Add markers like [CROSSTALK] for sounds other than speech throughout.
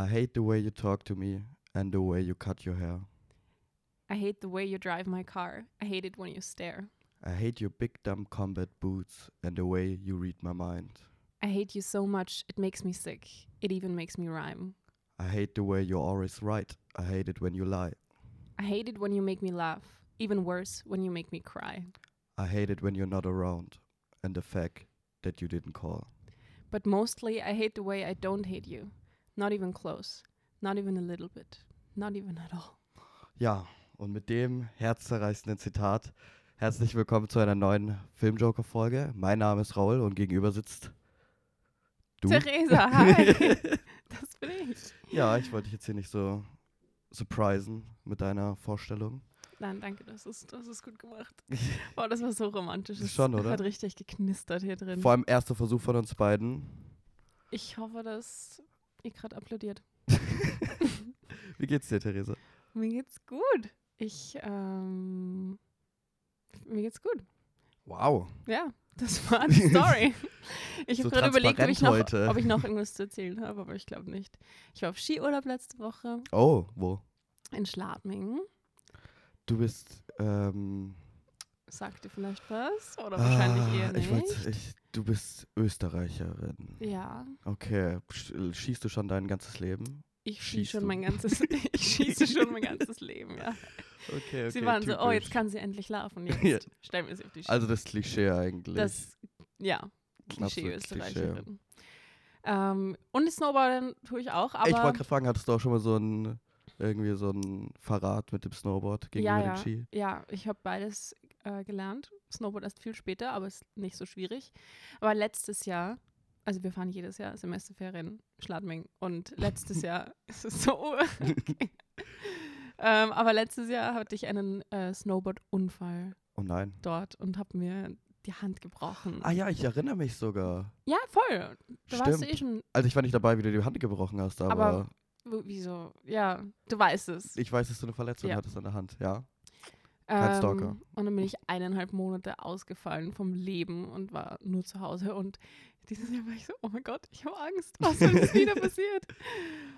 I hate the way you talk to me and the way you cut your hair. I hate the way you drive my car. I hate it when you stare. I hate your big dumb combat boots and the way you read my mind. I hate you so much, it makes me sick. It even makes me rhyme. I hate the way you're always right. I hate it when you lie. I hate it when you make me laugh. Even worse, when you make me cry. I hate it when you're not around and the fact that you didn't call. But mostly, I hate the way I don't hate you. Not even close. Not even a little bit. Not even at all. Ja, und mit dem herzzerreißenden Zitat herzlich willkommen zu einer neuen Filmjoker-Folge. Mein Name ist Raul und gegenüber sitzt du. Theresa, [LAUGHS] hi. das bin ich. Ja, ich wollte dich jetzt hier nicht so surprisen mit deiner Vorstellung. Nein, danke, das ist, das ist gut gemacht. Boah, das war so romantisch. Es Schon, oder? hat richtig geknistert hier drin. Vor allem erster Versuch von uns beiden. Ich hoffe, dass ihr gerade applaudiert. [LAUGHS] Wie geht's dir, Theresa? Mir geht's gut. Ich, ähm, mir geht's gut. Wow. Ja, das war die Story. [LAUGHS] Ich So habe gerade überlegt, ob ich, noch, heute. ob ich noch irgendwas zu erzählen habe, aber ich glaube nicht. Ich war auf Skiurlaub letzte Woche Oh, wo? in Schladming. Du bist, ähm, Sagt dir vielleicht was? Oder wahrscheinlich ah, eher ich nicht. ich, du bist Österreicherin. ja, Okay, sch- schießt du schon dein ganzes Leben? ich schieße schon mein ganzes, [LAUGHS] ich schieße schon mein ganzes Leben, ja. Okay, okay. sie waren so, oh, jetzt typisch. kann sie endlich laufen. [LAUGHS] Jetzt Ja. stellen wir sie auf die Ski. Also das Klischee eigentlich. das, ja, Klischee Österreicherin. Ähm, und Snowboarden tue ich auch, aber ich wollte gerade fragen, hattest du auch schon mal so ein irgendwie so ein Verrat mit dem Snowboard gegenüber ja, ja, dem Ski? ja, ich habe beides äh, gelernt. Snowboard erst viel später, aber ist nicht so schwierig. Aber letztes Jahr, also wir fahren jedes Jahr Semesterferien Schladming und letztes [LAUGHS] Jahr [LAUGHS] ist es so. okay. ähm, aber letztes Jahr hatte ich einen äh, Snowboard-Unfall Oh nein. dort und habe mir die Hand gebrochen. Ah ja, ich erinnere mich sogar. Ja, voll. Da warst du Stimmt. eh schon. Also ich war nicht dabei, wie du die Hand gebrochen hast, aber, Aber- Wieso? Ja, du weißt es. ich weiß, dass du eine Verletzung Ja. hattest an der Hand, ja. Kein Stalker. Ähm, und dann bin ich eineinhalb Monate ausgefallen vom Leben und war nur zu Hause. Und dieses Jahr war ich so, oh mein Gott, ich habe Angst, was es wieder [LAUGHS] passiert?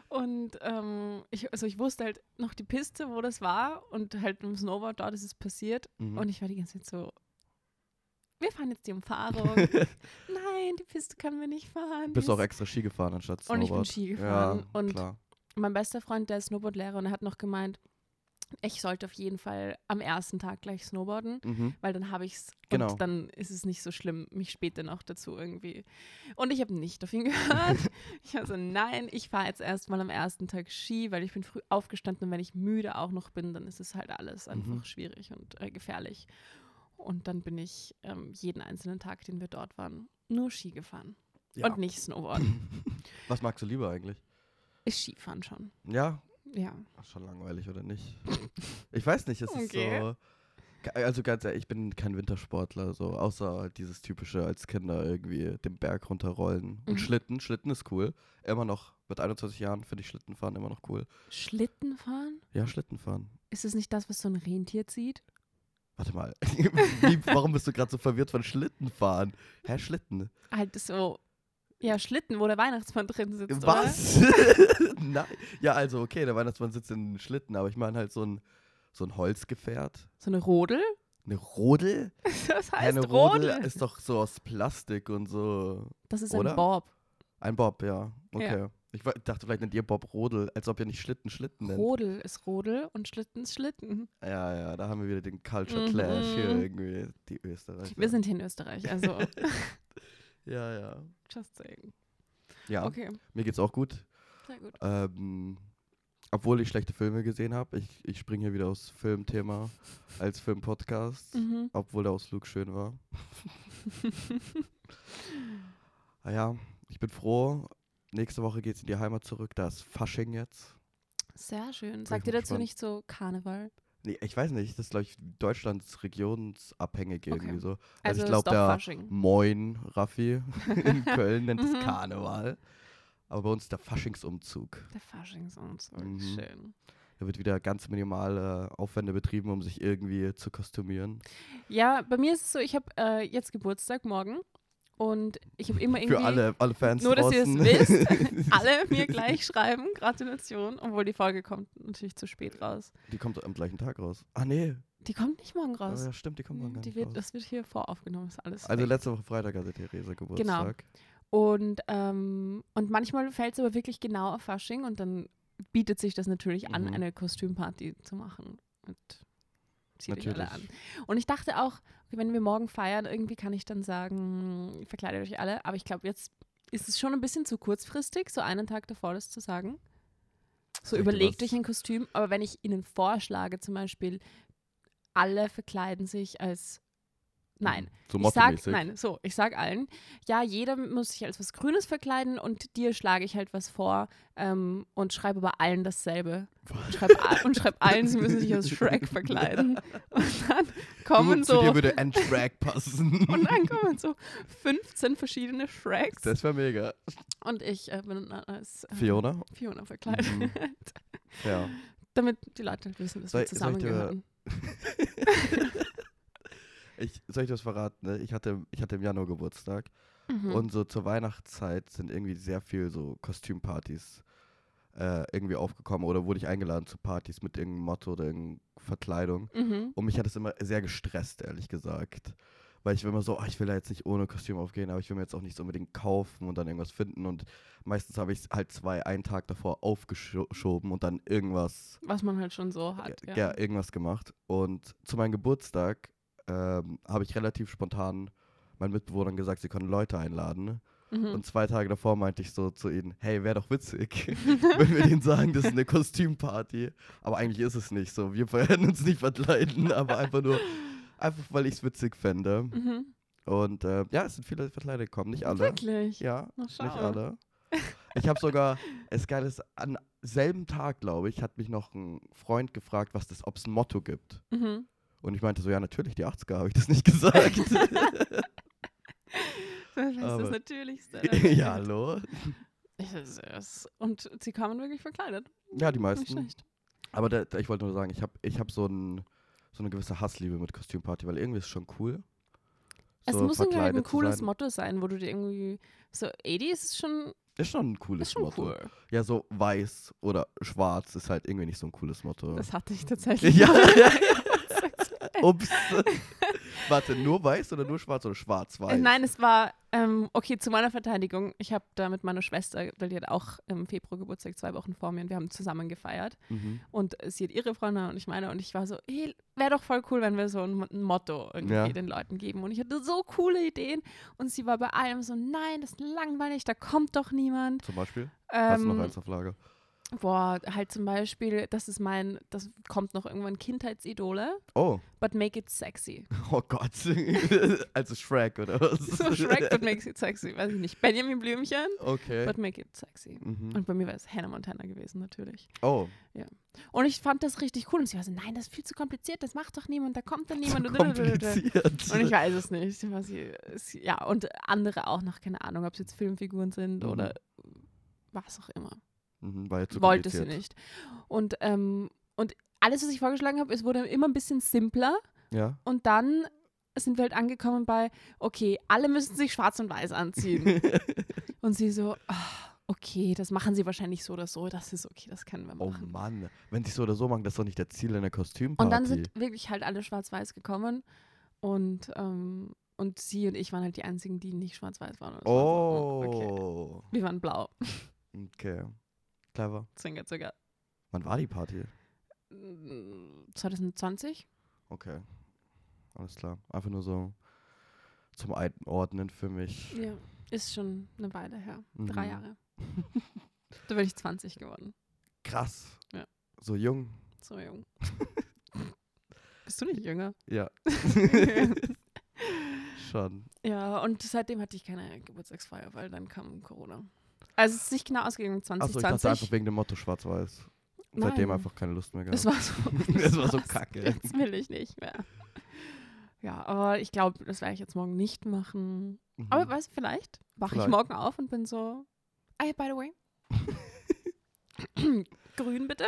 Und ähm, ich, also ich wusste halt noch die Piste, wo das war und halt im Snowboard, dort ist es passiert. Mhm. Und ich war die ganze Zeit so, wir fahren jetzt die Umfahrung. [LAUGHS] Nein, die Piste können wir nicht fahren. die Bist auch ist- extra Ski gefahren anstatt Und Snowboard. ich bin Ski gefahren Ja, und klar. mein bester Freund, der ist Snowboardlehrer und er hat noch gemeint, ich sollte auf jeden Fall am ersten Tag gleich snowboarden, Mhm. weil dann habe ich es Genau. und dann ist es nicht so schlimm, mich später noch dazu irgendwie. Und ich habe nicht auf ihn [LAUGHS] gehört. ich war so, nein, ich fahre jetzt erstmal am ersten Tag Ski, weil ich bin früh aufgestanden und wenn ich müde auch noch bin, dann ist es halt alles einfach Mhm. schwierig und äh, gefährlich. Und dann bin ich ähm, jeden einzelnen Tag, den wir dort waren, nur Ski gefahren Ja. und nicht Snowboard. [LAUGHS] Was magst du lieber eigentlich? Ist Skifahren schon. Ja, Ja. Ach, schon langweilig oder nicht? Ich weiß nicht, es ist Okay. so. Ga- Also ganz ehrlich, ich bin kein Wintersportler, so außer dieses typische als Kinder irgendwie den Berg runterrollen. Und Mhm. Schlitten, Schlitten ist cool. Immer noch, mit 21 Jahren finde ich Schlittenfahren immer noch cool. Schlitten fahren? Ja, Schlittenfahren. Ist es nicht das, was so ein Rentier zieht? Warte mal, [LAUGHS] Wie, warum bist du gerade so verwirrt von Schlittenfahren? Hä, Schlitten? Halt so, ja, Schlitten, wo der Weihnachtsmann drin sitzt, Was? [LAUGHS] Nein. Ja, also okay, der Weihnachtsmann sitzt in Schlitten, aber ich meine halt so ein, so ein Holzgefährt. So eine Rodel? Eine Rodel? [LAUGHS] Das Ja, heißt eine Rodel Rodel. ist doch so aus Plastik und so. Das ist oder? ein Bob. Ein Bob, ja. Okay. Ich wa- dachte, vielleicht nennt ihr Bob Rodel, als ob ihr nicht Schlitten Schlitten nennt. Rodel ist Rodel und Schlitten ist Schlitten. Ja, ja, da haben wir wieder den Culture Mhm. Clash hier irgendwie, die Österreicher. Wir sind hier in Österreich, also [LAUGHS] Ja, ja. just saying. Ja, Okay, mir geht's auch gut. sehr gut. Ähm, obwohl ich schlechte Filme gesehen habe. Ich, ich springe hier wieder aus Filmthema als Filmpodcast, Mhm. obwohl der Ausflug schön war. [LAUGHS] ah ja, ich bin froh. Nächste Woche geht's in die Heimat zurück. Da ist Fasching jetzt. Sehr schön. Sagt ihr dazu gespannt. nicht so Karneval? Nee, ich weiß nicht, das ist, glaube ich, Deutschlands regionsabhängig irgendwie Okay. so. Also, Also ich glaube, der. Moin Raffi [LAUGHS] in Köln nennt es Mhm. Karneval. Aber bei uns der Faschingsumzug. Der Faschingsumzug, Mhm. schön. Da wird wieder ganz minimale Aufwände betrieben, um sich irgendwie zu kostümieren. Ja, bei mir ist es so, ich habe äh, jetzt Geburtstag morgen Und ich habe immer irgendwie. Für alle, alle Fans Nur, dass ihr es wisst, [LAUGHS] alle mir gleich schreiben, Gratulation, obwohl die Folge kommt natürlich zu spät raus. Die kommt am gleichen Tag raus. Ah, nee. Die kommt nicht morgen Ah, raus. ja, stimmt, die kommt morgen die wird, raus. das wird hier voraufgenommen, ist alles. Also fake. letzte Woche Freitag hatte Therese Geburtstag. Und, ähm, und manchmal fällt es aber wirklich genau auf Fasching und dann bietet sich das natürlich an, Mhm. eine Kostümparty zu machen. Und zieht euch alle an. Und ich dachte auch, wenn wir morgen feiern, irgendwie kann ich dann sagen, verkleidet euch alle. Aber ich glaube, jetzt ist es schon ein bisschen zu kurzfristig, so einen Tag davor das zu sagen. So Ich überlegt euch ein Kostüm. Aber wenn ich ihnen vorschlage, zum Beispiel, alle verkleiden sich als Nein, So ich sag, nein, so, ich sag allen, ja, jeder muss sich als was Grünes verkleiden und dir schlage ich halt was vor ähm, und schreibe aber allen dasselbe. Und schreib, a- und schreib allen, sie müssen sich als [LAUGHS] Shrek verkleiden. Und [LAUGHS] kommen du, Zu dir so, würde ein Track passen. [LAUGHS] und dann kommen so 15 verschiedene Shreks das wäre mega. und ich äh, bin als äh, Fiona? Fiona verkleidet. Mhm. Ja. Damit die Leute wissen, dass Soll- wir zusammengehören. Ich, soll ich das [LAUGHS] verraten? Ne? Ich, hatte, ich hatte im Januar Geburtstag Mhm. und so zur Weihnachtszeit sind irgendwie sehr viel so Kostümpartys äh, irgendwie aufgekommen oder wurde ich eingeladen zu Partys mit irgendeinem Motto oder irgendeiner Verkleidung. Mhm. Und mich hat es immer sehr gestresst, ehrlich gesagt. Weil ich immer so, ah, ich will da jetzt nicht ohne Kostüm aufgehen, aber ich will mir jetzt auch nicht so unbedingt kaufen und dann irgendwas finden. Und meistens habe ich es halt zwei, einen Tag davor aufgeschoben und dann irgendwas, Was man halt schon so hat. ja. Ja. irgendwas gemacht. Und zu meinem Geburtstag ähm, habe ich relativ spontan meinen Mitbewohnern gesagt, sie können Leute einladen. Mhm. Und zwei Tage davor meinte ich so zu ihnen, hey, wäre doch witzig, [LAUGHS] wenn wir denen sagen, das ist eine Kostümparty. Aber eigentlich ist es nicht so. Wir werden uns nicht verkleiden, aber einfach nur, einfach weil ich es witzig fände. Mhm. Und äh, ja, es sind viele verkleidet gekommen, nicht alle. Wirklich? Ja, nicht alle. Ich habe sogar, es geil ist, am selben Tag, glaube ich, hat mich noch ein Freund gefragt, was das, ob es ein Motto gibt. Mhm. Und ich meinte so, ja, natürlich, die 80er, habe ich das nicht gesagt. [LAUGHS] [LAUGHS] [LAUGHS] Das ist das Natürlichste. [LAUGHS] ja, hallo. [LAUGHS] Es es- Und sie kamen wirklich verkleidet. Ja, die Nicht meisten. schlecht. Aber da, da, ich wollte nur sagen, ich habe ich hab so, ein, so eine gewisse Hassliebe mit Kostümparty, weil irgendwie ist es schon cool. Es so muss irgendwie halt ein cooles sein. Motto sein, wo du dir irgendwie. So, 80 ist schon, Ist schon ein cooles ist schon Motto. cool. Ja, so weiß oder schwarz ist halt irgendwie nicht so ein cooles Motto. Das hatte ich tatsächlich. Ja. mal. Ups. Warte, nur weiß oder nur schwarz oder schwarz-weiß? Äh, Nein, es war, ähm, okay, zu meiner Verteidigung. Ich habe da mit meiner Schwester, weil die hat auch im Februar Geburtstag, zwei Wochen vor mir, und wir haben zusammen gefeiert. Mhm. Und sie hat ihre Freunde und ich meine, und ich war so, hey, wäre doch voll cool, wenn wir so ein, ein Motto irgendwie Ja. den Leuten geben. Und ich hatte so coole Ideen. Und sie war bei allem so, nein, das ist langweilig, da kommt doch niemand. Zum Beispiel? Hast du noch Ähm, eins auf Lager? Boah, halt zum Beispiel, das ist mein, das kommt noch irgendwann Kindheitsidole, Oh, but make it sexy. [LAUGHS] oh Gott. [LAUGHS] also Shrek oder was? [LAUGHS] So Shrek, but makes it sexy. Weiß ich nicht. Benjamin Blümchen, Okay. but make it sexy. Mhm. Und bei mir war es Hannah Montana gewesen, natürlich. Oh, Und ich fand das richtig cool. Und sie war so, nein, das ist viel zu kompliziert, das macht doch niemand, da kommt dann so niemand. Und kompliziert. Und ich weiß es nicht. Ja, und andere auch noch, keine Ahnung, ob es jetzt Filmfiguren sind Mhm. oder was auch immer. Mhm, war jetzt zu Wollte sie nicht. Und, ähm, und alles, was ich vorgeschlagen habe, es wurde immer ein bisschen simpler. Ja. Und dann sind wir halt angekommen bei, okay, alle müssen sich schwarz und weiß anziehen. [LAUGHS] und sie so, ah, okay, das machen sie wahrscheinlich so oder so, das ist okay, das können wir Oh machen. Mann, wenn sie so oder so machen, das ist doch nicht der Ziel einer Kostümparty. und dann sind wirklich halt alle schwarz-weiß gekommen und, ähm, und sie und ich waren halt die einzigen, die nicht schwarz-weiß waren. War so, hm, okay. Oh, Wir waren blau. okay. Clever. Zwinker, zwinker. Wann war die Party? Mm, 2020? Okay. Alles klar. Einfach nur so zum Einordnen für mich. Ja. Ist schon eine Weile her. Drei Mhm. Jahre. [LAUGHS] da bin ich 20 geworden. Krass. Ja. So jung. So jung. [LAUGHS] Bist du nicht jünger? Ja. [LAUGHS] Schon. ja, und seitdem hatte ich keine Geburtstagsfeier, weil dann kam Corona. Also es ist nicht genau ausgegangen Achso, ich dachte 2020. einfach wegen dem Motto schwarz-weiß. Seitdem einfach keine Lust mehr gehabt. das war so. [LAUGHS] [LAUGHS] Das war so kacke. Jetzt will ich nicht mehr. Ja, aber ich glaube, das werde ich jetzt morgen nicht machen. Mhm. Aber weißt du, vielleicht wache ich morgen auf und bin so, hey, by the way. [LAUGHS] Grün bitte?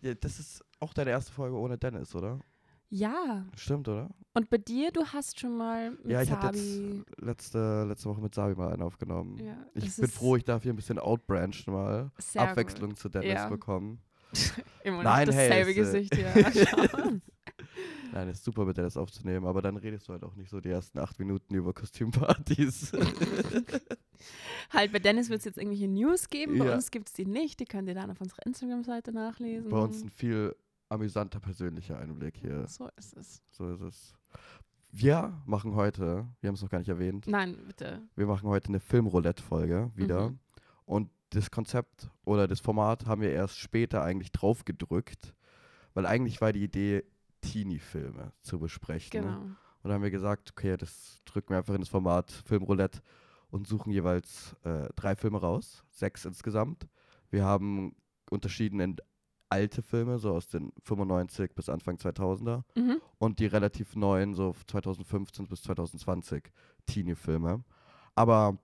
ja, das ist auch deine erste Folge ohne Dennis, oder? Ja. Stimmt, oder? Und bei dir, du hast schon mal mit ja, ich jetzt letzte, letzte Woche mit Sabi mal einen aufgenommen. Ja, ich bin froh, ich darf hier ein bisschen outbranchen mal. Abwechslung zu Dennis Ja. bekommen. Gut. [LAUGHS] Immer Nein, noch hey, dasselbe es, äh, Gesicht hier. [LAUGHS] Nein, ist super mit Dennis aufzunehmen, aber dann redest du halt auch nicht so die ersten acht Minuten über Kostümpartys. [LAUGHS] halt, bei Dennis wird es jetzt irgendwelche News geben. Bei Ja. uns gibt es die nicht. Die könnt ihr dann auf unserer Instagram-Seite nachlesen. Bei uns ein viel amüsanter persönlicher Einblick hier. So ist es. So ist es. Wir machen heute, wir haben es noch gar nicht erwähnt, Nein, bitte. wir machen heute eine Filmroulette-Folge wieder. Mhm. Und das Konzept oder das Format haben wir erst später eigentlich drauf gedrückt, weil eigentlich war die Idee, Teenie-Filme zu besprechen. Genau. Und dann haben wir gesagt, okay, das drücken wir einfach in das Format Filmroulette und suchen jeweils äh, drei Filme raus, sechs insgesamt. Wir haben unterschieden in alte Filme, so aus den 95 bis Anfang 2000er Mhm. und die relativ neuen, so 2015 bis 2020 Teenie-Filme. Aber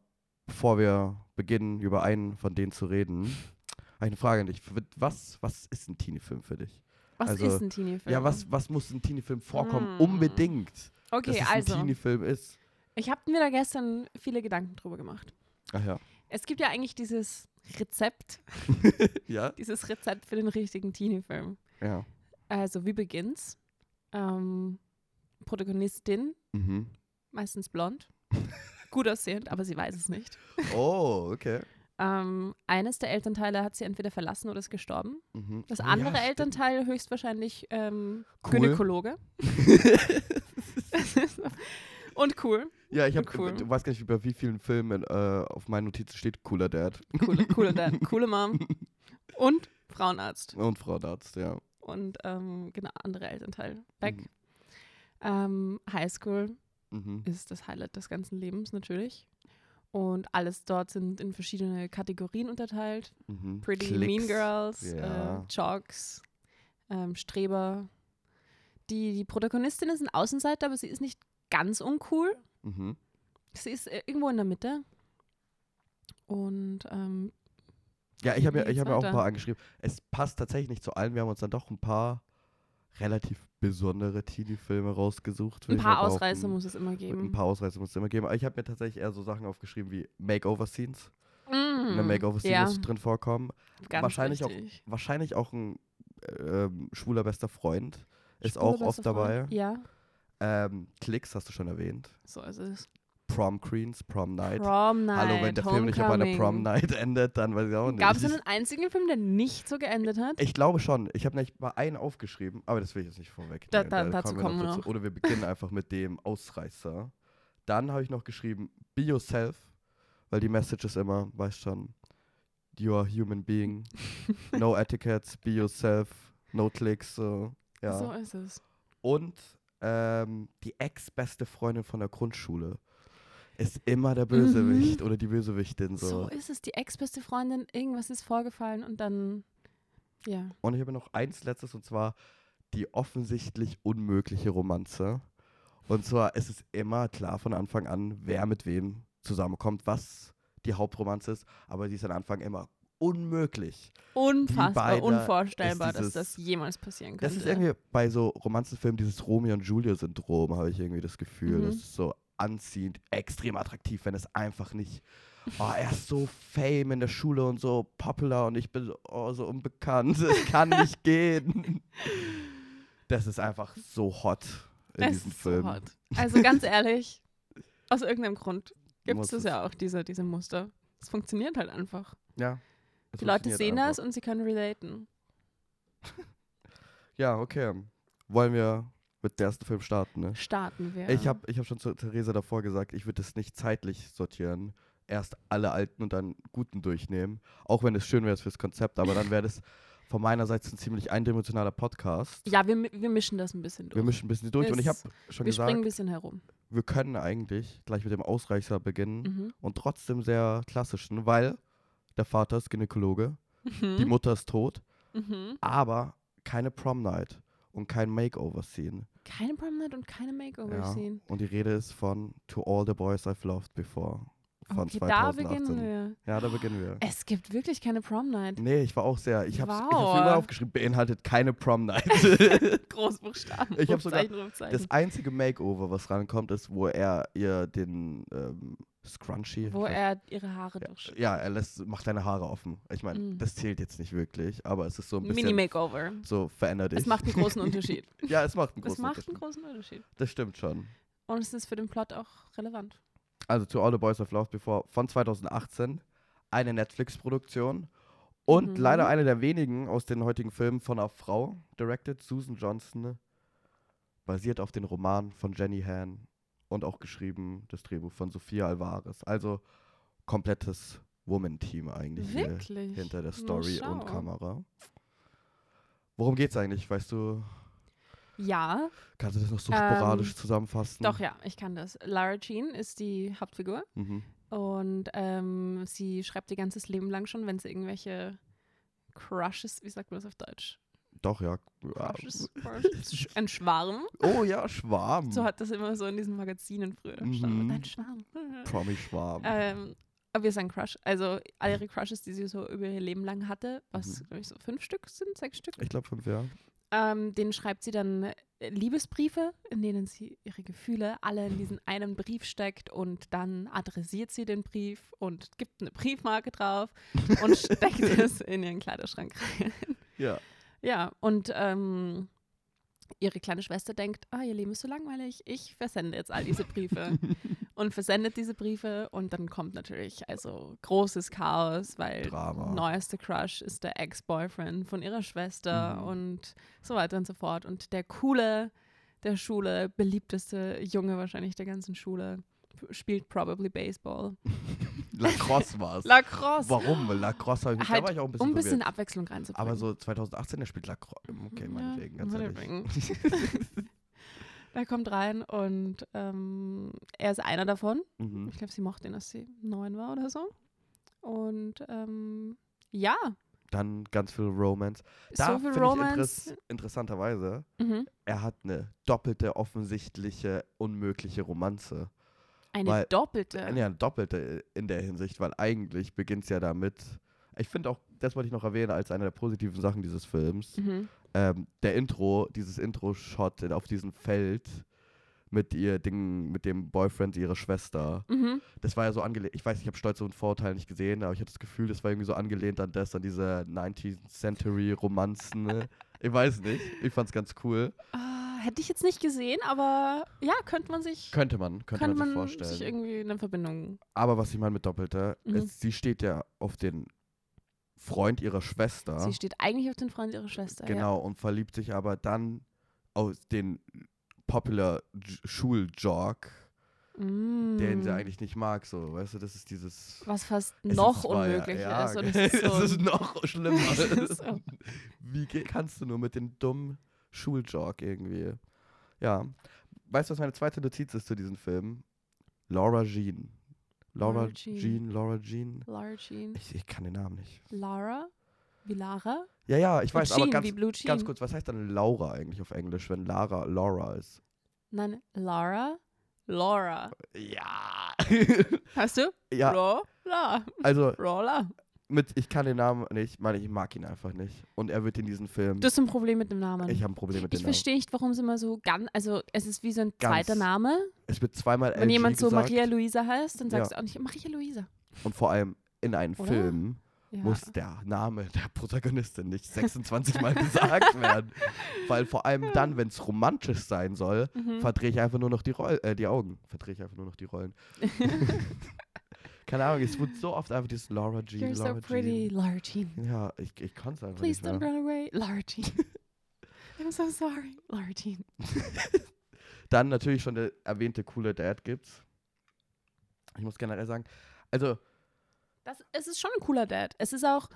bevor wir beginnen, über einen von denen zu reden, habe [LAUGHS] ich eine Frage an dich. Was, was ist ein Teenie-Film für dich? Was Also, ist ein Teenie-Film? Ja, was, was muss in Teenie-Film vorkommen? Mm. Unbedingt, dass Okay, es also, ein Teenie-Film ist. ich habe mir da gestern viele Gedanken drüber gemacht. Ach ja. Es gibt ja eigentlich dieses Rezept, [LAUGHS] ja? dieses Rezept für den richtigen Teenie-Film. Ja. Also, wie beginnt's? Ähm, Protagonistin, Mhm. meistens blond, [LAUGHS] gut aussehend, aber sie weiß es nicht. Oh, okay. Ähm, eines der Elternteile hat sie entweder verlassen oder ist gestorben. Mhm. Das Oh, andere ja. Elternteil höchstwahrscheinlich ähm, Cool. Gynäkologe. [LAUGHS] Und cool. Ja, ich habe, cool. du weißt gar nicht, bei wie vielen Filmen äh, auf meinen Notizen steht Cooler Dad Coole, coole, [LAUGHS] Dad, coole Mom. Und Frauenarzt. und Frauenarzt, ja. Und ähm, genau, andere Elternteil. Weg. Mhm. Ähm, Highschool Mhm. ist das Highlight des ganzen Lebens natürlich. Und alles dort sind in verschiedene Kategorien unterteilt. Mhm. Pretty Klicks. Mean Girls, Ja. äh, Jocks, ähm, Streber. Die, die Protagonistin ist ein Außenseiter, aber sie ist nicht ganz uncool. Mhm. Sie ist äh, irgendwo in der Mitte. Und ähm, Ja, ich habe ich geht's hab ja auch ein paar angeschrieben. Es passt tatsächlich nicht zu allen. Wir haben uns dann doch ein paar relativ besondere Teenie-Filme rausgesucht. ein paar. Ausreißer muss es immer Ein geben. paar Ausreißer muss es immer geben. Aber ich habe mir tatsächlich eher so Sachen aufgeschrieben wie Makeover-Scenes. Mm, Eine Makeover-Scene ja, muss drin vorkommen. ganz wahrscheinlich auch-. Wahrscheinlich auch ein ähm, schwuler bester Freund ist Schwule auch oft dabei. Freund. Ja, Ähm, Klicks hast du schon erwähnt. so ist es. Prom Queens, Prom Night. Prom Night, Hallo, wenn der Film nicht auf einer. Prom Night [LAUGHS] endet, dann weiß ich auch nicht. Gab es einen einzigen Film, der nicht so geendet hat? Ich glaube schon. Ich habe nicht mal einen aufgeschrieben, aber das will ich jetzt nicht vorweg. Da- da- dazu kommen wir dazu. noch. Oder wir beginnen einfach mit dem Ausreißer. Dann habe ich noch geschrieben, be yourself, weil die Message ist immer, weißt schon, you are a human being, [LAUGHS] no etiquettes, be yourself, no clicks, so, ja. So ist es. Und ähm, die ex-beste Freundin von der Grundschule ist immer der Bösewicht oder die Bösewichtin, so. Mhm. So ist es. Die ex-beste Freundin, irgendwas ist vorgefallen und dann, ja. Und ich habe noch eins letztes und zwar die offensichtlich unmögliche Romanze. Und zwar ist es immer klar von Anfang an, wer mit wem zusammenkommt, was die Hauptromanze ist, aber sie ist am Anfang immer unmöglich. Unfassbar, unvorstellbar, ist dass dieses- das jemals passieren Das könnte. ist irgendwie bei so Romanzenfilmen dieses Romeo und Julia-Syndrom, habe ich irgendwie das Gefühl. Mhm. Das ist so anziehend, extrem attraktiv, wenn es einfach nicht. Oh, er ist so fame in der Schule und so popular und ich bin so, oh, so unbekannt. Es kann [LAUGHS] nicht gehen. Das ist einfach so hot in Es diesem so Film. hot. Also ganz ehrlich, aus irgendeinem Grund gibt es. ja auch diese, diese Muster. Es funktioniert halt einfach. Ja. Es Die Leute sehen einfach. das und sie können relaten. [LAUGHS] Ja, okay. Wollen wir mit dem ersten Film starten, ne? Starten wir. Ich habe ich hab schon zu Theresa davor gesagt, ich würde es nicht zeitlich sortieren. Erst alle alten und dann guten durchnehmen. Auch wenn es schön wäre fürs Konzept, aber dann wäre das [LAUGHS] von meiner Seite ein ziemlich eindimensionaler Podcast. Ja, wir, wir mischen das ein bisschen durch. Wir mischen ein bisschen durch und ich habe Es- schon wir gesagt, springen ein bisschen herum. wir können eigentlich gleich mit dem Ausreißer beginnen Mhm. und trotzdem sehr klassischen, weil der Vater ist Gynäkologe, Mhm. die Mutter ist tot, Mhm. aber keine Prom Night und kein Makeover-Scene. Keine Prom Night und keine Ja. Makeover-Scene. Und die Rede ist von To All the Boys I've Loved Before von Okay, da 2018. beginnen wir. Ja, da beginnen wir. Es gibt wirklich keine Prom Night. Nee, ich war auch sehr. Ich habe ich Wow. hab's immer aufgeschrieben, beinhaltet keine Prom Night. [LAUGHS] [LAUGHS] Großbuchstaben. Ich hab sogar Rufzeichen. das einzige Makeover, was rankommt, ist, wo er ihr den ähm, Scrunchie. Wo er ihre Haare durch. ja, er lässt, macht deine Haare offen. Ich meine, Mm. das zählt jetzt nicht wirklich, aber es ist so ein bisschen Mini-Makeover. so verändert dich. Es macht einen großen [LAUGHS] Unterschied. ja, es macht einen Es großen macht einen Unterschied. großen Unterschied. Das stimmt schon. Und es ist für den Plot auch relevant. Also To All the Boys of Love Before von 2018, eine Netflix-Produktion und Mhm. leider eine der wenigen aus den heutigen Filmen von einer Frau, directed Susan Johnson, basiert auf den Roman von Jenny Han und auch geschrieben das Drehbuch von Sofia Alvarez. Also komplettes Woman-Team eigentlich hier Wirklich? hinter der Story und. Kamera. Worum geht's eigentlich? Weißt du, Ja, kannst du das noch so Ähm, sporadisch zusammenfassen? doch, ja, ich kann das. Lara Jean ist die Hauptfigur Mhm. und ähm, sie schreibt ihr ganzes Leben lang schon, wenn sie irgendwelche Crushes, wie sagt man das auf Deutsch? Doch, ja. [LAUGHS] Ein Schwarm. Oh ja, Schwarm. So hat das immer so in diesen Magazinen früher Mhm. gestanden. Ein Schwarm. [LAUGHS] Promi-Schwarm. ähm, aber wir sagen Crush. Also all ihre Crushes, die sie so über ihr Leben lang hatte, was, Mhm. glaube ich, so fünf Stück sind, sechs Stück. Ich glaube fünf Jahre. Ähm, denen schreibt sie dann äh, Liebesbriefe, in denen sie ihre Gefühle alle in diesen einen Brief steckt und dann adressiert sie den Brief und gibt eine Briefmarke drauf und [LAUGHS] steckt es in ihren Kleiderschrank rein. Ja. Ja, und ähm, ihre kleine Schwester denkt, ah, ihr Leben ist so langweilig, ich versende jetzt all diese Briefe. [LAUGHS] und versendet diese Briefe und dann kommt natürlich also großes Chaos, weil Drama. neueste Crush ist der Ex-Boyfriend von ihrer Schwester Mhm. und so weiter und so fort. Und der coole der Schule, beliebteste Junge wahrscheinlich der ganzen Schule, spielt probably Baseball. [LAUGHS] Lacrosse war es. Lacrosse. Warum? Weil Lacrosse habe ich, Halt, da war ich auch ein bisschen um ein bisschen. Abwechslung reinzubringen. Aber so 2018, der spielt Lacrosse. Okay, meinetwegen, ganz ehrlich. [LAUGHS] er kommt rein und ähm, er ist einer davon. Mhm. Ich glaube, sie mochte ihn, als sie neun war oder so. Und ähm, ja, Dann ganz viel Romance. Da so viel Romance. interess interessanterweise, Mhm. er hat eine doppelte, offensichtliche, unmögliche Romanze. Eine Weil- doppelte. Ja, eine doppelte in der Hinsicht, weil eigentlich beginnt es ja damit. Ich finde auch, das wollte ich noch erwähnen, als eine der positiven Sachen dieses Films. Mhm. ähm, der Intro, dieses Intro-Shot in- auf diesem Feld mit ihr Ding, mit dem Boyfriend ihrer Schwester. Mhm. Das war ja so angelehnt, ich weiß, ich habe Stolz und Vorurteil nicht gesehen, aber ich hatte das Gefühl, das war irgendwie so angelehnt an das, an diese 19th Century Romanzen. ne? ich weiß nicht, ich fand's ganz cool. Ah, hätte ich jetzt nicht gesehen, aber ja, könnte man sich, Könnte man, könnte, könnte man sich vorstellen. sich irgendwie eine Verbindung. aber was ich meine mit Doppelte, Mhm. ist, sie steht ja auf den Freund ihrer Schwester. Sie steht eigentlich auf den Freund ihrer Schwester. Genau, und verliebt sich aber dann aus den Popular Ja. Mm. den sie eigentlich nicht mag, so, weißt du, das ist dieses... Was fast noch ja- unmöglicher ja, ist. Und [LAUGHS] es ist so ist noch schlimmer. [LAUGHS] So. Wie kannst du nur mit dem dummen Schuljock irgendwie? Ja. Weißt du, was meine zweite Notiz ist zu diesem Film? Laura Jean. Laura Laura Jean. Jean, Laura Jean. Lara Jean. Ich, ich kann den Namen nicht. Lara? Wie Lara? Ja, ja, ich weiß, aber Jean ganz, wie Blue Jean. ganz kurz, was heißt dann Laura eigentlich auf Englisch, wenn Lara Laura ist? Nein, Lara? Laura. Ja. Hast du? ja, Rolla. also Rolla. Mit, ich kann den Namen nicht, meine ich mag ihn einfach nicht. Und er wird in diesem Film. Du hast ein Problem mit dem Namen. ich habe ein Problem mit dem Ich Namen. verstehe nicht, warum es immer so ganz, also es ist wie so ein Ganz zweiter Name. Es wird zweimal Wenn LG jemand so gesagt Maria Luisa heißt, dann sagst Ja. du auch nicht Maria Luisa. und vor allem in einem Oder? Film Ja. muss der Name der Protagonistin nicht 26 Mal [LAUGHS] gesagt werden. Weil vor allem dann, wenn es romantisch sein soll, Mhm. verdrehe ich einfach nur noch die, Roll äh, die Augen. Verdrehe ich einfach nur noch die Rollen. [LAUGHS] [LAUGHS] Keine Ahnung, es wird so oft einfach dieses Laura Jean, You're Laura so pretty, Jean. Lara Jean. Ja, ich, ich kann es einfach Please nicht don't mehr. run away, Lara Jean. [LAUGHS] I'm so sorry, Lara Jean. Dann natürlich schon der erwähnte coole Dad gibt's. Ich muss generell sagen, also Das, es ist schon ein cooler Dad. Es ist auch,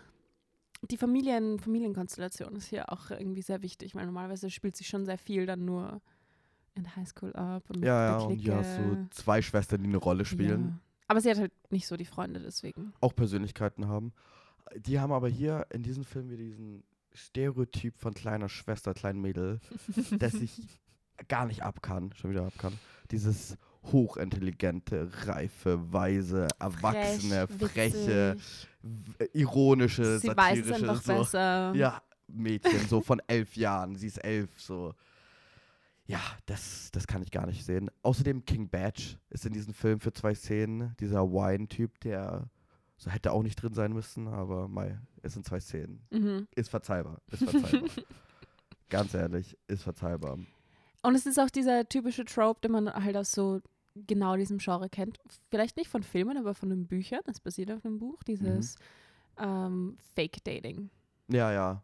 die Familien, Familienkonstellation ist hier auch irgendwie sehr wichtig, weil normalerweise spielt sich schon sehr viel dann nur in Highschool ab. Und ja, ja, und ja, so zwei Schwestern, die eine Rolle spielen. Aber sie hat halt nicht so die Freunde, deswegen. auch Persönlichkeiten haben. Die haben aber hier in diesem Film wieder diesen Stereotyp von kleiner Schwester, kleinen Mädel, [LAUGHS] das ich gar nicht ab kann, schon wieder ab kann. Dieses hochintelligente, reife, weise, erwachsene, Frech, freche, ironische, Sie weiß es satirische, so. besser. Ja, Mädchen, so von elf Jahren. Sie ist elf, so. Ja, das, das kann ich gar nicht sehen. Außerdem King Badge ist in diesem Film für zwei Szenen. Dieser Wine-Typ, der so hätte auch nicht drin sein müssen, aber mei, es sind zwei Szenen. Mhm. Ist verzeihbar. Ist [LAUGHS] verzeihbar. Ganz ehrlich, ist verzeihbar. Und es ist auch dieser typische Trope, den man halt aus so genau diesem Genre kennt. Vielleicht nicht von Filmen, aber von den Büchern. Das basiert auf einem Buch. Dieses ähm, Fake-Dating. Ja, ja,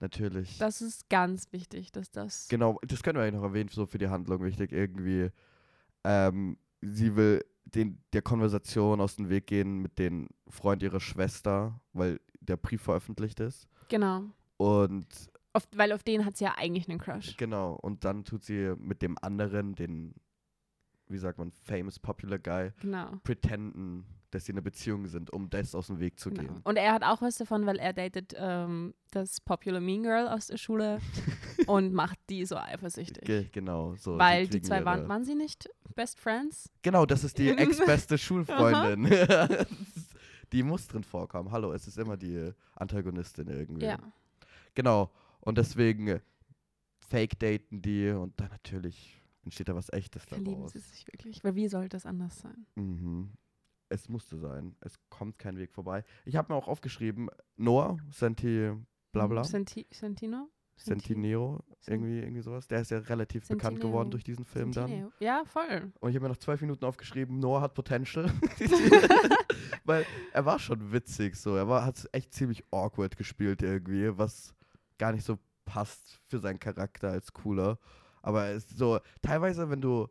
natürlich. Das ist ganz wichtig, dass das. Genau, das können wir eigentlich noch erwähnen, so für die Handlung wichtig. Irgendwie, ähm, sie will den, der Konversation aus dem Weg gehen mit dem Freund ihrer Schwester, weil der Brief veröffentlicht ist. Genau. Und Auf, weil auf den hat sie ja eigentlich einen Crush. genau, und dann tut sie mit dem anderen, den, wie sagt man, famous popular guy, Genau. pretenden, dass sie in einer Beziehung sind, um das aus dem Weg zu genau. gehen. Und er hat auch was davon, weil er datet ähm, das Popular Mean Girl aus der Schule [LAUGHS] und macht die so eifersüchtig. Ge genau, so. weil die zwei waren, waren sie nicht Best Friends? Genau, das ist die [LAUGHS] ex-beste Schulfreundin. [LAUGHS] die muss drin vorkommen. Hallo, es ist immer die Antagonistin irgendwie. Ja. Genau. Und deswegen äh, fake-daten die und dann natürlich entsteht da was Echtes Verlieben daraus. sie sich wirklich. Weil wie sollte das anders sein? Mhm. Es musste sein. Es kommt kein Weg vorbei. Ich habe mir auch aufgeschrieben, Noah, Senti, bla bla, Senti Sentino? Sentineo, Sen- irgendwie, irgendwie sowas. Der ist ja relativ bekannt geworden durch diesen Film dann. Sentineo. Ja, voll. Und ich habe mir noch zwölf Minuten aufgeschrieben, Noah hat Potential. [LAUGHS] [LAUGHS] Weil er war schon witzig so. Er war, hat echt ziemlich awkward gespielt irgendwie, was gar nicht so passt für seinen Charakter als cooler. Aber so, teilweise, wenn du,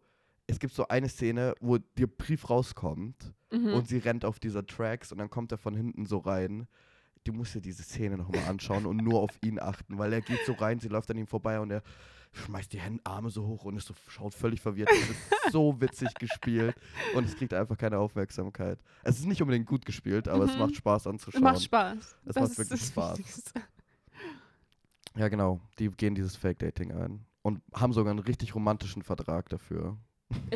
es gibt so eine Szene, wo der Brief rauskommt Mhm. und sie rennt auf dieser Tracks und dann kommt er von hinten so rein. Du musst dir diese Szene nochmal anschauen und nur auf ihn achten, weil er geht so rein, sie läuft an ihm vorbei und er schmeißt die Hände, Arme so hoch und ist so, schaut völlig verwirrt. Es ist so witzig gespielt und es kriegt einfach keine Aufmerksamkeit. Es ist nicht unbedingt gut gespielt, aber es Mhm. macht Spaß anzuschauen. Macht Spaß. Es das macht ist wirklich das Spaß. Wichtigste. Ja, genau. Die gehen dieses Fake-Dating ein und haben sogar einen richtig romantischen Vertrag dafür.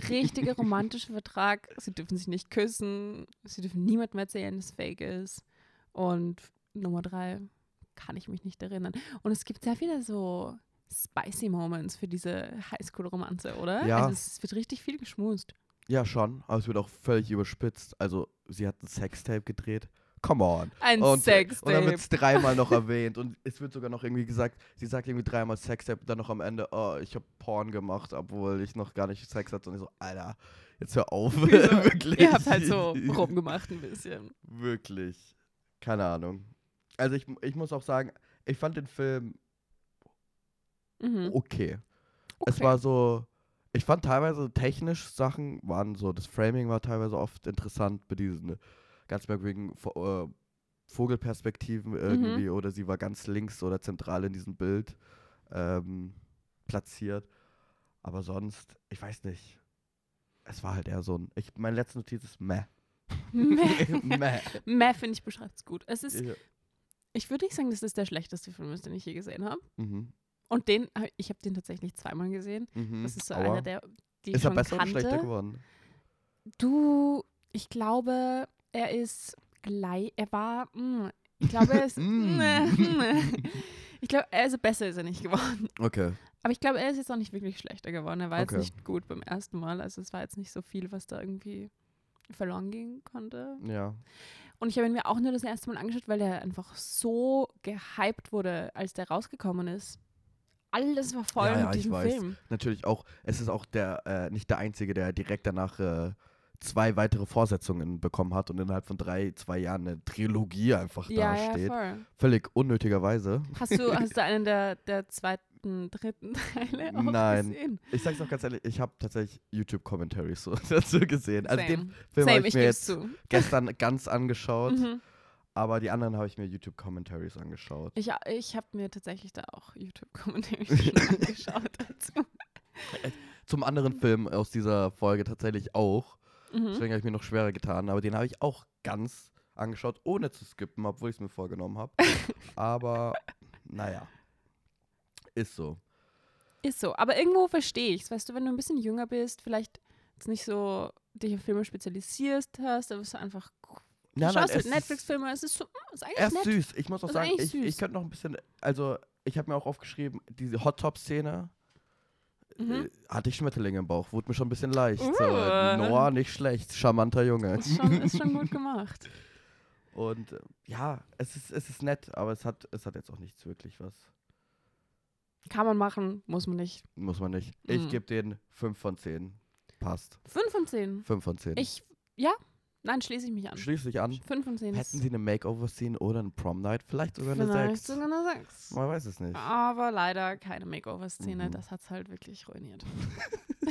Richtiger romantischer Vertrag. Sie dürfen sich nicht küssen. Sie dürfen niemandem erzählen, dass es fake ist. Und Nummer drei kann ich mich nicht erinnern. Und es gibt sehr viele so spicy Moments für diese Highschool-Romanze, oder? Ja. Also es wird richtig viel geschmust. Ja, schon, aber es wird auch völlig überspitzt. Also, sie hat ein Sextape gedreht. Come on. Ein Und, und dann Sextape. wird es dreimal noch erwähnt und es wird sogar noch irgendwie gesagt, sie sagt irgendwie dreimal Sextape und dann noch am Ende, oh, ich habe Porn gemacht, obwohl ich noch gar nicht Sex hatte. Und ich so, Alter, jetzt hör auf. [LAUGHS] Wirklich. Ihr habt halt so [LAUGHS] rumgemacht ein bisschen. Wirklich. Keine Ahnung. Also ich, ich muss auch sagen, ich fand den Film Mhm. okay. Es Okay. war so, ich fand teilweise technisch Sachen waren so, das Framing war teilweise oft interessant bei diesen ganz merkwürdigen äh, Vogelperspektiven irgendwie oder sie war ganz links oder zentral in diesem Bild ähm, platziert. Aber sonst, ich weiß nicht. Es war halt eher so ein, ich, meine letzte Notiz ist meh. meh. [LAUGHS] Meh, finde ich, beschreibt es gut. Es ist, Ja. ich würde nicht sagen, das ist der schlechteste Film, den ich je gesehen habe. Mhm. Und den, hab- ich habe den tatsächlich zweimal gesehen. Mhm. Das ist so Aua. einer der, die ich Ist er schon besser kannte. oder schlechter geworden? Du, ich glaube, er ist gleich, er war, mm, ich glaube, er ist, [LAUGHS] Mm. [LAUGHS] ich glaube, er ist besser ist er nicht geworden. Okay. Aber ich glaube, er ist jetzt auch nicht wirklich schlechter geworden. Er war Okay. jetzt nicht gut beim ersten Mal. Also es war jetzt nicht so viel, was da irgendwie verloren gehen konnte. Ja. Und ich habe ihn mir auch nur das erste Mal angeschaut, weil er einfach so gehypt wurde, als der rausgekommen ist. Alles war voll Ja, ja, mit ich diesem. Film. Natürlich auch, es ist auch der, äh, nicht der Einzige, der direkt danach äh, zwei weitere Fortsetzungen bekommen hat und innerhalb von drei, zwei Jahren eine Trilogie einfach Ja, ja, dasteht. voll. Völlig unnötigerweise. Hast du, hast du [LAUGHS] einen der, der zweiten, dritten [LAUGHS] Teile auch Nein. gesehen? Ich sag's auch ganz ehrlich, ich habe tatsächlich YouTube-Commentaries so [LAUGHS] dazu gesehen. Also den Same. Film Same, habe ich ich mir jetzt zu. gestern ganz angeschaut, Mhm. aber die anderen habe ich mir YouTube-Commentaries angeschaut. Ich, ich habe mir tatsächlich da auch YouTube-Kommentare schon angeschaut dazu. Zum anderen Film aus dieser Folge tatsächlich auch. Mhm. Deswegen habe ich mir noch schwerer getan, aber den habe ich auch ganz angeschaut, ohne zu skippen, obwohl ich es mir vorgenommen habe. [LAUGHS] aber naja, ist so. Ist so. Aber irgendwo verstehe ich es. Weißt du, wenn du ein bisschen jünger bist, vielleicht jetzt nicht so dich auf Filme spezialisierst hast, da bist du einfach du nein, schaust es halt ist- Netflix-Filme, es ist, so, mm, ist eigentlich Er ist nett. süß. Ich muss auch Ist sagen, ich, ich könnte noch ein bisschen, also ich habe mir auch aufgeschrieben, diese Hot Top Szene Mhm. äh, hatte ich Schmetterlinge im Bauch, wurde mir schon ein bisschen leicht. So, Uh. Noah, nicht schlecht, charmanter Junge. Ist schon, ist schon gut [LAUGHS] gemacht. Und äh, ja, es ist, es ist nett, aber es hat, es hat jetzt auch nichts wirklich was. Kann man machen, muss man nicht. Muss man nicht. Ich Mhm. gebe den 5 von 10. Passt. 5 von 10. 5 von 10. Ich, ja, nein, schließe ich mich an. Schließ dich an. 5 von 10 Hätten sie eine Makeover-Scene oder eine Prom-Night? Vielleicht sogar eine vielleicht 6. sogar eine 6. Man weiß es nicht. Aber leider keine Makeover-Szene. Mhm. Das hat es halt wirklich ruiniert. [LAUGHS]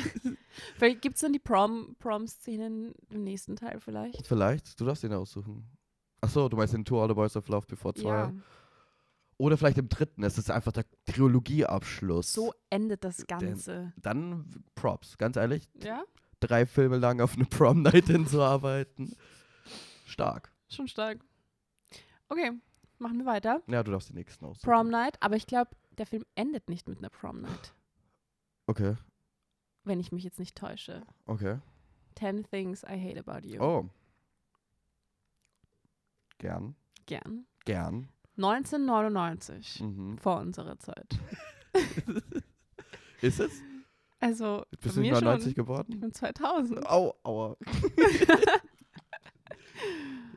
vielleicht gibt es dann die Prom- Prom-Szenen im nächsten Teil vielleicht. Vielleicht. Du darfst den aussuchen. Achso, du meinst den Two All the Boys of Love Before 2. Ja, Oder vielleicht im dritten. Es ist einfach der Trilogieabschluss. so endet das Ganze. Dann Props. Ganz ehrlich, Ja, drei Filme lang auf eine Prom-Night [LAUGHS] hinzuarbeiten. Stark. schon stark. Okay, machen wir weiter. Ja, du darfst den nächsten aussuchen. Prom Night, aber ich glaube, der Film endet nicht mit einer Prom Night, Okay, wenn ich mich jetzt nicht täusche. okay. Ten Things I Hate About You. Oh. Gern. Gern. Gern. 1999, Mhm. vor unserer Zeit. [LAUGHS] Ist es? Also, Bist du mir 99 schon. Ich geworden? bin 2000. Au, aua. [LAUGHS]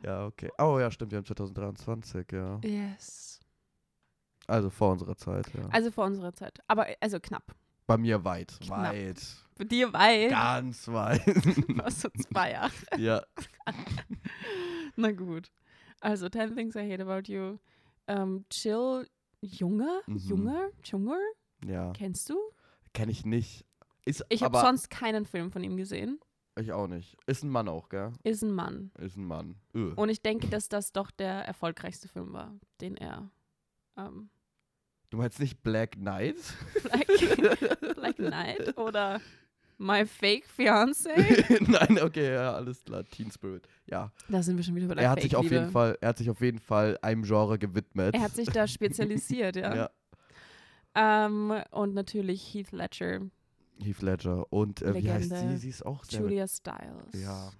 ja, okay. Oh ja, stimmt, wir haben 2023, ja. Yes. Also vor unserer Zeit, ja. Also vor unserer Zeit. Aber also knapp. Bei mir weit. Knapp. Weit. Bei dir weit. Ganz weit. [LAUGHS] Was so zwei Jahre. ja. [LAUGHS] Na gut. Also, Ten Things I Hate About You. Ähm, Chill Junge? Mhm. Junger? Junger? Ja. Kennst du? Kenne ich nicht. Ist Ich habe aber sonst keinen Film von ihm gesehen. ich auch nicht. Ist ein Mann auch, gell? Ist ein Mann. Ist ein Mann. Öh. Und ich denke, dass das doch der erfolgreichste Film war, den er. Ähm, Du meinst nicht Black Knight? Black, [LAUGHS] Black Knight oder My Fake Fiance. [LAUGHS] Nein, okay, ja, alles klar. Teen Spirit. Ja. Da sind wir schon wieder bei der Er hat sich auf Fake-Liebe. jeden Fall, er hat sich auf jeden Fall einem Genre gewidmet. Er hat sich da spezialisiert, [LAUGHS] ja. ja. Ähm, und natürlich Heath Ledger, Heath Ledger. Und äh, wie heißt sie? Sie ist auch sehr. Julia Stiles. Ja.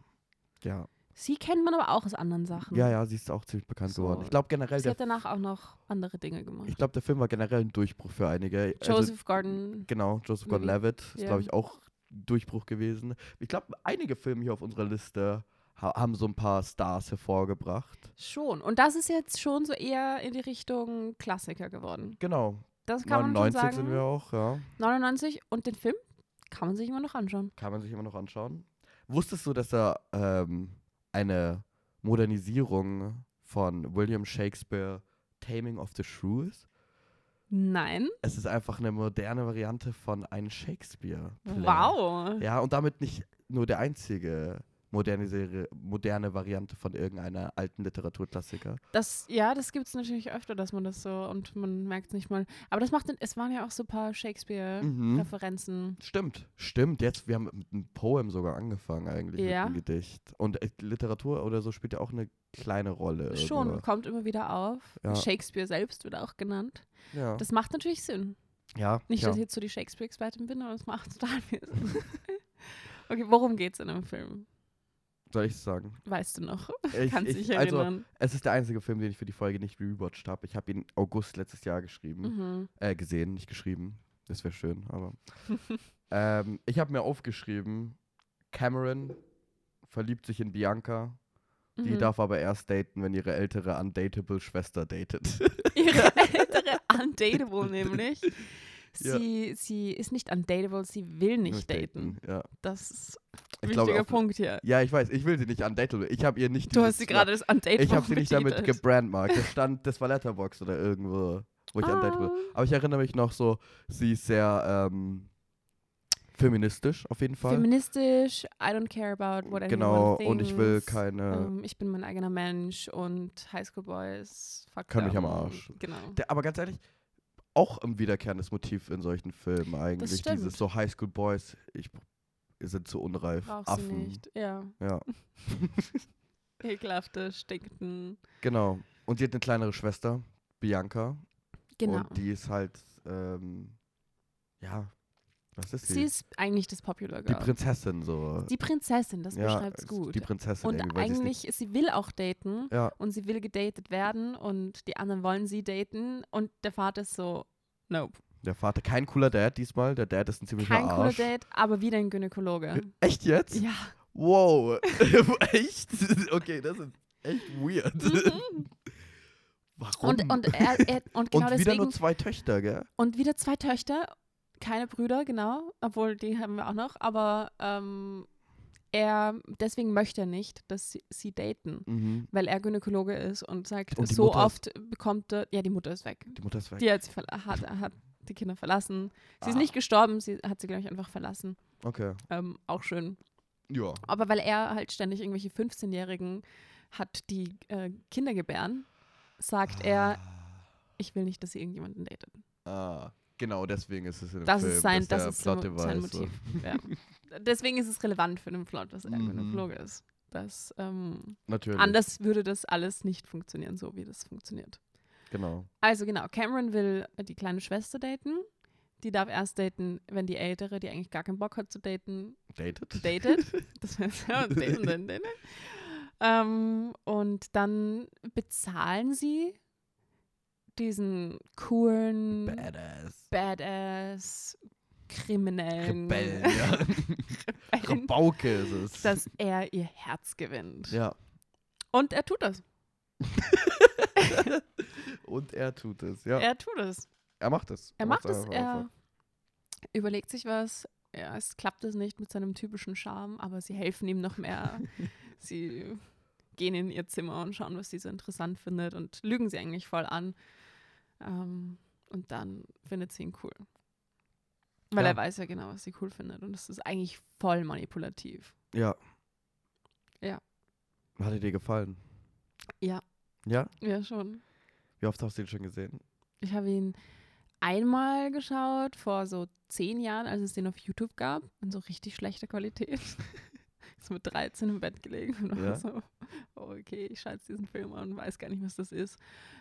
Ja. Sie kennt man aber auch aus anderen Sachen. Ja, ja, sie ist auch ziemlich bekannt So. geworden. Ich glaube generell, Sie hat danach auch noch andere Dinge gemacht. ich glaube, der Film war generell ein Durchbruch für einige. Also, Joseph Gordon. genau, Joseph. Gordon-Levitt ist, Ja. glaube ich, auch ein Durchbruch gewesen. Ich glaube, einige Filme hier auf unserer Liste ha haben so ein paar Stars hervorgebracht. Schon. Und das ist jetzt schon so eher in die Richtung Klassiker geworden. Genau. Das kann man 99 schon sagen. sind wir auch, ja. 99 und den Film kann man sich immer noch anschauen. Kann man sich immer noch anschauen. Wusstest du, dass er ähm, eine Modernisierung von William Shakespeare Taming of the Shrew ist? Nein. Es ist einfach eine moderne Variante von einem Shakespeare. -Play. Wow. Ja, und damit nicht nur der einzige modernisiere, moderne Variante von irgendeiner alten Literaturklassiker. Das, ja, das gibt es natürlich öfter, dass man das so und man merkt es nicht mal. Aber das macht, es waren ja auch so ein paar Mhm. Shakespeare-Referenzen. Stimmt, stimmt. Jetzt, wir haben mit einem Poem sogar angefangen eigentlich, Ja. mit einem Gedicht. Und äh, Literatur oder so spielt ja auch eine kleine Rolle. Schon, irgendwo. kommt immer wieder auf. Ja. Shakespeare selbst wird auch genannt. Ja, Das macht natürlich Sinn. ja, Nicht, ja. dass ich jetzt so die Shakespeare-Expertin bin, aber es macht [LAUGHS] total viel Sinn. [LAUGHS] okay, worum geht's in dem Film? Soll ich es sagen? Weißt du noch? [LAUGHS] Ich, Kannst ich, dich also, erinnern. es ist der einzige Film, den ich für die Folge nicht rewatcht habe. Ich habe ihn August letztes Jahr geschrieben. mhm. Äh, gesehen, nicht geschrieben. Das wäre schön, aber. [LAUGHS] ähm, ich habe mir aufgeschrieben, Cameron verliebt sich in Bianca. Die Mhm. darf aber erst daten, wenn ihre ältere undateable Schwester datet. Ihre [LAUGHS] ältere undateable nämlich. Ja. Sie, sie ist nicht undateable, sie will nicht daten. Ja. Das ist Ich ein glaube, wichtiger Punkt hier. ja, ich weiß, ich will sie nicht undateable. Ich habe ihr nicht Du dieses- hast sie gerade das undateable Ich habe sie nicht damit gebrandmarkt. Das stand, das war Letterbox oder irgendwo, wo ich undateable. Ah. Aber ich erinnere mich noch so, sie ist sehr ähm, feministisch auf jeden Fall. Feministisch, I don't care about what anyone genau, thinks. und ich will keine. Ähm, ich bin mein eigener Mensch und Highschool Boys fuck Können mich am Arsch. Genau. Der, aber ganz ehrlich, auch ein wiederkehrendes Motiv in solchen Filmen eigentlich. Dieses so Highschool Boys, ich sind zu unreif. Brauchst Affen. nicht. Ja. Ja, [LAUGHS] Ekelhafte, stinkenden. genau. Und sie hat eine kleinere Schwester, Bianca. Genau. Und die ist halt, ähm, ja, Was ist sie? Sie ist eigentlich das Popular die Girl. Prinzessin so. Die Prinzessin, das ja, beschreibt es gut. Die Prinzessin und eigentlich, sie will auch daten ja, und sie will gedatet werden und die anderen wollen sie daten und der Vater ist so, nope. der Vater, kein cooler Dad diesmal. Der Dad ist ein ziemlicher Kein cooler Arsch. Date, aber wieder ein Gynäkologe. Echt jetzt? Ja. Wow. [LAUGHS] echt? Okay, das ist echt weird. Mhm. [LAUGHS] Warum? Und, und, er, er, und genau Und wieder deswegen. nur zwei Töchter, gell? Und wieder zwei Töchter, keine Brüder, genau, obwohl die haben wir auch noch, aber ähm, er, deswegen möchte er nicht, dass sie, sie daten, Mhm. weil er Gynäkologe ist und sagt, Und so Mutter ist- oft bekommt er, ja, die Mutter ist weg. Die Mutter ist weg. Die hat, hat, hat die Kinder verlassen. Sie ist Ah. nicht gestorben, sie hat sie, glaube ich, einfach verlassen. Okay. Ähm, auch schön. Ja. Aber weil er halt ständig irgendwelche 15-Jährigen hat, die äh, Kinder gebären, sagt er, ich will nicht, dass sie irgendjemanden datet. Ah, genau, deswegen ist es in dem Das Film. ist sein, das ist sein, Plot sein so. Motiv. Ja. [LAUGHS] Deswegen ist es relevant für den Plot, dass er Mhm. Gynäkologe ist. Das, ähm, Natürlich. anders würde das alles nicht funktionieren, so wie das funktioniert. Genau. Also genau, Cameron will die kleine Schwester daten. Die darf erst daten, wenn die ältere, die eigentlich gar keinen Bock hat zu daten, Dated? datet. [LAUGHS] Das wäre so, daten, daten, daten. Ähm, und dann bezahlen sie diesen coolen, Badass. badass, kriminellen Rebellen, ja. [LAUGHS] Rebellen, Rabauke ist es. dass er ihr Herz gewinnt. ja. Und er tut das. [LAUGHS] Und er tut es, ja. Er tut es. Er macht es. Er macht es. Er einfach. überlegt sich was. Ja, es klappt es nicht mit seinem typischen Charme, aber sie helfen ihm noch mehr. [LAUGHS] sie gehen in ihr Zimmer und schauen, was sie so interessant findet und lügen sie eigentlich voll an. Ähm, und dann findet sie ihn cool. Weil Ja. er weiß ja genau, was sie cool findet. Und es ist eigentlich voll manipulativ. Ja. Ja. Hat er dir gefallen? Ja. Ja? Ja, schon. Wie oft hast du ihn schon gesehen? Ich habe ihn einmal geschaut, vor so zehn Jahren, als es den auf YouTube gab, in so richtig schlechter Qualität. [LAUGHS] ist mit 13 im Bett gelegen und war Ja. so, oh, okay, ich jetzt diesen Film an und weiß gar nicht, was das ist.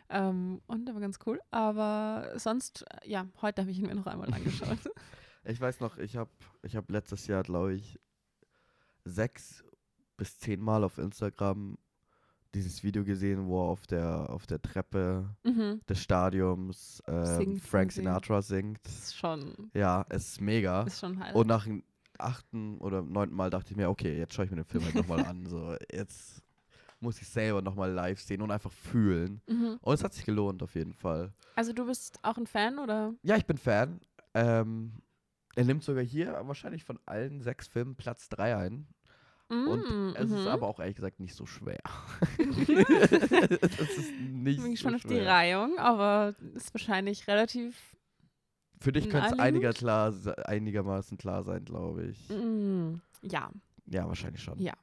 Ähm, und war ganz cool. Aber sonst, äh, ja, heute habe ich ihn mir noch einmal angeschaut. [LAUGHS] [LAUGHS] Ich weiß noch, ich habe ich hab letztes Jahr, glaube ich, sechs bis zehn Mal auf Instagram dieses Video gesehen, wo er auf der, auf der Treppe mhm. des Stadiums ähm, Singt Frank. Sinatra singt. Das ist schon, Ja, es ist mega. ist schon Highlight. Und nach achten oder neunten Mal dachte ich mir, okay, jetzt schaue ich mir den Film halt nochmal an. So, jetzt muss ich selber nochmal live sehen und einfach fühlen. mhm. Und es hat sich gelohnt, auf jeden Fall. Also du bist auch ein Fan, oder? Ja, ich bin Fan. Ähm, er nimmt sogar hier wahrscheinlich von allen sechs Filmen Platz 3 ein. Und Mm, es ist mhm. aber auch ehrlich gesagt nicht so schwer. [LAUGHS] [LAUGHS] es ist nicht Ich bin so schon auf die. Reihung, aber ist wahrscheinlich relativ. Für dich könnte es einiger klar, einigermaßen klar sein, glaube ich. Mm, ja. Ja, wahrscheinlich schon. Ja.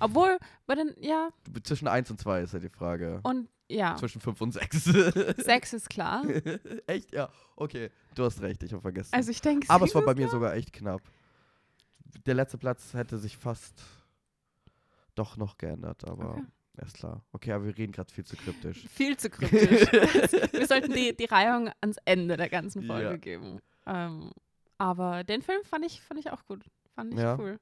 Obwohl, bei den, ja, Zwischen 1 und 2 ist ja die Frage. und ja, Zwischen 5 und 6. [LAUGHS] sechs ist klar. [LAUGHS] echt? Ja, okay. Du hast recht, ich habe vergessen. Also ich denke, Aber es war bei mir sogar echt knapp. Der letzte Platz hätte sich fast doch noch geändert, aber Okay. Ist klar. Okay, aber wir reden gerade viel zu kryptisch. [LAUGHS] viel zu kryptisch. [LAUGHS] Wir sollten die, die Reihung ans Ende der ganzen Folge Ja. geben. Ähm, aber den Film fand ich, fand ich auch gut. Fand ich Ja. cool.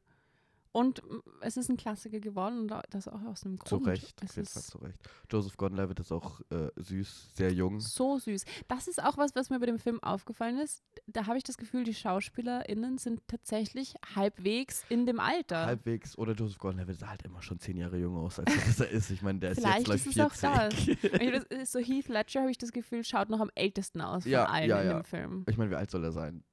Und mm, es ist ein Klassiker geworden und das auch aus einem Zu Grund. Recht, auf Es jeden Fall ist zu Recht. Joseph Gordon-Levitt ist auch äh, süß, sehr jung. so süß. Das ist auch was, was mir bei dem Film aufgefallen ist. Da habe ich das Gefühl, die SchauspielerInnen sind tatsächlich halbwegs in dem Alter. Halbwegs, oder Joseph Gordon-Levitt sah halt immer schon zehn Jahre jünger aus, als er [LAUGHS] ist. Ich meine, der ist Vielleicht jetzt gleich ist es auch 40. Das [LAUGHS] ist so Heath Ledger, habe ich das Gefühl, schaut noch am ältesten aus von Ja, allen ja, in ja. dem Film. Ich meine, wie alt soll er sein?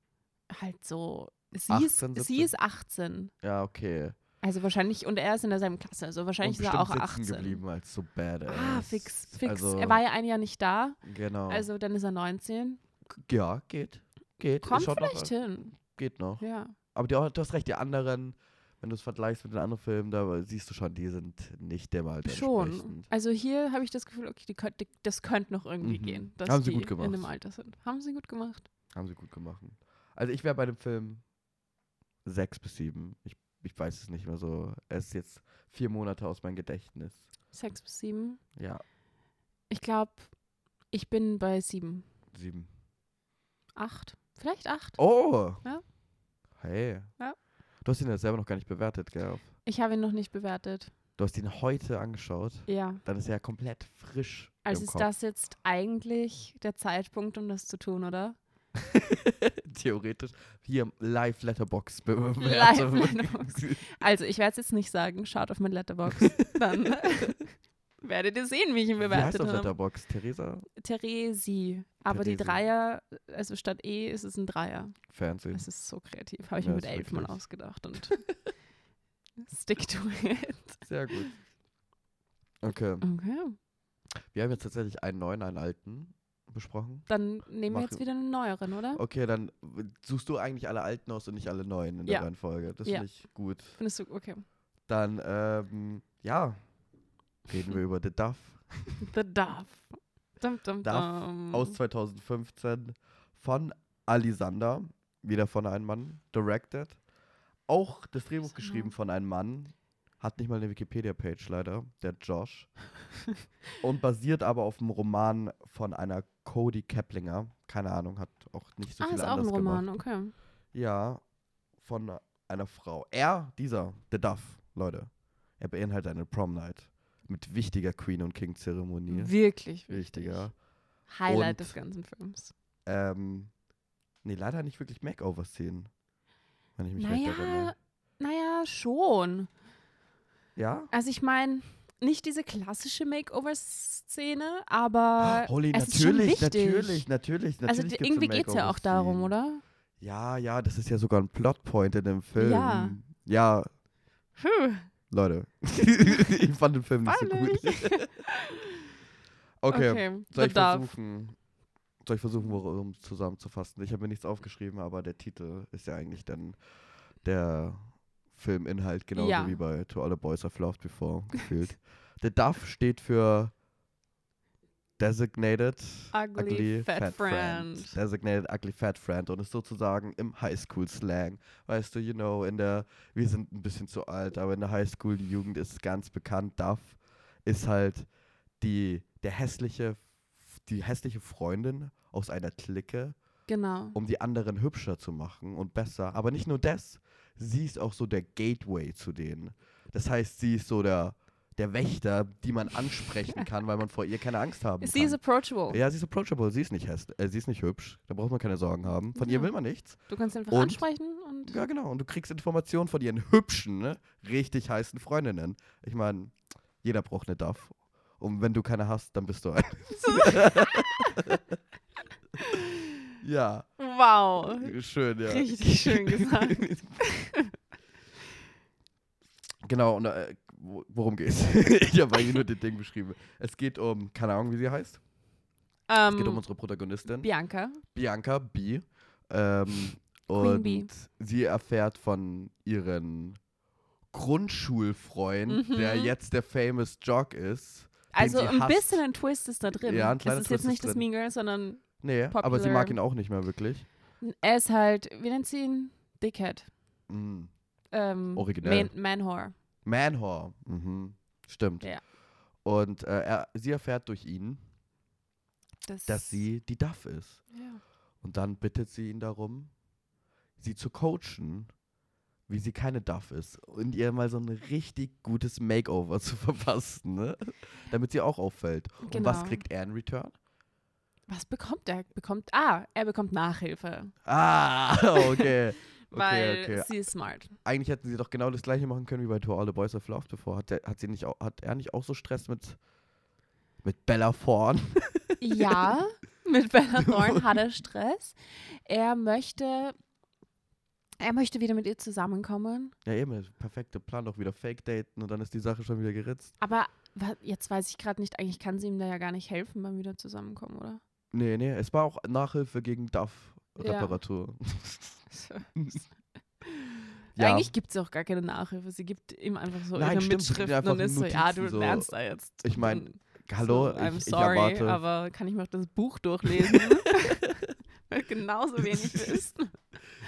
Halt so. Sie, 18, ist, 17? sie ist 18. Ja, okay. Also wahrscheinlich, und er ist in derselben Klasse, also wahrscheinlich ist er auch bestimmt sitzen 18. geblieben als so badass. Ah, fix, fix. Also, er war ja ein Jahr nicht da, genau. also dann ist er 19. ja, geht. Geht. Kommt vielleicht hin. Geht noch. Ja. Aber die, du hast recht, die anderen, wenn du es vergleichst mit den anderen Filmen, da siehst du schon, die sind nicht dem Alter Schon. Also hier habe ich das Gefühl, okay, die könnt, die, das könnte noch irgendwie Mhm. gehen, dass Haben sie die gut gemacht. in dem Alter sind. Haben sie gut gemacht. Haben sie gut gemacht. Also ich wäre bei dem Film sechs bis sieben. Ich, ich weiß es nicht mehr so. Er ist jetzt vier Monate aus meinem Gedächtnis. Sechs bis sieben. Ja, Ich glaube, ich bin bei sieben. sieben. Acht. Vielleicht acht. Oh! Ja. Hey. Ja. Du hast ihn ja selber noch gar nicht bewertet, gell? Ich habe ihn noch nicht bewertet. Du hast ihn heute angeschaut. Ja. Dann ist er ja komplett frisch. Also ist Kopf. das jetzt eigentlich der Zeitpunkt, um das zu tun, oder? [LAUGHS] Theoretisch. Hier live Letterbox. Letterboxd. Also ich werde es jetzt nicht sagen. Schaut auf mein Letterbox. [LAUGHS] Dann [LAUGHS] werdet ihr sehen, wie ich ihn bewertet auf habe. Letterbox? Theresa? Theresi. Aber die Theresi. Dreier, also statt E ist es ein Dreier. Fernsehen. Es ist so kreativ. Habe ich Ja, mir mit elf mal ausgedacht und stick to it. Sehr gut. Okay. Okay. Wir haben jetzt tatsächlich einen neuen, einen alten besprochen. Dann nehmen wir Mach- jetzt wieder einen neueren, oder? Okay, dann suchst du eigentlich alle alten aus und nicht alle neuen in Ja. der Reihenfolge. Das Ja. finde ich gut. Findest du, okay. Dann, ähm, ja, reden wir [LAUGHS] über The Duff The Dove. Dum, dum, Dove dum. aus 2015 von Alisander, wieder von einem Mann, directed. Auch das Drehbuch geschrieben von einem Mann, hat nicht mal eine Wikipedia-Page leider, der Josh. [LAUGHS] und basiert aber auf einem Roman von einer Cody Keplinger. Keine Ahnung, hat auch nicht so ah, viel ist auch ein anders Roman, gemacht. okay. Ja, von einer Frau. Er, dieser, The Duff, Leute. Er beinhaltet eine Prom Night mit wichtiger Queen und King Zeremonie. Wirklich wichtig. Wichtiger. Highlight Und- des ganzen Films. Ähm, nee, leider nicht wirklich Makeover-Szenen. Wenn ich mich recht Naja, erinnere. naja, schon. Ja? Also ich meine, nicht diese klassische Makeover-Szene, aber Holly, es ist schon natürlich, wichtig. natürlich, natürlich, natürlich. also gibt's d- irgendwie geht es ja auch darum, oder? Ja, ja, das ist ja sogar ein Plotpoint in dem Film. Ja. Ja, Puh, Leute. [LAUGHS] ich fand den Film nicht so gut. [LAUGHS] okay. okay. Soll ich Dove. versuchen, soll ich versuchen, worum es zusammenzufassen? Ich habe mir nichts aufgeschrieben, aber der Titel ist ja eigentlich dann der Filminhalt, genauso Ja. wie bei To All the Boys I've Loved Before gefühlt. [LAUGHS] der DAF steht für Designated Ugly, Fat, Friend. Designated Ugly Fat Friend und ist sozusagen im Highschool-Slang. Weißt du, you know, in der, wir sind ein bisschen zu alt, aber in der Highschool-Jugend ist ganz bekannt, Duff ist halt die, der hässliche, die hässliche Freundin aus einer Clique, Genau. um die anderen hübscher zu machen und besser. Aber nicht nur das, sie ist auch so der Gateway zu denen. Das heißt, sie ist so der, der Wächter, die man ansprechen kann, weil man vor ihr keine Angst haben Sie kann. ist approachable. Ja, sie ist approachable, sie ist nicht hässlich, äh, sie ist nicht hübsch, da braucht man keine Sorgen haben. Von ihr Ja. will man nichts. Du kannst sie einfach Und- ansprechen und Ja, genau. Und du kriegst Informationen von ihren hübschen, ne, richtig heißen Freundinnen. Ich meine, jeder braucht eine Duff. Und wenn du keine hast, dann bist du ein. Ja, wow. schön, ja. Richtig schön gesagt. [LAUGHS] genau, und äh, wo- worum geht's? [LAUGHS] ich habe eigentlich nur das Ding beschrieben. Es geht um, keine Ahnung, wie sie heißt. Es geht um Ähm, unsere Protagonistin. Bianca. Bianca B. Ähm, Queen und Bee. sie erfährt von ihren Grundschulfreund, Mhm. der jetzt der famous Jock ist. Also ein hasst. bisschen ein Twist ist da drin. Ja, ein kleiner es ist Twist jetzt nicht ist das drin. Mean Girl, sondern Nee, aber sie popular. mag ihn auch nicht mehr wirklich. er ist halt, wie nennt sie ihn? Dickhead. Mhm. Ähm, Originell. Man Manwhore. Manwhore. Mhm. Stimmt. Ja. Und äh, er, sie erfährt durch ihn, Das, dass sie die Duff ist. Ja. Und dann bittet sie ihn darum, sie zu coachen, wie sie keine Duff ist. Und ihr mal so ein richtig gutes Makeover [LAUGHS] zu verpassen, ne? Damit sie auch auffällt. Und was Genau. kriegt er in Return? Was bekommt er? Bekommt, ah, er bekommt Nachhilfe. Ah, [LAUGHS] okay. [LAUGHS] Weil okay, okay. sie ist smart. Eigentlich hätten sie doch genau das gleiche machen können wie bei To All the Boys I've Loved Before. Hat, der, hat, sie nicht, au- hat er nicht auch so Stress mit, mit Bella Thorne? Ja, [LAUGHS] mit Bella Thorne hat er Stress. Er möchte, er möchte wieder mit ihr zusammenkommen. ja, eben, perfekte Plan, doch wieder Fake-Daten und dann ist die Sache schon wieder geritzt. Aber jetzt weiß ich gerade nicht, eigentlich kann sie ihm da ja gar nicht helfen beim wieder zusammenkommen, oder? Nee, nee, es war auch Nachhilfe gegen Ja. Duff-Reparatur. Ja. Eigentlich gibt es auch gar keine Nachhilfe. Sie gibt ihm einfach so Nein, ihre stimmt, Mitschriften und ist so, ja, du so. lernst da jetzt. Ich mein, Und Hallo, so, I'm ich, ich sorry, erwarte. aber kann ich mir auch das Buch durchlesen? [LAUGHS] [LAUGHS] Weil genauso wenig wissen.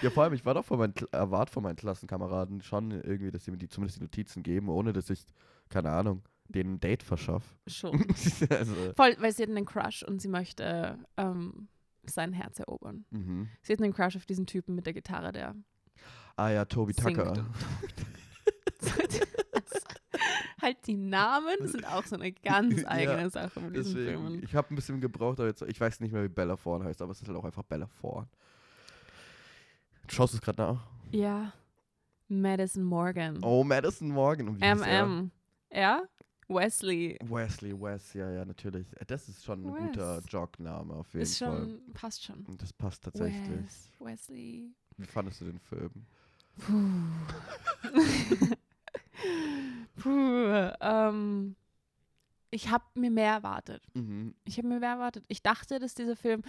Ja, vor allem, ich war doch von meinen, erwart von meinen Klassenkameraden schon irgendwie, dass sie mir die, zumindest die Notizen geben, ohne dass ich, keine Ahnung, ein Date verschaffe. Schon. [LAUGHS] also, Voll, weil sie hat einen Crush und sie möchte ähm, sein Herz erobern. mhm. Sie hat einen Crush auf diesen Typen mit der Gitarre, der Ah ja, Toby singt Tucker. [LAUGHS] halt die Namen sind auch so eine ganz Ja, eigene Sache mit diesen Deswegen, Filmen. ich habe ein bisschen gebraucht, aber jetzt, ich weiß nicht mehr, wie Bella Thorne heißt, aber es ist halt auch einfach Bella Thorne. Schaust du es gerade nach? Ja. Madison Morgan. Oh, Madison Morgan. Und wie? MM. Ja? Wesley. Wesley West, ja, ja, natürlich. Das ist schon ein guter Wes. Jogname auf jeden Ist Fall. schon, passt schon. Das passt tatsächlich. Wes, Wesley. Wie fandest du den Film? Puh. [LAUGHS] Puh. Ähm, ich habe mir mehr erwartet. Mhm. Ich habe mir mehr erwartet. Ich dachte, dass dieser Film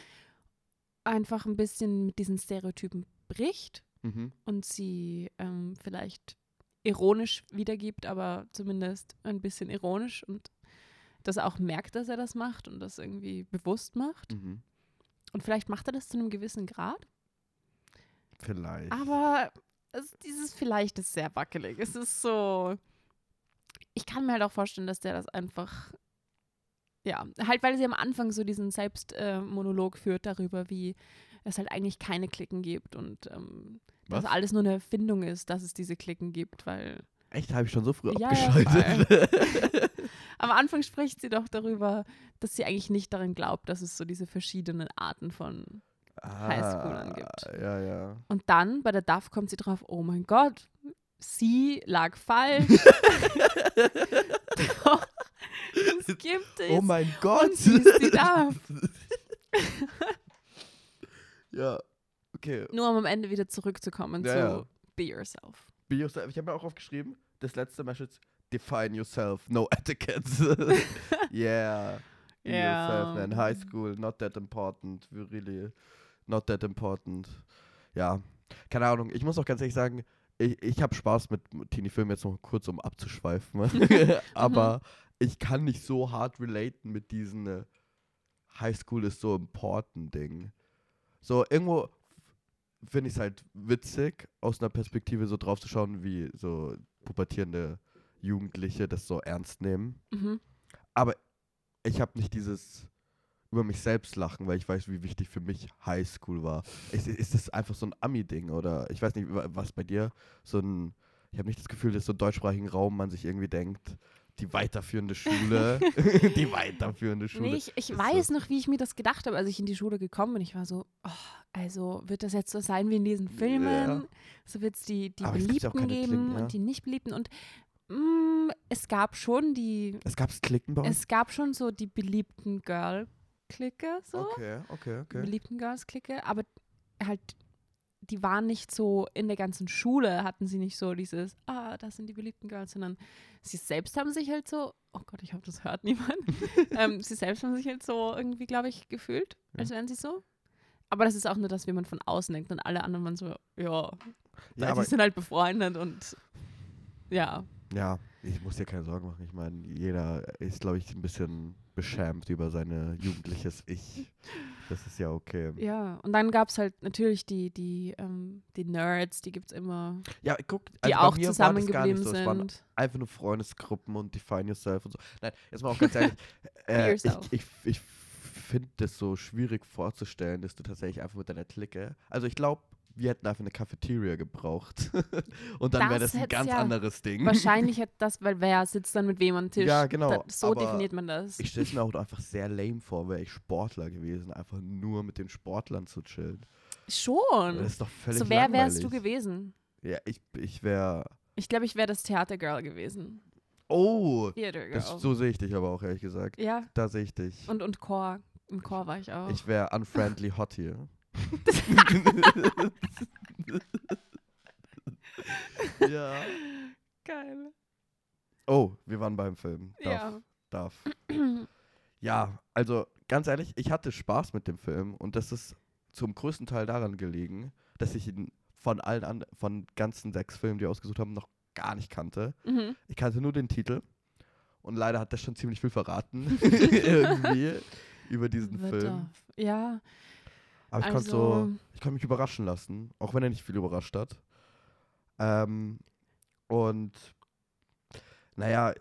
einfach ein bisschen mit diesen Stereotypen bricht Mhm. und sie ähm, vielleicht ironisch wiedergibt, aber zumindest ein bisschen ironisch und dass er auch merkt, dass er das macht und das irgendwie bewusst macht. Mhm. Und vielleicht macht er das zu einem gewissen Grad. Vielleicht. Aber es, dieses vielleicht ist sehr wackelig. Es ist so. Ich kann mir halt auch vorstellen, dass der das einfach. Ja, halt, weil sie am Anfang so diesen Selbstmonolog führt darüber, wie es halt eigentlich keine Klicken gibt und ähm, dass alles nur eine Erfindung ist, dass es diese Klicken gibt, weil Echt, habe ich schon so früh Ja, ja, abgeschaltet. [LAUGHS] am Anfang spricht sie doch darüber, dass sie eigentlich nicht daran glaubt, dass es so diese verschiedenen Arten von Highschoolern gibt. Ah, Ja, ja. Und dann bei der DAF kommt sie drauf, oh mein Gott, sie lag falsch. [LAUGHS] Doch, es gibt es. Oh mein Gott. Und sie ist die DAF. [LAUGHS] ja, okay. Nur um am Ende wieder zurückzukommen Ja, zu ja. Be Yourself. Be yourself. Ich habe mir auch aufgeschrieben, das letzte Message, define yourself, no [LAUGHS] etiquettes. [LAUGHS] yeah. Be Ja. yourself, man. High school, not that important. Really, not that important. Ja, keine Ahnung. Ich muss auch ganz ehrlich sagen, ich, ich habe Spaß mit Teenie-Filmen jetzt noch kurz, um abzuschweifen. [LAUGHS] Aber ich kann nicht so hart relaten mit diesen äh, High School ist so important Ding. So, irgendwo finde ich es halt witzig, aus einer Perspektive so drauf zu schauen, wie so pubertierende Jugendliche das so ernst nehmen. Mhm. Aber ich habe nicht dieses über mich selbst lachen, weil ich weiß, wie wichtig für mich Highschool war. Ist, ist das einfach so ein Ami-Ding oder ich weiß nicht, wa- was bei dir so ein. Ich habe nicht das Gefühl, dass so im deutschsprachigen Raum man sich irgendwie denkt, die weiterführende Schule, [LAUGHS] [LAUGHS] die weiterführende Schule. Nee, ich, ich weiß noch, wie ich mir das gedacht habe, als ich in die Schule gekommen bin. Ich war so, oh, also wird das jetzt so sein wie in diesen Filmen? Ja. So wird es die, die Aber Beliebten geben Klicken, ja. und die nicht Beliebten. Und mm, es gab schon die, Es gab's Klicken bei uns? es gab schon so die beliebten Girl-Clique, so. Okay, okay, Die okay. beliebten Girls-Clique, aber halt, die waren nicht so, in der ganzen Schule hatten sie nicht so dieses, ah, das sind die beliebten Girls, sondern sie selbst haben sich halt so, oh Gott, ich hoffe, das hört niemand, [LAUGHS] ähm, sie selbst haben sich halt so irgendwie, glaube ich, gefühlt, als wären sie so. Aber das ist auch nur das, wie man von außen denkt und alle anderen waren so, ja, Ja, die sind halt befreundet und ja, ja, ich muss dir keine Sorgen machen. Ich meine, jeder ist, glaube ich, ein bisschen beschämt über seine jugendliches Ich. [LAUGHS] Das ist ja okay. ja. Und dann gab es halt natürlich die, die, ähm, die Nerds, die gibt es immer, Ja, guck, die also bei auch zusammengeblieben so. Sind. einfach nur Freundesgruppen und Define Yourself und so. Nein, jetzt mal auch ganz ehrlich. [LAUGHS] äh, ich ich, ich finde das so schwierig vorzustellen, dass du tatsächlich einfach mit deiner Clique. Also ich glaube, wir hätten einfach eine Cafeteria gebraucht. [LAUGHS] und dann wäre Das ein ganz ja anderes Ding. Wahrscheinlich [LAUGHS] hat das, weil wer sitzt dann mit wem am Tisch? Ja, genau, Da, so definiert man das. Ich stelle es [LAUGHS] mir auch einfach sehr lame vor, wäre ich Sportler gewesen, einfach nur mit den Sportlern zu chillen. Schon. Das ist doch völlig So, wer langweilig. wärst du gewesen? Ja, ich, ich wäre. Ich glaube, ich wäre das Theatergirl gewesen. Oh, das, so sehe ich dich aber auch, ehrlich gesagt. ja, Da sehe ich dich. und, und Chor. Im Chor war ich auch. Ich wäre unfriendly hot hier. [LAUGHS] ja. Geil. Oh, wir waren beim Film. Darf, Ja. darf. [CLEARS THROAT] Ja, also ganz ehrlich, ich hatte Spaß mit dem Film und das ist zum größten Teil daran gelegen, dass ich ihn von allen an, von ganzen sechs Filmen, die wir ausgesucht haben, noch gar nicht kannte. Mhm. Ich kannte nur den Titel und leider hat das schon ziemlich viel verraten [LAUGHS] [LAUGHS] irgendwie über diesen Film. Ja, Aber ich konnte so, also, ich konnte mich überraschen lassen, auch wenn er nicht viel überrascht hat. Ähm, und naja,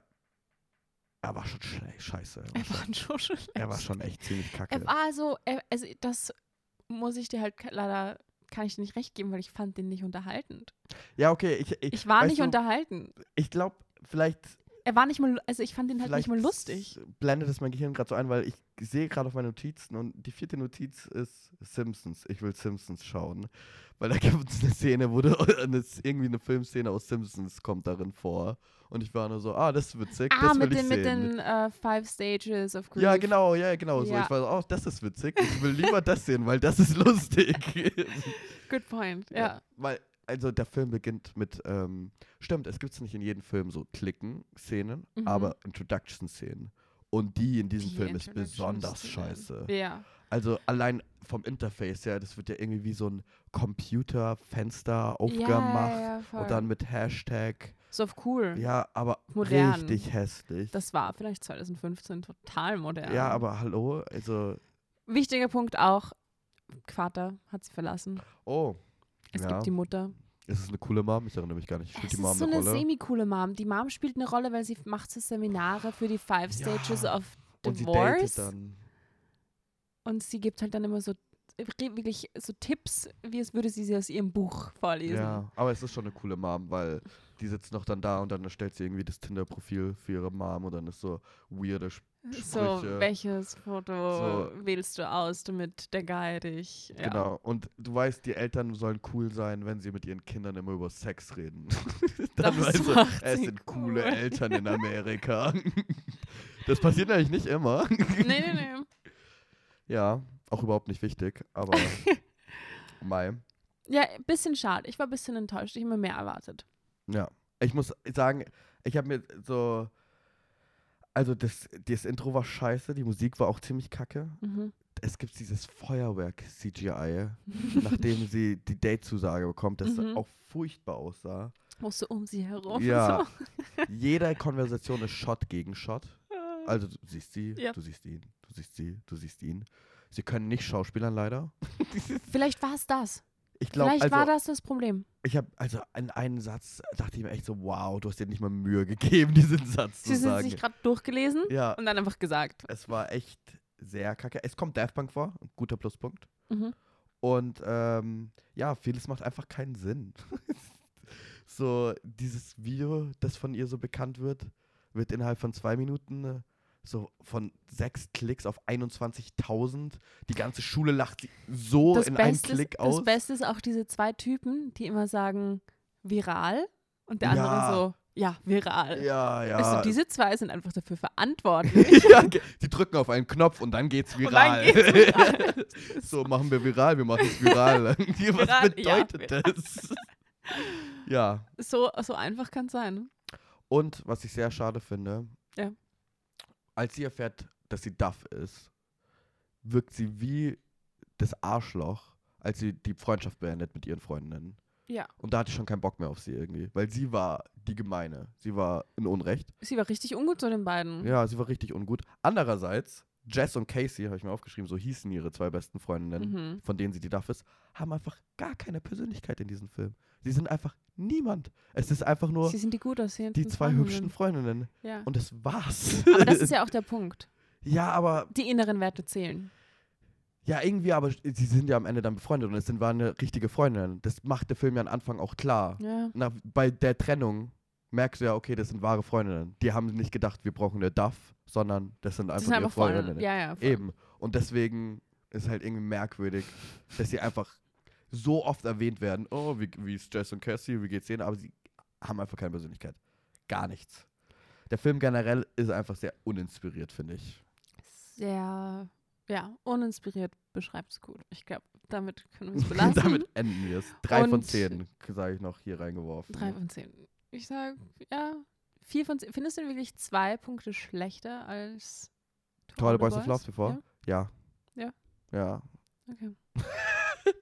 er war schon scheiße. Er war, er schon, schon er war schon echt ziemlich kacke. Er war so, er, also das muss ich dir halt leider kann ich dir nicht recht geben, weil ich fand den nicht unterhaltend. Ja, okay. Ich, ich, Ich war nicht du, unterhalten. Ich glaube, vielleicht Er war nicht mal, also ich fand den halt Vielleicht nicht mal lustig. blendet es mein Gehirn gerade so ein, weil ich sehe gerade auf meine Notizen und die vierte Notiz ist Simpsons. Ich will Simpsons schauen. Weil da [LAUGHS] gibt es eine Szene, wo du, [LAUGHS] eine, irgendwie eine Filmszene aus Simpsons kommt darin vor. Und ich war nur so, ah, das ist witzig, Ah, das will mit ich den, mit sehen. den äh, Five Stages of Grief. ja, genau, ja, genau. So. Ja. Ich war so, oh, das ist witzig. Ich will lieber das sehen, weil das ist [LAUGHS] lustig. Good point, ja. Weil, also der Film beginnt mit, ähm, stimmt, es gibt nicht in jedem Film so Klicken-Szenen, Mhm. aber Introduction-Szenen. Und die in diesem Die Film ist besonders scheiße. Ja. Also allein vom Interface her, das wird ja irgendwie wie so ein Computerfenster Ja, aufgemacht ja, ja, und dann mit Hashtag. so auf cool. Ja, aber Modern. richtig hässlich. Das war vielleicht 2015 total modern. ja, aber hallo, also, Wichtiger Punkt auch, Vater hat sie verlassen. oh, Es Ja. gibt die Mutter. ist es eine coole Mom? Ich erinnere mich gar nicht. Es Spielt ist die Mom so eine eine semi-coole Mom. Die Mom spielt eine Rolle, weil sie macht so Seminare für die Five Ja. Stages of und sie Divorce. dann. Und sie gibt halt dann immer so wirklich so Tipps, wie es würde sie sie aus ihrem Buch vorlesen. Ja, aber es ist schon eine coole Mom, weil die sitzt noch dann da und dann erstellt sie irgendwie das Tinder-Profil für ihre Mom und dann ist so weirde Sp So, Sprüche. welches Foto So. wählst du aus, damit der Guy dich. Ja. Genau. Und du weißt, die Eltern sollen cool sein, wenn sie mit ihren Kindern immer über Sex reden. [LAUGHS] dann Das weißt du, es sind coole cool. Eltern in Amerika. [LAUGHS] das passiert eigentlich nicht immer. Nee, nee, nee. ja, auch überhaupt nicht wichtig, aber [LAUGHS] Mai. Ja, ein bisschen schade. Ich war ein bisschen enttäuscht. Ich habe mir mehr erwartet. Ja. Ich muss sagen, ich habe mir so. Also das, das Intro war scheiße, die Musik war auch ziemlich kacke. Mhm. Es gibt dieses Feuerwerk-CGI, [LAUGHS] nachdem sie die Date-Zusage bekommt, das Mhm. auch furchtbar aussah. Wo so um sie herum. Ja. So. [LAUGHS] Jede Konversation ist Shot gegen Shot. Also du siehst sie, Ja. du siehst ihn, du siehst sie, du siehst ihn. Sie können nicht schauspielern leider. Vielleicht war es das. Ich glaube, Vielleicht also war das das Problem. ich habe also in einem Satz dachte ich mir echt so, wow, du hast dir nicht mal Mühe gegeben, [LAUGHS] diesen Satz Sie zu sind sagen. sich gerade durchgelesen ja, und dann einfach gesagt. es war echt sehr kacke. Es kommt Daft Punk vor, ein guter Pluspunkt. Mhm. Und ähm, ja, vieles macht einfach keinen Sinn. [LAUGHS] so, dieses Video, das von ihr so bekannt wird, wird innerhalb von zwei Minuten äh, so von sechs Klicks auf 21.000. Die ganze Schule lacht so Das, in einem Beste Klick aus. das Beste ist auch diese zwei Typen, die immer sagen, viral. Und der Ja. andere so, ja, viral. ja, ja. Also diese zwei sind einfach dafür verantwortlich. [LAUGHS] ja, die drücken auf einen Knopf und dann geht's viral. dann geht's viral. [LAUGHS] so machen wir viral, wir machen es viral. [LAUGHS] Was Viral, ja, bedeutet viral. das? ja. so, so einfach kann es sein. Und was ich sehr schade finde, Ja. Als sie erfährt, dass sie Duff ist, wirkt sie wie das Arschloch, als sie die Freundschaft beendet mit ihren Freundinnen. Ja. Und da hatte ich schon keinen Bock mehr auf sie irgendwie, weil sie war die Gemeine. Sie war in Unrecht. Sie war richtig ungut zu den beiden. Ja, sie war richtig ungut. Andererseits, Jess und Casey, habe ich mir aufgeschrieben, so hießen ihre zwei besten Freundinnen, Mhm. von denen sie die Duff ist, haben einfach gar keine Persönlichkeit in diesem Film. Sie sind einfach niemand. Es ist einfach nur Sie sind die gut aussehenden die zwei Freundinnen. hübschen Freundinnen. Ja. Und das war's. Aber das ist [LAUGHS] ja auch der Punkt. ja, aber Die inneren Werte zählen. ja, irgendwie, aber sie sind ja am Ende dann befreundet und es sind, waren eine richtige Freundinnen. Das macht der Film ja am Anfang auch klar. Ja. Na, bei der Trennung merkst du ja, okay, das sind wahre Freundinnen. Die haben nicht gedacht, wir brauchen eine Duff, sondern das sind Das einfach sind ihre einfach Freunde. Freundinnen. Ja, ja. Eben. Und deswegen ist halt irgendwie merkwürdig, dass sie einfach so oft erwähnt werden. Oh, wie, wie ist Jess und Cassie, wie geht's denen? Aber sie haben einfach keine Persönlichkeit. Gar nichts. Der Film generell ist einfach sehr uninspiriert, finde ich. Sehr, ja, uninspiriert beschreibt es gut. Ich glaube, damit können wir es [LAUGHS] belassen. Damit enden wir es. Drei von Und- zehn, sage ich noch, hier reingeworfen. Drei von zehn. Ich sage, ja, vier von zehn. Findest du wirklich zwei Punkte schlechter als To To All All the Boys I've Loved Before? Ja. Ja. Ja. Okay. [LAUGHS]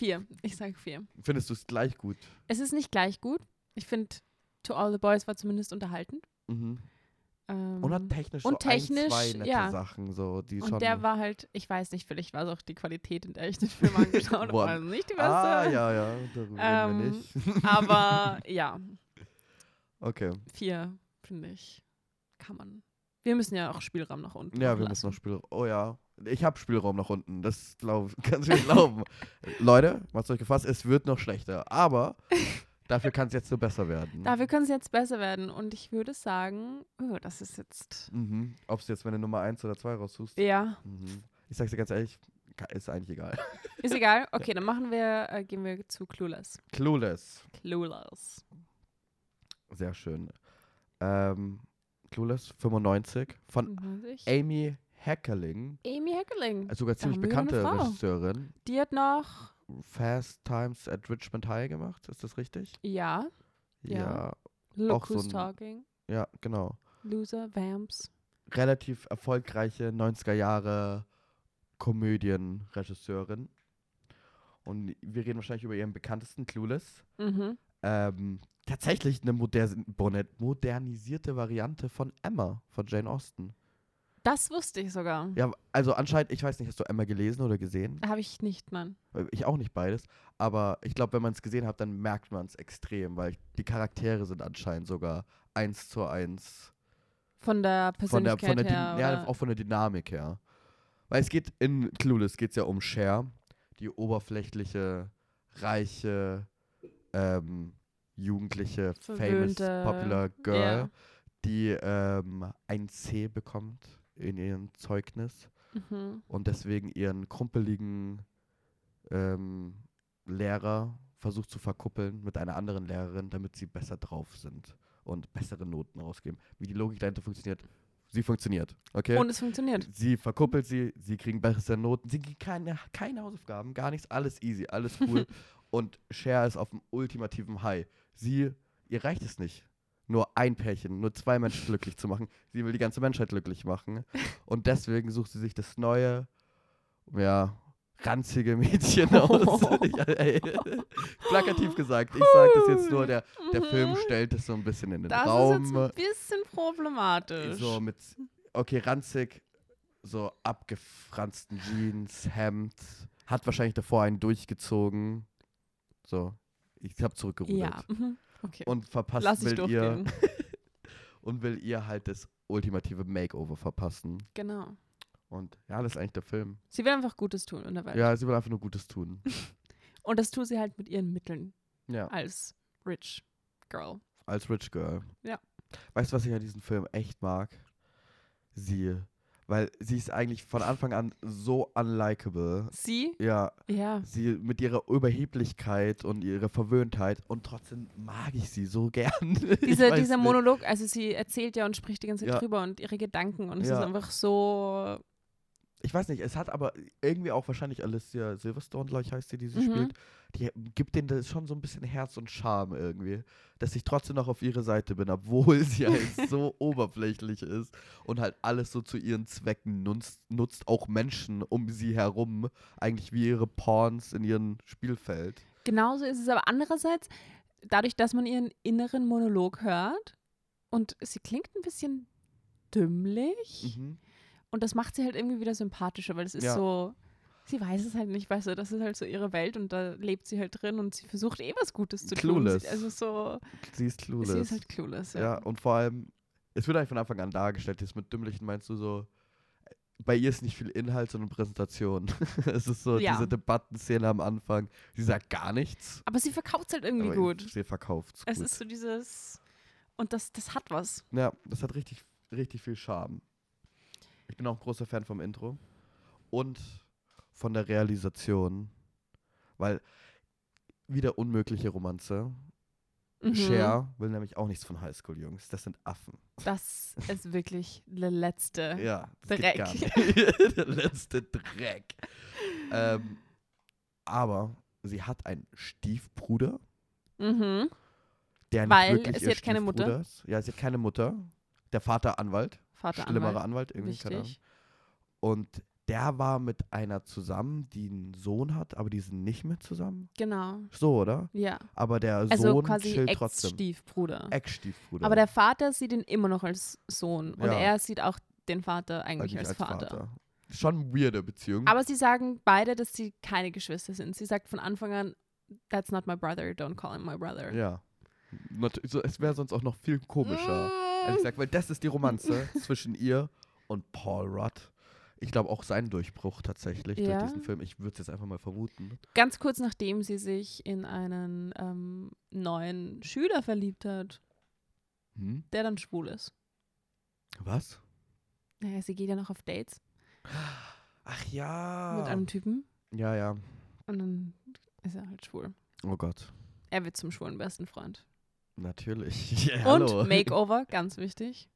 vier. Ich sage vier. Findest du es gleich gut? Es ist nicht gleich gut. Ich finde, To All the Boys war zumindest unterhaltend. Mhm. Ähm, Und hat technisch und so ein, technisch, zwei nette ja. Sachen, so, die und schon... der war halt, ich weiß nicht, vielleicht war es auch die Qualität, in der ich den Film [LAUGHS] angeschaut habe, war nicht die beste. ah, ja, ja, darüber reden wir Ähm, nicht. [LAUGHS] Aber ja, okay. vier, finde ich, kann man. Wir müssen ja auch Spielraum nach unten. Ja, wir müssen noch lassen. Spiel. Oh ja, Ich habe Spielraum nach unten. Das glaub, [LAUGHS] kannst du mir glauben. [LAUGHS] Leute, macht's euch gefasst, es wird noch schlechter. Aber [LAUGHS] dafür kann es jetzt nur besser werden. Dafür können sie jetzt besser werden. Und ich würde sagen, oh, das ist jetzt. Mhm. Ob du jetzt meine Nummer 1 oder 2 raussuchst. Ja, Mhm. Ich sag's dir ganz ehrlich, ist eigentlich egal. ist egal. Okay, dann machen wir, äh, gehen wir zu Clueless. Clueless. Clueless. Sehr schön. Ähm, Clueless 95 von 95. Amy Heckerling. Amy Heckerling. Also sogar ziemlich bekannte. Regisseurin. Die hat noch, Fast Times at Richmond High gemacht. Ist das richtig? ja, Ja. Ja, Look Auch so Who's ein- Talking, ja genau. Loser, Vamps. Relativ erfolgreiche 90er Jahre Komödienregisseurin. Und wir reden wahrscheinlich über ihren bekanntesten Clueless. Mhm. Ähm, tatsächlich eine moder- modernisierte Variante von Emma von Jane Austen. Das wusste ich sogar. Ja, also anscheinend, ich weiß nicht, hast du Emma gelesen oder gesehen? Habe ich nicht, Mann. Äh, Ich auch nicht beides. Aber ich glaube, wenn man es gesehen hat, dann merkt man es extrem, weil die Charaktere sind anscheinend sogar eins zu eins. Von der Von der, Persönlichkeit von der her. ja, auch von der Dynamik her. Weil es geht in Clueless geht es ja um Cher, die oberflächliche, reiche, ähm, jugendliche, famous, Verwöhnte, popular Girl, ja. die ähm, ein C bekommt in ihrem Zeugnis Mhm. und deswegen ihren krumpeligen ähm, Lehrer versucht zu verkuppeln mit einer anderen Lehrerin, damit sie besser drauf sind und bessere Noten rausgeben. Wie die Logik dahinter funktioniert, sie funktioniert, okay? Und es funktioniert. sie verkuppelt sie, sie kriegen bessere Noten, sie kriegen keine, keine Hausaufgaben, gar nichts, alles easy, alles cool. [LAUGHS] und Cher ist auf dem ultimativen High. Sie, ihr reicht es nicht, nur ein Pärchen, nur zwei Menschen glücklich zu machen. Sie will die ganze Menschheit glücklich machen. Und deswegen sucht sie sich das neue, ja, ranzige Mädchen aus. [LAUGHS] [LAUGHS] ey, plakativ gesagt, ich sage das jetzt nur, der, der Film Mhm. stellt es so ein bisschen in den Das Raum. ist jetzt ein bisschen problematisch. So mit, okay, ranzig, so abgefransten Jeans, Hemd, hat wahrscheinlich davor einen durchgezogen. So, ich habe zurückgerudert. ja. Mhm. Okay. Und verpasst Lass will ihr durchgehen. [LAUGHS] und will ihr halt das ultimative Makeover verpassen. genau. Und ja, das ist eigentlich der Film. Sie will einfach Gutes tun in der Welt. Ja, sie will einfach nur Gutes tun. [LAUGHS] Und das tut sie halt mit ihren Mitteln Ja, als Rich Girl. als Rich Girl. Ja. Weißt du, was ich an diesem Film echt mag? Sie. Weil sie ist eigentlich von Anfang an so unlikable. Sie? Ja, Ja. sie mit ihrer Überheblichkeit und ihrer Verwöhntheit und trotzdem mag ich sie so [LAUGHS] gern. Diese, dieser. Monolog, also sie erzählt ja und spricht die ganze Zeit Ja. drüber und ihre Gedanken und es Ja. ist einfach so. Ich weiß nicht, es hat aber irgendwie auch wahrscheinlich Alicia Silverstone, glaube ich, heißt sie, die sie Mhm. spielt. Die gibt denen das schon so ein bisschen Herz und Charme irgendwie. Dass ich trotzdem noch auf ihre Seite bin, obwohl [LAUGHS] sie halt so [LAUGHS] oberflächlich ist und halt alles so zu ihren Zwecken nutzt, nutzt auch Menschen um sie herum, eigentlich wie ihre Pawns in ihrem Spielfeld. Genauso ist es aber andererseits, dadurch, dass man ihren inneren Monolog hört und sie klingt ein bisschen dümmlich Mhm. Und das macht sie halt irgendwie wieder sympathischer, weil es ist Ja. so. Sie weiß es halt nicht, weißt du, das ist halt so ihre Welt und da lebt sie halt drin und sie versucht eh was Gutes zu Clueless. tun. Sie, also so, Sie ist clueless. sie ist halt clueless, ja. Ja, und vor allem, es wird eigentlich von Anfang an dargestellt, jetzt mit Dümmlichen meinst du so, äh, bei ihr ist nicht viel Inhalt, sondern Präsentation. [LAUGHS] es ist so Ja. diese Debattenszene am Anfang. Sie sagt gar nichts. Aber sie verkauft es halt irgendwie aber gut. Sie verkauft Es gut. ist so dieses. Und das, das hat was. ja, das hat richtig, richtig viel Charme. Ich bin auch ein großer Fan vom Intro. Und von der Realisation. Weil wieder unmögliche Romanze. Mhm. Cher will nämlich auch nichts von Highschool-Jungs. Das sind Affen. Das ist wirklich der letzte. [LAUGHS] Ja, Dreck. [LAUGHS] Der letzte Dreck. ähm, aber sie hat einen Stiefbruder, Mhm. der nicht Weil wirklich sie hat keine Mutter? Ist. Ja, sie hat keine Mutter. Der Vater Anwalt, Vater schlimmerer Anwalt. Anwalt, irgendwie, keine Ahnung. Wichtig. Und der war mit einer zusammen, die einen Sohn hat, aber die sind nicht mehr zusammen. Genau. So, oder? Ja. Aber der Also Sohn quasi chillt trotzdem. Ex-Stiefbruder. Ex-Stiefbruder. Aber der Vater sieht ihn immer noch als Sohn. Und Ja. er sieht auch den Vater eigentlich, Eigentlich als, Vater. Schon eine weirde Beziehung. Aber sie sagen beide, dass sie keine Geschwister sind. Sie sagt von Anfang an, that's not my brother, don't call him my brother. ja. Es wäre sonst auch noch viel komischer. Ehrlich gesagt, weil das ist die Romanze [LAUGHS] zwischen ihr und Paul Rudd. Ich glaube auch sein Durchbruch tatsächlich Ja. durch diesen Film. Ich würde es jetzt einfach mal vermuten. Ganz kurz nachdem sie sich in einen ähm, neuen Schüler verliebt hat, Hm? der dann schwul ist. Was? Naja, sie geht ja noch auf Dates Ach ja. mit einem Typen ja, ja. und dann ist er halt schwul. Oh Gott. Er wird zum schwulen besten Freund. Natürlich. [LAUGHS] Ja, hallo. Und Makeover, ganz wichtig.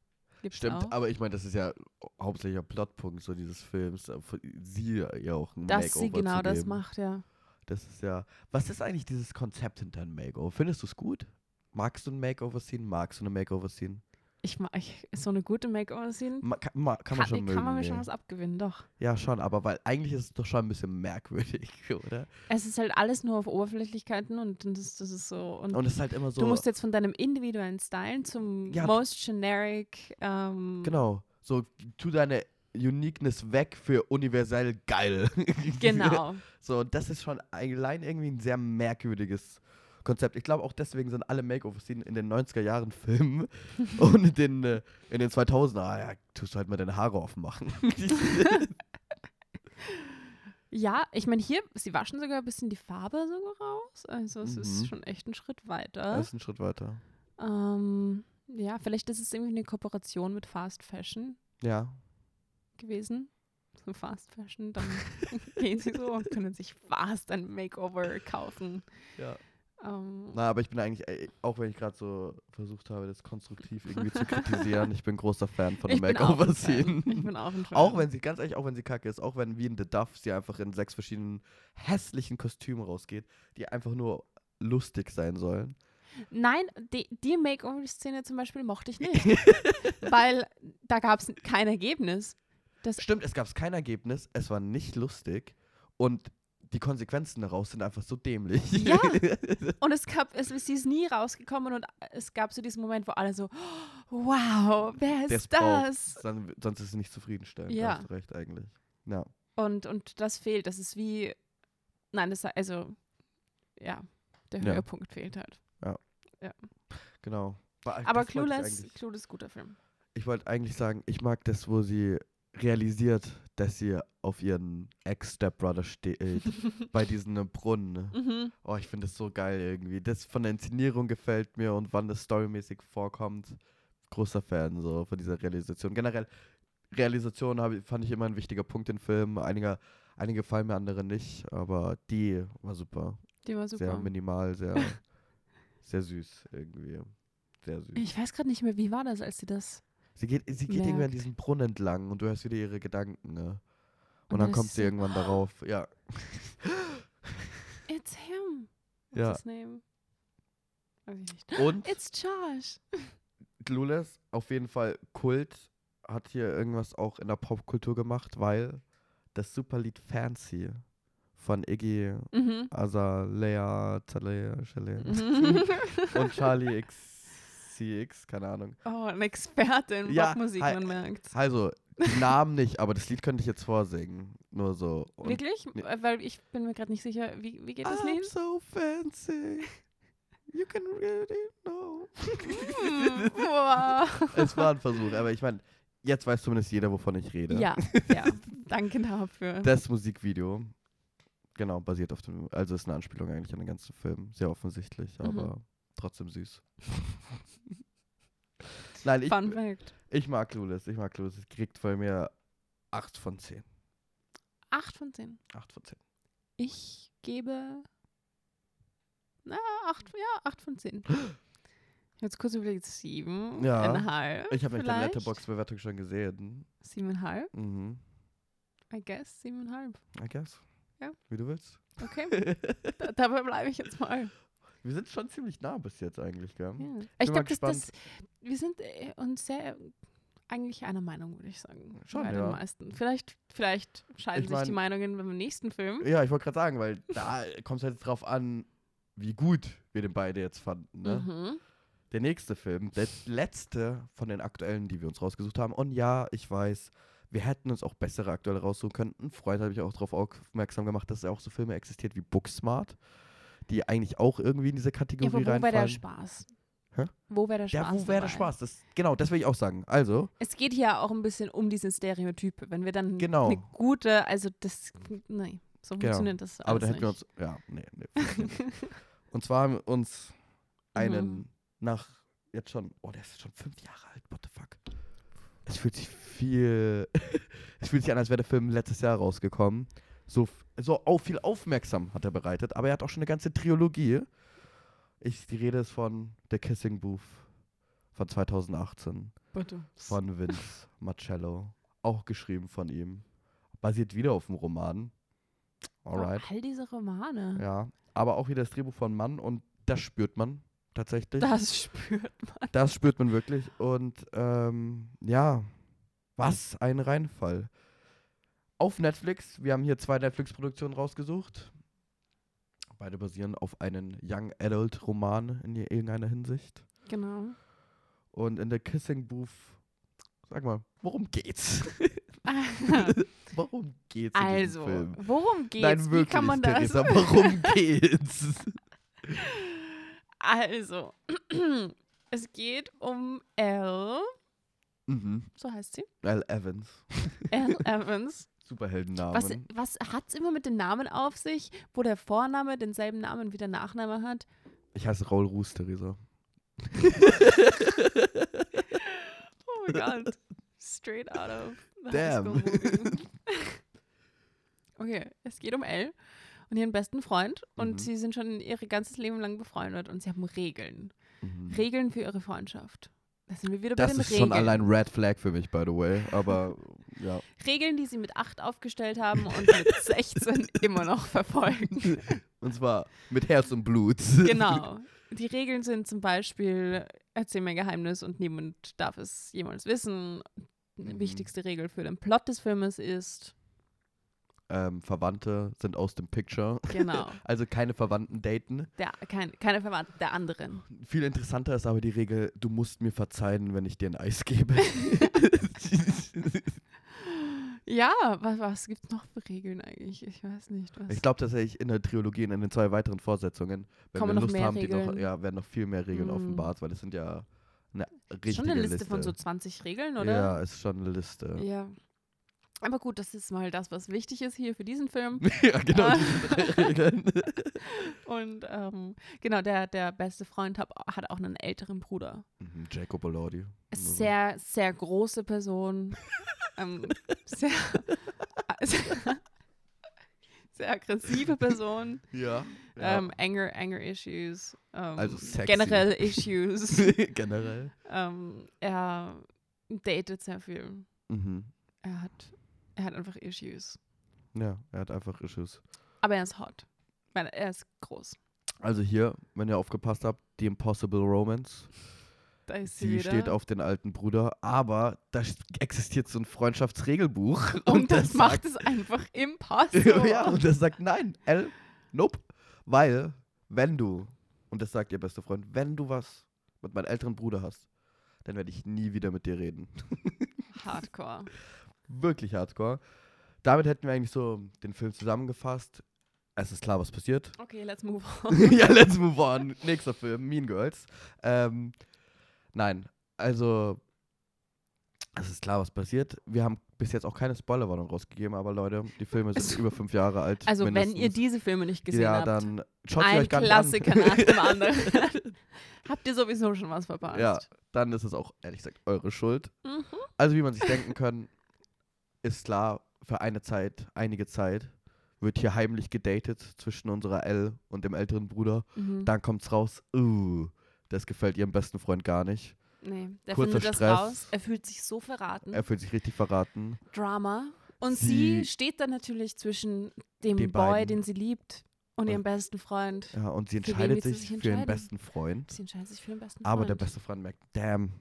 Gibt's Stimmt, auch. aber ich meine, das ist ja hauptsächlicher Plotpunkt so dieses Films. äh, Sie ja auch ein Dass Makeover sie genau das macht, ja. Das ist ja. Was ist eigentlich dieses Konzept hinter einem Makeover? Findest du es gut? Magst du ein Makeover-Scene? Magst du eine Makeover-Scene? Ich mag ich, so eine gute Makeover-Scene. Ma kann, ma kann man schon mögen. kann man mir schon nee. was abgewinnen, doch. Ja, schon, aber weil eigentlich ist es doch schon ein bisschen merkwürdig, [LAUGHS] oder? Es ist halt alles nur auf Oberflächlichkeiten und das, das ist so. Und, Und es ist halt immer so. du musst jetzt von deinem individuellen Style zum Ja. most generic. Ähm, Genau. So, tu deine Uniqueness weg für universell geil. [LAUGHS] Genau. So, das ist schon allein irgendwie ein sehr merkwürdiges Konzept. Ich glaube auch deswegen sind alle Makeover-Szenen in den 90er Jahren Filmen [LAUGHS] und in den, äh, in den 2000er, ah ja, tust du halt mal deine Haare offen machen. [LAUGHS] Ja, ich meine, hier, sie waschen sogar ein bisschen die Farbe sogar raus. Also, es Mhm. ist schon echt ein Schritt weiter. das ist ein Schritt weiter. Ähm, ja, vielleicht ist es irgendwie eine Kooperation mit Fast Fashion Ja. gewesen. So Fast Fashion, dann [LAUGHS] gehen sie so und können sich fast ein Makeover kaufen. Ja. Ähm, Na, aber ich bin eigentlich, äh, auch wenn ich gerade so versucht habe, das konstruktiv irgendwie zu kritisieren, ich bin großer Fan von. Makeover-Szenen. Ich bin auch ein Fan. Auch wenn sie, ganz ehrlich, auch wenn sie kacke ist, auch wenn wie in The Duff sie einfach in sechs verschiedenen hässlichen Kostümen rausgeht, die einfach nur lustig sein sollen. Nein, die, die Makeover-Szene zum Beispiel mochte ich nicht. [LAUGHS] weil da gab es kein Ergebnis. Das, Stimmt, es gab kein Ergebnis, es war nicht lustig und die Konsequenzen daraus sind einfach so dämlich. Ja. [LAUGHS] und es gab, es, sie ist nie rausgekommen und es gab so diesen Moment, wo alle so, wow, wer ist braucht- das? Dann, sonst ist es nicht zufriedenstellend. Ja. Da hast du recht eigentlich. Ja. Und, und das fehlt. Das ist wie, nein, das also, ja, der Ja. Höhepunkt fehlt halt. Genau. War- Aber das wollte ich Clueless, Clueless, guter Film. Ich wollte eigentlich sagen, ich mag das, wo sie realisiert, dass sie auf ihren Ex-Stepbrother steht, [LAUGHS] bei diesem Brunnen. ne? Mhm. Oh, ich finde das so geil irgendwie. Das von der Inszenierung gefällt mir und wann das storymäßig vorkommt. Großer Fan so von dieser Realisation. Generell, Realisation hab, fand ich immer ein wichtiger Punkt in Filmen. Einige, einige gefallen mir, andere nicht, aber die war super. Die war Sehr super. minimal, sehr, [LAUGHS] sehr süß irgendwie. Sehr süß. Ich weiß gerade nicht mehr, wie war das, als sie das. Sie geht, sie geht irgendwie an diesem Brunnen entlang und du hörst wieder ihre Gedanken. Ne? Und, Und dann kommt sie irgendwann darauf. Ja. [LAUGHS] It's him. What's Ja. his name? Weiß ich nicht. Und [LAUGHS] It's Josh. [LAUGHS] Clueless, auf jeden Fall Kult, hat hier irgendwas auch in der Popkultur gemacht, weil das Superlied Fancy von Iggy Mhm. Azalea, Talea, Mhm. und Charlie XCX, keine Ahnung. oh, ein Experte in Ja, Popmusik, hi- man merkt. Also, [LAUGHS] Namen nicht, aber das Lied könnte ich jetzt vorsingen. Nur so. Und Wirklich? nee. Äh, Weil ich bin mir gerade nicht sicher, wie, wie geht das I'm Lied? so fancy. You can really know. Hm, [LAUGHS] wow. es war ein Versuch, aber ich meine, jetzt weiß zumindest jeder, wovon ich rede. Ja, ja. [LAUGHS] Danke dafür. Das Musikvideo, genau, basiert auf dem, also ist eine Anspielung eigentlich an den ganzen Film. Sehr offensichtlich, Mhm. Trotzdem süß. [LAUGHS] Nein, ich, Fun Fact. ich mag Clueless, ich mag Clueless. Es kriegt von mir 8 von 10. 8 von 10. 8 von 10. Ich gebe. Na, 8, ja, 8 von 10. [GASPS] Jetzt kurz überlegt, 7. Ja. Ich habe vielleicht? Letterbox-Bewertung schon gesehen. 7,5. Mhm. I guess 7,5. I guess. Ja. Wie du willst. Okay, [LAUGHS] da, dabei bleibe ich jetzt mal. Wir sind schon ziemlich nah bis jetzt eigentlich, gell? Ja. Ich glaube, das. Wir sind äh, uns sehr. Eigentlich einer Meinung, würde ich sagen. Schon, bei ja. den meisten. Vielleicht, vielleicht scheiden Ich sich die mein- Meinungen beim nächsten Film. Ja, ich wollte gerade sagen, weil da kommt es halt drauf an, wie gut wir den beide jetzt fanden. Ne? Mhm. Der nächste Film, der letzte von den aktuellen, die wir uns rausgesucht haben. Und ja, ich weiß, wir hätten uns auch bessere aktuelle raussuchen können. Ein Freund habe ich auch darauf aufmerksam gemacht, dass es auch so Filme existiert wie Booksmart, die eigentlich auch irgendwie in diese Ja, Kategorie aber wo wäre der reinfallen. Spaß? Hä? Wo wäre der Ja, Spaß? wo wäre der? Spaß? Das, genau, das will ich auch sagen. Also, Es geht hier auch ein bisschen um diesen Stereotype. Wenn wir dann Genau. eine gute, also das, nee, so Genau. funktioniert das aber alles da hätten wir uns. Ja, nee, nee. [LAUGHS] Und zwar haben wir uns einen Mhm. nach jetzt schon, oh, der ist schon fünf Jahre alt, what the fuck. Es fühlt sich viel, [LAUGHS] es fühlt sich an, als wäre der Film letztes Jahr rausgekommen. So, so auch viel aufmerksam hat er bereitet, aber er hat auch schon eine ganze Trilogie. Ich, die Rede ist von The Kissing Booth von 2018 Bitte. von Vince Marcello, auch geschrieben von ihm. Basiert wieder auf dem Roman. Alright. Oh, all diese Romane. Ja, aber auch wieder das Drehbuch von Mann und das spürt man tatsächlich. Das spürt man. Das spürt man wirklich. Und ähm, ja, was ein Reinfall. Auf Netflix, wir haben hier zwei Netflix-Produktionen rausgesucht. Beide basieren auf einem Young Adult Roman in irgendeiner Hinsicht. Genau. Und in der Kissing Booth, sag mal, worum geht's? [LAUGHS] worum geht's in also, Film? worum geht's? Nein, wirklich, Wie kann man das? Theresa, [LAUGHS] worum geht's? Also, [CLEARS THROAT] es geht um Elle, mhm. so heißt sie. Al Evans. Elle Evans. Superheldennamen. Was, was hat es immer mit den Namen auf sich, wo der Vorname denselben Namen wie der Nachname hat? Ich heiße Raul Ruß, Theresa. [LAUGHS] Oh mein Gott. Straight out of the Damn. High School Movie. [LAUGHS] Okay, es geht um Elle und ihren besten Freund und Mhm. sie sind schon ihr ganzes Leben lang befreundet und sie haben Regeln. Mhm. Regeln für ihre Freundschaft. Da sind wir wieder Das bei den ist Regeln. schon allein Red Flag für mich, by the way. Aber ja. Regeln, die sie mit 8 aufgestellt haben [LAUGHS] und mit 16 immer noch verfolgen. Und zwar mit Herz und Blut. Genau. [LAUGHS] Die Regeln sind zum Beispiel, erzähl mein Geheimnis und niemand darf es jemals wissen. Die Mhm. wichtigste Regel für den Plot des Filmes ist, ähm, Verwandte sind aus dem Picture. genau, [LAUGHS] Also keine Verwandten daten. der, kein, keine Verwandten der anderen. Viel interessanter ist aber die Regel, du musst mir verzeihen, wenn ich dir ein Eis gebe. [LAUGHS] Ja, was, was gibt es noch für Regeln eigentlich? Ich weiß nicht. Was. ich glaube tatsächlich in der Trilogie und in den zwei weiteren Fortsetzungen, wenn Kommen wir noch Lust haben, noch, ja, werden noch viel mehr Regeln Mm. offenbart, weil es sind ja eine richtige Schon eine Liste, von so 20 Regeln, oder? Ja, ist schon eine Liste. Ja. Aber gut, das ist mal das, was wichtig ist hier für diesen Film. [LAUGHS] ja, genau. [LAUGHS] Und ähm, genau, der, der beste Freund hab, hat auch einen älteren Bruder. Mhm, Jacob Elordi. Sehr, sehr große Person. [LAUGHS] ähm, sehr, sehr aggressive Person. Ja. Ähm, anger, anger Issues. Ähm, Also sexy. Generell Issues. Generell. ähm, er datet sehr viel. Mhm. Er hat, er hat einfach Issues. Ja, er hat einfach Issues. Aber er ist hot. Weil er ist groß. Also hier, wenn ihr aufgepasst habt, die Impossible Romance. Da ist sie, Sie steht auf den alten Bruder, aber da st- existiert so ein Freundschaftsregelbuch. [LAUGHS] Und, das, das macht sagt, es einfach impossible. [LAUGHS] ja, und das sagt nein, L, nope. Weil, wenn du, und das sagt ihr beste Freund, wenn du was mit meinem älteren Bruder hast, dann werde ich nie wieder mit dir reden. [LAUGHS] Hardcore. Wirklich hardcore. Damit hätten wir eigentlich so den Film zusammengefasst. Es ist klar, was passiert. [LAUGHS] Okay, let's move on. [LAUGHS] ja, let's move on. Nächster Film, Mean Girls. Ähm, nein, also es ist klar, was passiert. Wir haben bis jetzt auch keine Spoilerwarnung rausgegeben, aber Leute, die Filme sind Also- [LAUGHS] über fünf Jahre alt. Also, wenn ihr mindestens. diese Filme nicht gesehen ja, habt, dann schaut ein euch gar Klassiker nicht nach an. dem anderen, habt ihr sowieso schon was verpasst. Ja. dann ist es auch ehrlich gesagt eure Schuld. Mhm. Also wie man sich denken kann, ist klar, für eine Zeit, einige Zeit, wird hier heimlich gedatet zwischen unserer L und dem älteren Bruder. Mhm. Dann kommt's raus, uh, das gefällt ihrem besten Freund gar nicht. Nee, der Kurzer findet das Stress. raus. Er fühlt sich so verraten. Er fühlt sich richtig verraten. Drama. Und sie, Sie- steht dann natürlich zwischen dem Boy, beiden. den sie liebt, und ihrem besten Freund. Ja, und sie entscheidet sich sich für ihren besten Freund. Sie entscheidet sich für den besten Aber Freund. der beste Freund merkt, damn,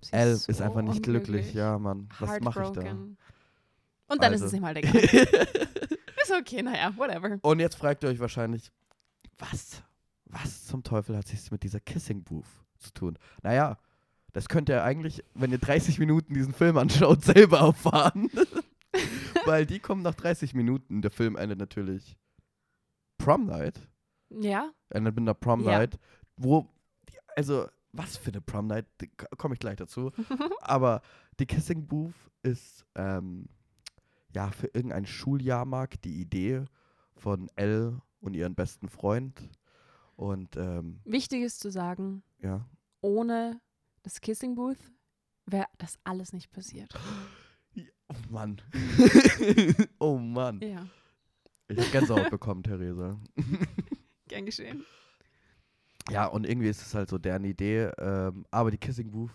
Sie L so ist einfach nicht glücklich. Ja, Mann, was mache ich da? Und dann Also. ist es ihm halt egal. [LAUGHS] ist okay, naja, whatever. und jetzt fragt ihr euch wahrscheinlich, was, was zum Teufel hat sich mit dieser Kissing Booth zu tun? Naja, das könnt ihr eigentlich, wenn ihr 30 Minuten diesen Film anschaut, [LAUGHS] selber erfahren. [LAUGHS] Weil die kommen nach 30 Minuten. Der Film endet natürlich Prom Night. Ja, Endet mit einer Prom Ja. Night, wo die also, was für eine Prom Night, komme ich gleich dazu. [LAUGHS] Aber die Kissing Booth ist, ähm, ja, für irgendeinen Schuljahrmarkt die Idee von Elle und ihren besten Freund. Und, ähm, Wichtig ist zu sagen, ja. ohne das Kissing Booth wäre das alles nicht passiert. [GASPS] Oh Mann. [LAUGHS] oh Mann. Ja, Ich habe Gänsehaut bekommen, Theresa. gern geschehen. Ja, und irgendwie ist es halt so deren Idee. Ähm, aber die Kissing Booth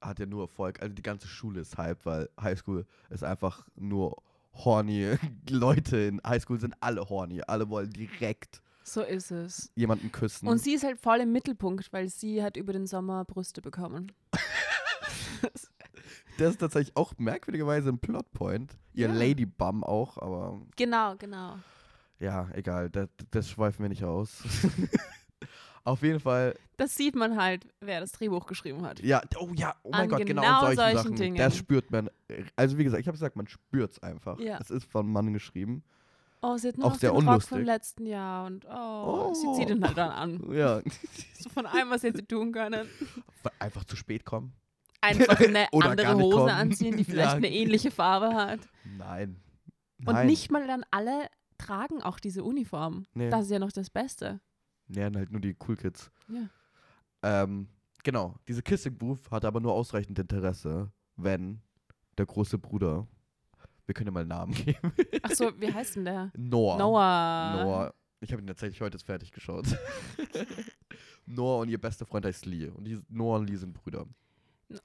hat ja nur Erfolg. Also die ganze Schule ist Hype, weil Highschool ist einfach nur horny. [LAUGHS] Leute in Highschool sind alle horny. Alle wollen direkt So ist es. jemanden küssen. Und sie ist halt voll im Mittelpunkt, weil sie hat über den Sommer Brüste bekommen. [LAUGHS] das ist tatsächlich auch merkwürdigerweise ein Plotpoint. Ihr Ja. Lady Bum auch, aber genau, genau. ja, egal. Das, das schweifen wir nicht aus. [LAUGHS] Auf jeden Fall Das sieht man halt, wer das Drehbuch geschrieben hat. Ja, oh ja, oh mein An Gott, genau, genau solchen, solchen Sachen. Dingen. Das spürt man. Also wie gesagt, ich habe gesagt, man spürt es einfach. Ja. Es ist von Mann geschrieben. Oh, sie hat nur Auch noch sehr den Rock vom letzten Jahr und oh, sie Oh. zieht ihn halt dann an. Ja. [LAUGHS] So von allem, was hätte sie tun können. Einfach zu spät kommen. Einfach eine [LAUGHS] Oder andere Hose kommen. anziehen, die [LAUGHS] vielleicht Ja. eine ähnliche Farbe hat. Nein. Und Nein. nicht mal dann alle tragen auch diese Uniform. Nee. Das ist ja noch das Beste. Nähern halt nur die Cool Kids. Ja. Ähm, genau. Diese Kissing Booth hat aber nur ausreichend Interesse, wenn der große Bruder. Wir können ja mal Namen [LAUGHS] geben. Ach so, wie heißt denn der? Noah. Noah. Noah. Ich habe ihn tatsächlich heute fertig geschaut. [LAUGHS] Noah und ihr bester Freund heißt Lee. Und die, Noah und Lee sind Brüder.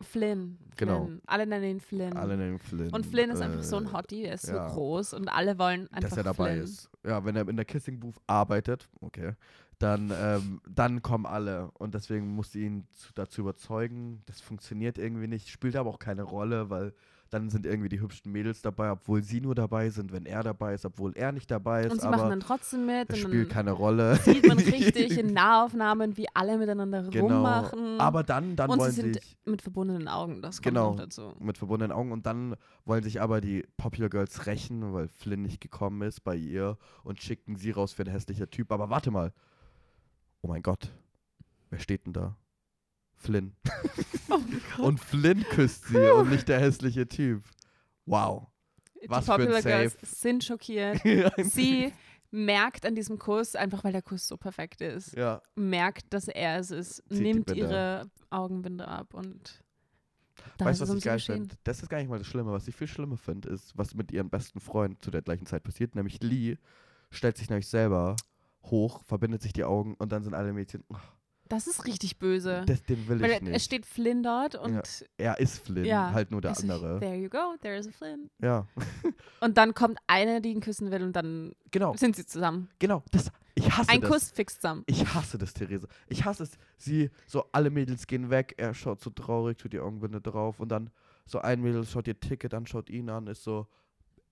Flynn. Genau. Flynn. Alle nennen ihn Flynn. Alle nennen Flynn. und Flynn ist einfach so äh, ein Hottie, er ist so ja. groß und alle wollen einfach dass er dabei Flynn. ist. Ja, wenn er in der Kissing Booth arbeitet, okay, dann, ähm, dann kommen alle. Und deswegen muss sie ihn zu, dazu überzeugen. Das funktioniert irgendwie nicht, spielt aber auch keine Rolle, weil dann sind irgendwie die hübschen Mädels dabei, obwohl sie nur dabei sind, wenn er dabei ist, obwohl er nicht dabei ist. Und sie aber machen dann trotzdem mit das spielt keine Rolle. sieht man [LAUGHS] richtig in Nahaufnahmen, wie alle miteinander genau. rummachen. Aber dann, dann und wollen sie sind sich mit verbundenen Augen, das kommt Genau. dazu. mit verbundenen Augen und dann wollen sich aber die Popular Girls rächen, weil Flynn nicht gekommen ist bei ihr und schicken sie raus für ein hässlicher Typ. Aber warte mal. Oh mein Gott. Wer steht denn da? Flynn. [LAUGHS] Oh. Und Flynn küsst sie [LAUGHS] und nicht der hässliche Typ. Wow. was die für ein Popular Girls Save. sind schockiert. [LAUGHS] Sie merkt an diesem Kuss, einfach weil der Kuss so perfekt ist, ja. merkt, dass er es ist, die nimmt ihre Augenbinde ab und da weißt du, was ich geil finde? Das ist gar nicht mal das Schlimme. Was ich viel schlimmer finde, ist, was mit ihrem besten Freund zu der gleichen Zeit passiert. Nämlich Lee stellt sich nämlich selber hoch, verbindet sich die Augen und dann sind alle Mädchen, oh, Das ist richtig böse. das, den will weil ich es nicht. steht Flynn dort und Er ist Flynn, ja, halt nur der ist- andere. There you go, there is a Flynn. Ja, [LAUGHS] Und dann kommt eine, die ihn küssen will und dann genau, sind sie zusammen. genau. Das, ich hasse Ein das. Kuss fixt zusammen. Ich hasse das, Therese. Ich hasse es. Sie, so alle Mädels gehen weg, er schaut so traurig, tut die Augenbinde drauf und dann so ein Mädel schaut ihr Ticket an, schaut ihn an, ist so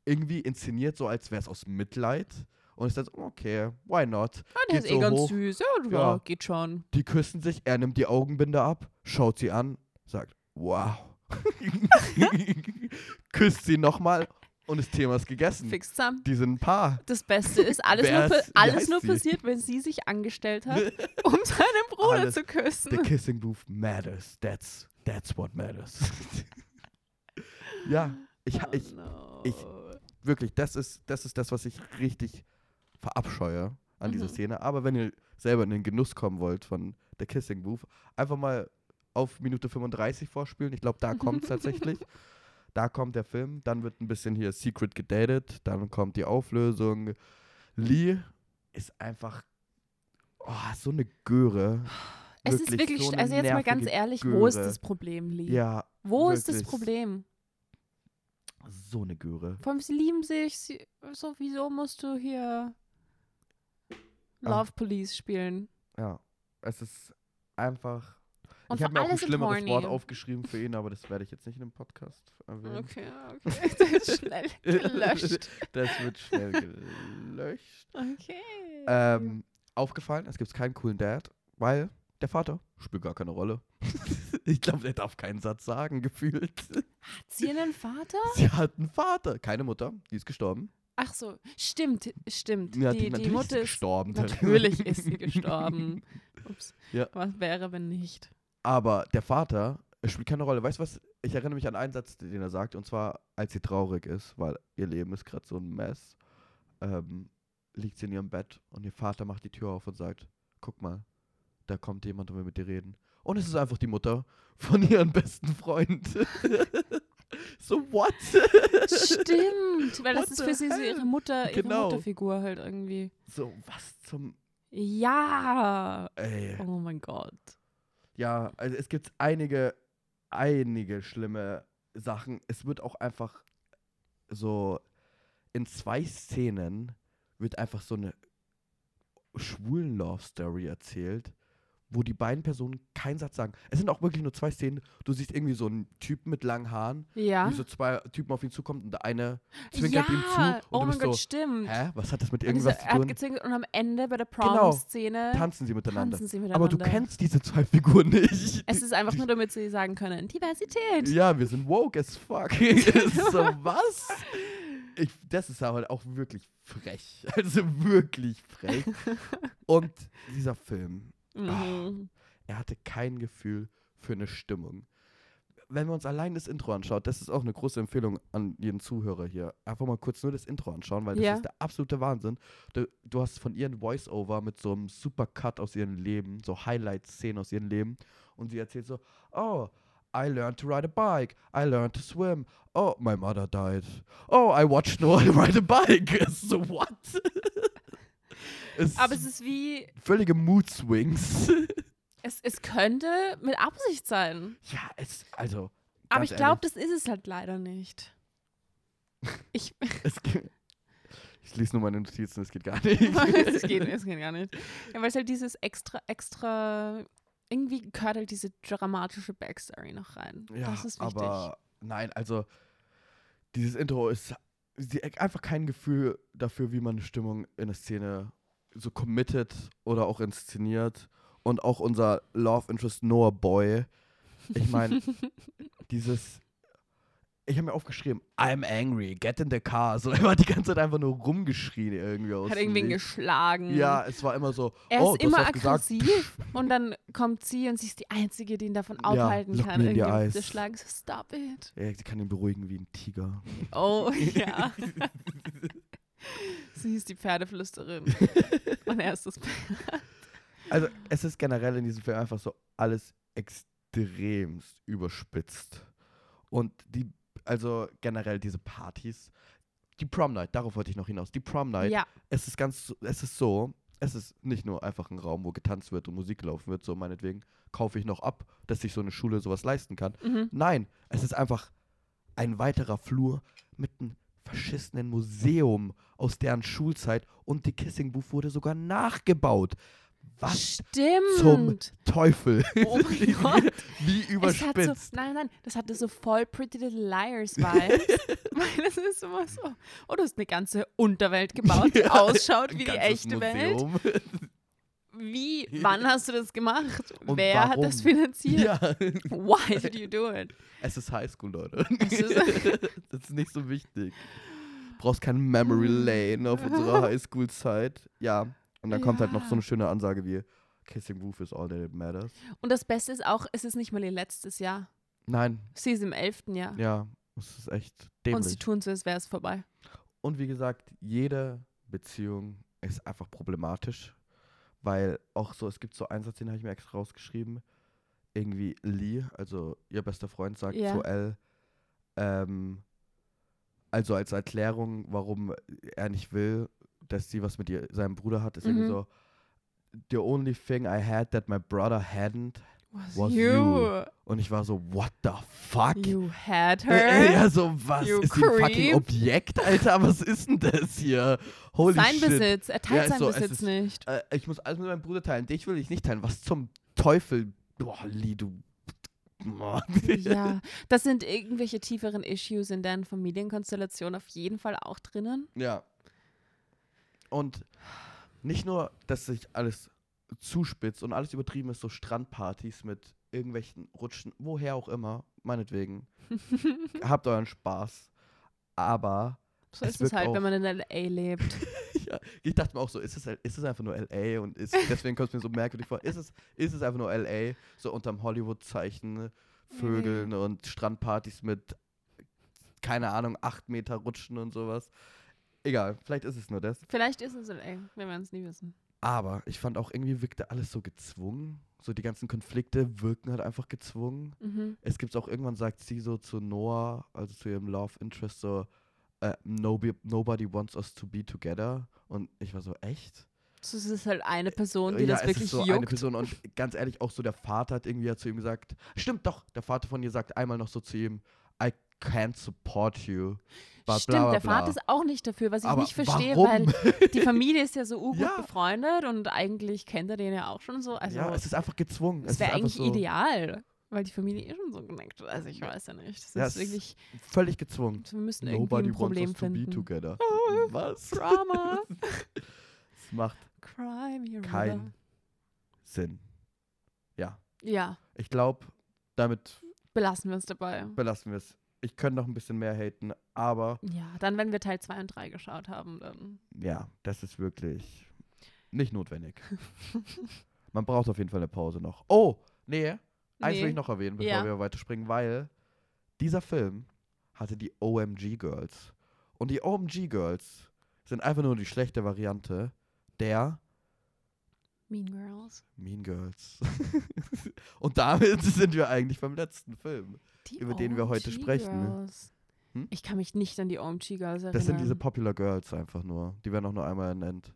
irgendwie inszeniert, so als wäre es aus Mitleid. Und ist dann so, okay, why not? Ah, der Geht ist eh so ganz hoch. süß. Ja, ja, geht schon. Die küssen sich, er nimmt die Augenbinde ab, schaut sie an, sagt, wow. [LAUGHS] Küsst sie nochmal und das Thema ist gegessen. Fix zusammen. Die sind ein Paar. Das Beste ist, alles, nur, alles nur sie? passiert, wenn sie sich angestellt hat, [LAUGHS] um seinen Bruder Alles. zu The küssen. kissing booth matters. That's, that's what matters. [LAUGHS] ja, ich, Oh ich, no. ich- wirklich, das ist, das ist das, was ich richtig verabscheue an dieser Mhm. Szene. Aber wenn ihr selber in den Genuss kommen wollt von The Kissing Booth, einfach mal auf Minute 35 vorspielen. Ich glaube, da [LAUGHS] kommt es tatsächlich. Da kommt der Film, dann wird ein bisschen hier Secret gedatet, dann kommt die Auflösung. Lee ist einfach oh, so eine Göre. es ist wirklich, so also jetzt mal ganz ehrlich, wo ist Göre. das Problem, Lee? Ja, wo ist das wirklich. Problem? so eine Göre. Vor allem, sie lieben sich. Sie, so, wieso musst du hier Ah. Love Police spielen? Ja, es ist einfach. Und ich habe mir auch ein schlimmeres horny. Wort aufgeschrieben für ihn, aber das werde ich jetzt nicht in dem Podcast erwähnen. Okay, okay. [LAUGHS] Das ist schnell [LAUGHS] gelöscht. Das wird schnell gelöscht. Okay. Ähm, aufgefallen, es gibt keinen coolen Dad, weil der Vater spielt gar keine Rolle. [LAUGHS] ich glaube, der darf keinen Satz sagen, gefühlt. Hat sie einen Vater? Sie hat einen Vater, keine Mutter, die ist gestorben. Ach so, stimmt, stimmt. Ja, die, die, natürlich ist Mutter sie ist gestorben. Natürlich [LAUGHS] ist sie gestorben. Ups. Ja. Was wäre, wenn nicht? Aber der Vater spielt keine Rolle. Weißt du was? Ich erinnere mich an einen Satz, den er sagt, und zwar, als sie traurig ist, weil ihr Leben ist gerade so ein Mess, ähm, liegt sie in ihrem Bett und ihr Vater macht die Tür auf und sagt, guck mal, da kommt jemand und will mit dir reden. Und es ist einfach die Mutter von ihrem besten Freund. [LAUGHS] so, what? Stimmt, weil What das ist für sie so ihre Mutter, ihre Genau. Mutterfigur halt irgendwie. So, was zum. Ja. Ey. Oh mein Gott. Ja, also es gibt einige, einige schlimme Sachen. Es wird auch einfach so in zwei Szenen wird einfach so eine schwulen Love Story erzählt, wo die beiden Personen keinen Satz sagen. Es sind auch wirklich nur zwei Szenen. Du siehst irgendwie so einen Typen mit langen Haaren, Ja. wie so zwei Typen auf ihn zukommt und der eine zwinkert ja. ihm zu und oh du mein bist Gott, so, stimmt. hä, was hat das mit irgendwas zu er hat tun? gezwinkert und am Ende bei der Genau. Prom-Szene Tanzen sie miteinander. tanzen sie miteinander. Aber du kennst diese zwei Figuren nicht. Es ist einfach nur, damit sie sagen können, Diversität. Ja, wir sind woke as fuck. [LAUGHS] so, was? Ich, das ist aber auch wirklich frech. Also wirklich frech. [LAUGHS] Und dieser Film, Mhm. er hatte kein Gefühl für eine Stimmung. Wenn wir uns allein das Intro anschaut, das ist auch eine große Empfehlung an jeden Zuhörer hier. Einfach mal kurz nur das Intro anschauen, weil das Ja. ist der absolute Wahnsinn. Du, du hast von ihr ein Voice-Over mit so einem super Cut aus ihrem Leben, so Highlight-Szenen aus ihrem Leben. Und sie erzählt so, oh, I learned to ride a bike. I learned to swim. Oh, my mother died. Oh, I watched Noah [LAUGHS] ride a bike. [LAUGHS] so, what? [LAUGHS] [LAUGHS] es Aber es ist wie, völlige Mood-Swings. [LAUGHS] es, es könnte mit Absicht sein. ja, es, also. Aber ich glaube, das ist es halt leider nicht. Ich, [LAUGHS] ich lese nur meine Notizen, es geht gar nicht. es, geht, es geht gar nicht. Ja, weil es halt dieses extra, extra, irgendwie gehört halt diese dramatische Backstory noch rein. ja, das ist wichtig. aber nein, also dieses Intro ist sie, einfach kein Gefühl dafür, wie man eine Stimmung in der Szene so committed oder auch inszeniert. Und auch unser Love Interest Noah Boy. Ich meine, [LAUGHS] dieses. Ich habe mir aufgeschrieben, I'm angry, get in the car. So [LAUGHS] immer die ganze Zeit einfach nur rumgeschrien irgendwie aus. Hat dem irgendwen Nichts. geschlagen. Ja, es war immer so. Er oh, ist immer aggressiv und dann kommt sie und sie ist die Einzige, die ihn davon Ja, aufhalten look kann, irgendwie zu schlagen. So, stop it. Ja, sie kann ihn beruhigen wie ein Tiger. Oh, [LAUGHS] ja. sie ist die Pferdeflüsterin. [LAUGHS] und er ist das Pferd. Also, es ist generell in diesem Film einfach so alles extremst überspitzt. Und die, also generell diese Partys, die Prom Night, darauf wollte ich noch hinaus. Die Prom Night, Ja, es ist ganz, so- es ist so, es ist nicht nur einfach ein Raum, wo getanzt wird und Musik laufen wird, so meinetwegen kaufe ich noch ab, dass sich so eine Schule sowas leisten kann. mhm. Nein, es ist einfach ein weiterer Flur mit einem verschissenen Museum aus deren Schulzeit und die Kissing Booth wurde sogar nachgebaut. Was Stimmt. zum Teufel? Oh mein [LAUGHS] Gott. Wie hat so, überspitzt. nein, nein, das hatte so voll Pretty Little Liars [LAUGHS] Vibes. Weil es ist immer so, oh, du hast eine ganze Unterwelt gebaut, die [LAUGHS] Ja, ausschaut wie die echte Welt. Museum. Wie, wann hast du das gemacht? Und Wer hat das warum? finanziert? Ja, Why did you do it? es ist Highschool, Leute. Ist- das ist nicht so wichtig. Du brauchst kein Memory Lane auf unserer Highschool-Zeit. Ja, und dann kommt halt noch so Ja. eine schöne Ansage wie Kissing Booth is all that matters. Und das Beste ist auch, es ist nicht mal ihr letztes Jahr. Nein, Sie ist im elften Jahr. ja, das ist echt und sie dämlich. tun so, als wäre es vorbei. Und wie gesagt, jede Beziehung ist einfach problematisch, weil auch so, es gibt so einen Satz, den habe ich mir extra rausgeschrieben. Irgendwie Lee, also ihr bester Freund, sagt Ja. zu Elle, ähm, also als Erklärung, warum er nicht will, dass sie was mit ihr, seinem Bruder hat, ist irgendwie Mhm. so, the only thing I had that my brother hadn't. Was, Was you? you? Und ich war so, what the fuck? You had Äh, her? Ja, so, was? You ist sie ein fucking creep. Objekt, Alter? [LAUGHS] Was ist denn das hier? Holy sein shit. Besitz. Er teilt Ja, seinen so, es Besitz ist- nicht. Äh, ich muss alles mit meinem Bruder teilen. Dich will ich nicht teilen. Was zum Teufel? Boah, Lee, du. [LAUGHS] Ja, das sind irgendwelche tieferen Issues in deren Familienkonstellation auf jeden Fall auch drinnen. ja. Und nicht nur, dass sich alles zuspitzt und alles übertrieben ist, so Strandpartys mit irgendwelchen Rutschen, woher auch immer, meinetwegen. [LAUGHS] Habt euren Spaß. Aber So Es ist es halt, wenn man in L.A. lebt. [LAUGHS] ja, ich dachte mir auch so, ist es, ist es einfach nur LA und ist, deswegen kommt es mir so merkwürdig vor. Ist es, ist es einfach nur LA, so unterm Hollywood-Zeichen, Vögeln und Strandpartys mit, keine Ahnung, acht Meter Rutschen und sowas. Egal, vielleicht ist es nur das. Vielleicht ist es L.A., wir werden es nie wissen. Aber ich fand auch irgendwie wirkte alles so gezwungen. So die ganzen Konflikte wirken halt einfach gezwungen. Mhm. Es gibt auch irgendwann, sagt sie so zu Noah, also zu ihrem Love Interest, so, äh, nobody, nobody wants us to be together. Und ich war so, echt? So, es ist halt eine Person, die ja, das es wirklich ist so juckt. eine Person. Und ganz ehrlich, auch so der Vater hat irgendwie ja zu ihm gesagt, stimmt doch, der Vater von ihr sagt einmal noch so zu ihm, I can't support you. Bla, Stimmt, bla, bla, der bla. Vater ist auch nicht dafür, was ich Aber nicht verstehe, warum? weil die [LAUGHS] Familie ist ja so urgut Ja. befreundet und eigentlich kennt er den ja auch schon so. Also ja, es ist einfach gezwungen. es wäre eigentlich so ideal, weil die Familie eh schon so connected. Also ich weiß ja nicht. Das Ja, ist wirklich, Völlig gezwungen. wir müssen irgendwie Nobody ein Problem wants us to be finden. together. [LAUGHS] Oh, Was? Drama. [LAUGHS] Es macht keinen Sinn. Ja, Ja, ich glaube, damit belassen wir es dabei. belassen wir es. Ich könnte noch ein bisschen mehr haten, aber Ja, dann, wenn wir Teil 2 und 3 geschaut haben, dann. ja, das ist wirklich nicht notwendig. [LAUGHS] Man braucht auf jeden Fall eine Pause noch. Oh, nee, eins will ich noch erwähnen, bevor Ja. wir weiterspringen, weil dieser Film hatte die OMG Girls. Und die OMG Girls sind einfach nur die schlechte Variante der Mean Girls. Mean Girls. [LAUGHS] Und damit sind wir eigentlich beim letzten Film. Die Über den wir heute sprechen. Girls. Hm? Ich kann mich nicht an die OMG Girls erinnern. Das sind diese Popular Girls einfach nur. Die werden auch nur einmal ernannt.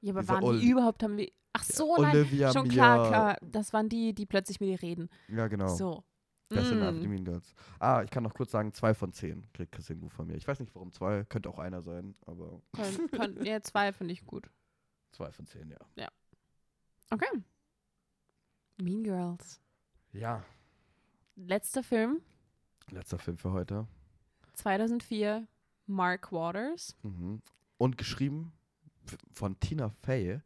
Ja, aber diese waren Ol- die überhaupt, haben wir. Ach so, nein. Olivia Schon Mia. klar, klar. Das waren die, die plötzlich mit dir reden. Ja, genau. So. Das sind einfach die Mm. Mean Girls. Ah, ich kann noch kurz sagen, zwei von zehn kriegt Christian Gu von mir. Ich weiß nicht, warum zwei. Könnte auch einer sein, aber Können, [LAUGHS] können, ja, zwei finde ich gut. zwei von zehn, ja. Okay. Mean Girls. Ja. Letzter Film, Letzter Film für heute. 2004. Mark Waters. Mhm. Und geschrieben von Tina Fey.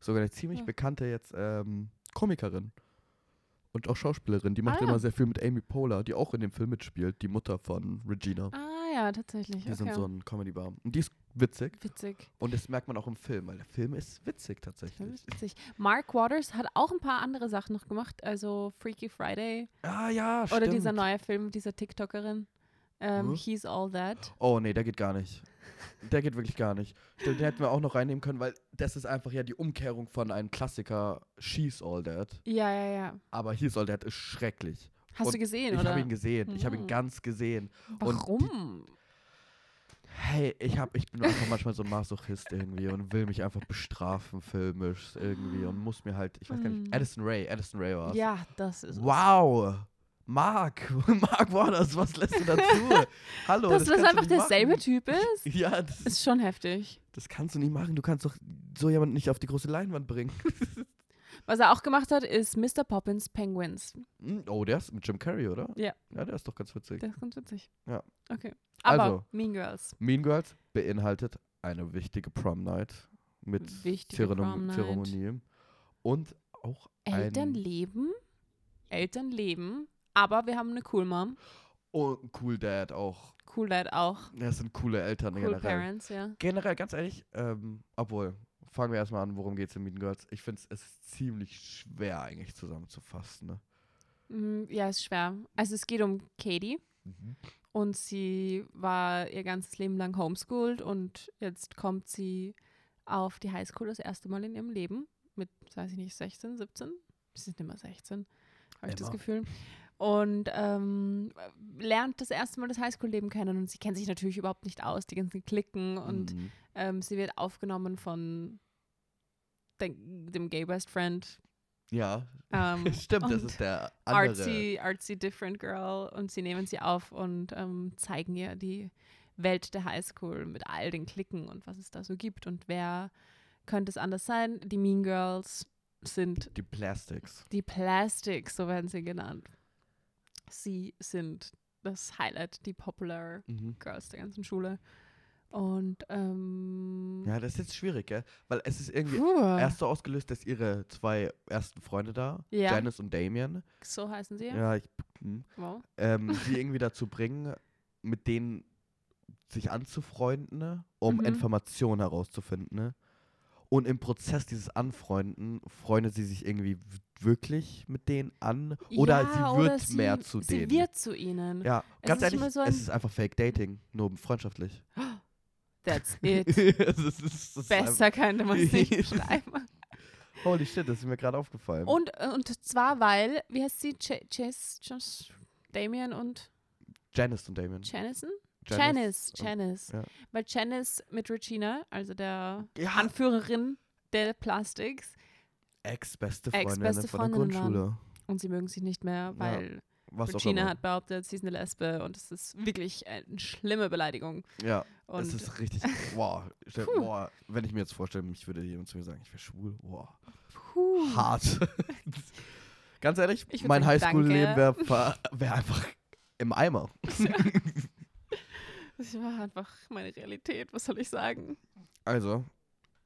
Sogar eine ziemlich Ja. bekannte jetzt ähm, Komikerin. Und auch Schauspielerin. Die macht Ah, ja. immer sehr viel mit Amy Poehler, die auch in dem Film mitspielt. Die Mutter von Regina. Ah ja, tatsächlich. Die Okay. sind so ein Comedy-Bar. Und die ist witzig. Witzig. Und das merkt man auch im Film, weil der Film ist witzig tatsächlich. ist witzig. Mark Waters hat auch ein paar andere Sachen noch gemacht. Also Freaky Friday Ah ja, stimmt. oder dieser neue Film mit dieser TikTokerin. Ähm, Hm? He's All That. Oh nee, der geht gar nicht. Der geht wirklich gar nicht. Den, den hätten wir auch noch reinnehmen können, weil das ist einfach ja die Umkehrung von einem Klassiker She's All That. Ja, ja, ja. Aber He's All That ist schrecklich. Hast Und du gesehen, Ich oder? habe ihn gesehen. Ich habe ihn Mhm. ganz gesehen. und die- Warum? Hey, ich, hab, ich bin einfach manchmal so ein Masochist irgendwie und will mich einfach bestrafen filmisch irgendwie und muss mir halt, ich weiß gar Mhm. nicht, Addison Ray, Addison Ray war's. Ja, das ist es. Wow! Mark, [LAUGHS] Mark Waters, was lässt du dazu? [LAUGHS] Hallo, Dass das, du einfach derselbe. Typ ist, [LAUGHS] Ja, das, ist schon heftig. das kannst du nicht machen. Du kannst doch so jemanden nicht auf die große Leinwand bringen. Was er auch gemacht hat, ist Mr. Poppins Penguins. Hm, oh, der ist mit Jim Carrey, oder? Ja. Ja, der ist doch ganz witzig. Das ist ganz witzig. Ja. Okay. Aber Also. Mean Girls. Mean Girls beinhaltet eine wichtige Prom Night mit Wichtige Zeremonie, Prom Night. Zeremonie und auch Eltern leben. Eltern leben. Aber wir haben eine Cool Mom. ein Cool Dad auch. Cool Dad auch. Das sind coole Eltern Cool generell. Parents, ja. Generell, ganz ehrlich, ähm, obwohl, fangen wir erstmal an, worum geht es in Mean Girls. Ich finde es ist ziemlich schwer eigentlich zusammenzufassen. Ne? Mm, Ja, ist schwer. Also es geht um Katie. Und sie war ihr ganzes Leben lang homeschooled und jetzt kommt sie auf die Highschool das erste Mal in ihrem Leben mit, weiß ich nicht, 16, 17? Sie sind immer 16, habe ich das. Gefühl. Und ähm, lernt das erste Mal das Highschool-Leben kennen und sie kennt sich natürlich überhaupt nicht aus, die ganzen Klicken und Mhm. ähm, sie wird aufgenommen von den, dem Gay Best Friend. Ja, Ähm, [LAUGHS] stimmt, das ist der andere. artsy, artsy different girl und sie nehmen sie auf und ähm, zeigen ihr die Welt der Highschool mit all den Klicken und was es da so gibt und wer könnte es anders sein? Die Mean Girls sind Die Plastics. die Plastics, so werden sie genannt. Sie sind das Highlight, die Popular Mhm. Girls der ganzen Schule. Und ähm, Ja, das ist jetzt schwierig, gell? Weil es ist irgendwie puh, erst so ausgelöst, dass ihre zwei ersten Freunde da, Ja. Janice und Damien, so heißen sie. ja, ich, hm, Wow. ähm, [LAUGHS] sie irgendwie dazu bringen, mit denen sich anzufreunden, ne, um Mhm. Informationen herauszufinden. Und im Prozess dieses Anfreunden freundet sie sich irgendwie wirklich mit denen an oder Ja, sie oder wird sie- mehr zu Sie denen. wird zu ihnen. ja, Es ganz ehrlich, so es ist einfach Fake Dating, nur freundschaftlich. [GASPS] That's [LAUGHS] it. es ist, es ist Besser könnte man es nicht [LAUGHS] beschreiben. Holy shit, das ist mir gerade aufgefallen. Und, und zwar, weil, wie heißt sie? Chase, Chase, Damien und Janice und Damien. Janison? Janice Janice, und- ja. Weil Janice mit Regina, also der Ja. Anführerin der Plastics, Ex-beste Freundin Ex-beste von der waren. Grundschule. und sie mögen sich nicht mehr, weil auch Regina hat behauptet, sie ist eine Lesbe und es ist wirklich eine schlimme Beleidigung. Ja, Und es ist richtig. [LAUGHS] Boah, stell, boah, wenn ich mir jetzt vorstelle, mich würde jemand zu mir sagen, ich wäre schwul. Boah, puh. hart. [LAUGHS] Ganz ehrlich, mein Highschool-Leben wäre wär einfach im Eimer. [LAUGHS] Das war einfach meine Realität, was soll ich sagen? Also,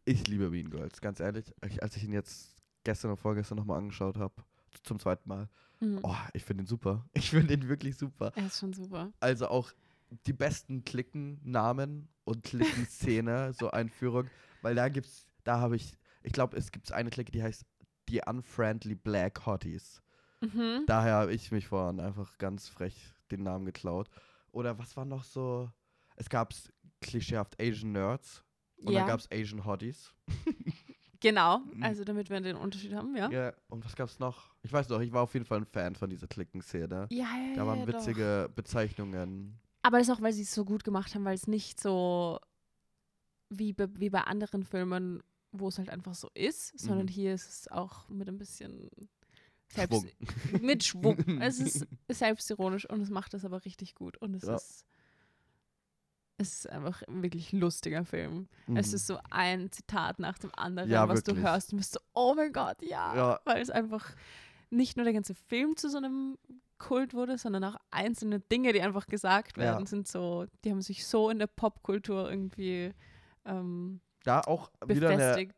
ich liebe Mean Girls, ganz ehrlich. Ich, als ich ihn jetzt gestern und vorgestern nochmal angeschaut habe, zum zweiten Mal, Mhm. oh, ich finde ihn super. [LAUGHS] Ich finde ihn wirklich super. Er ist schon super. Also auch die besten Klicken-Namen und Klicken-Szene, [LAUGHS] so Einführung, weil da gibt's, da habe ich, ich glaube, es gibt eine Clique, die heißt die Unfriendly Black Hotties. Mhm. Daher habe ich mich vorhin einfach ganz frech den Namen geklaut. Oder was war noch so? Es gab klischeehaft Asian Nerds und dann Ja, gab es Asian Hotties. [LAUGHS] genau. Mhm. Also damit wir den Unterschied haben, ja. Ja, und was gab's noch? Ich weiß noch, ich war auf jeden Fall ein Fan von dieser Klicken-Szene. Ja, ja, Da waren ja, doch. witzige Bezeichnungen. Aber das ist auch, weil sie es so gut gemacht haben, weil es nicht so wie, be wie bei anderen Filmen, wo es halt einfach so ist, sondern Mhm. hier ist es auch mit ein bisschen selbst, Schwung. mit Schwung. es [LAUGHS] ist selbstironisch und es macht das aber richtig gut. Und es Ja. ist es ist einfach ein wirklich lustiger Film. Mhm. Es ist so ein Zitat nach dem anderen, Ja, was du wirklich. hörst und bist so, oh mein Gott, ja. Ja. Weil es einfach nicht nur der ganze Film zu so einem Kult wurde, sondern auch einzelne Dinge, die einfach gesagt Ja. werden, sind so, die haben sich so in der Popkultur irgendwie ähm, Da auch wieder eine, äh,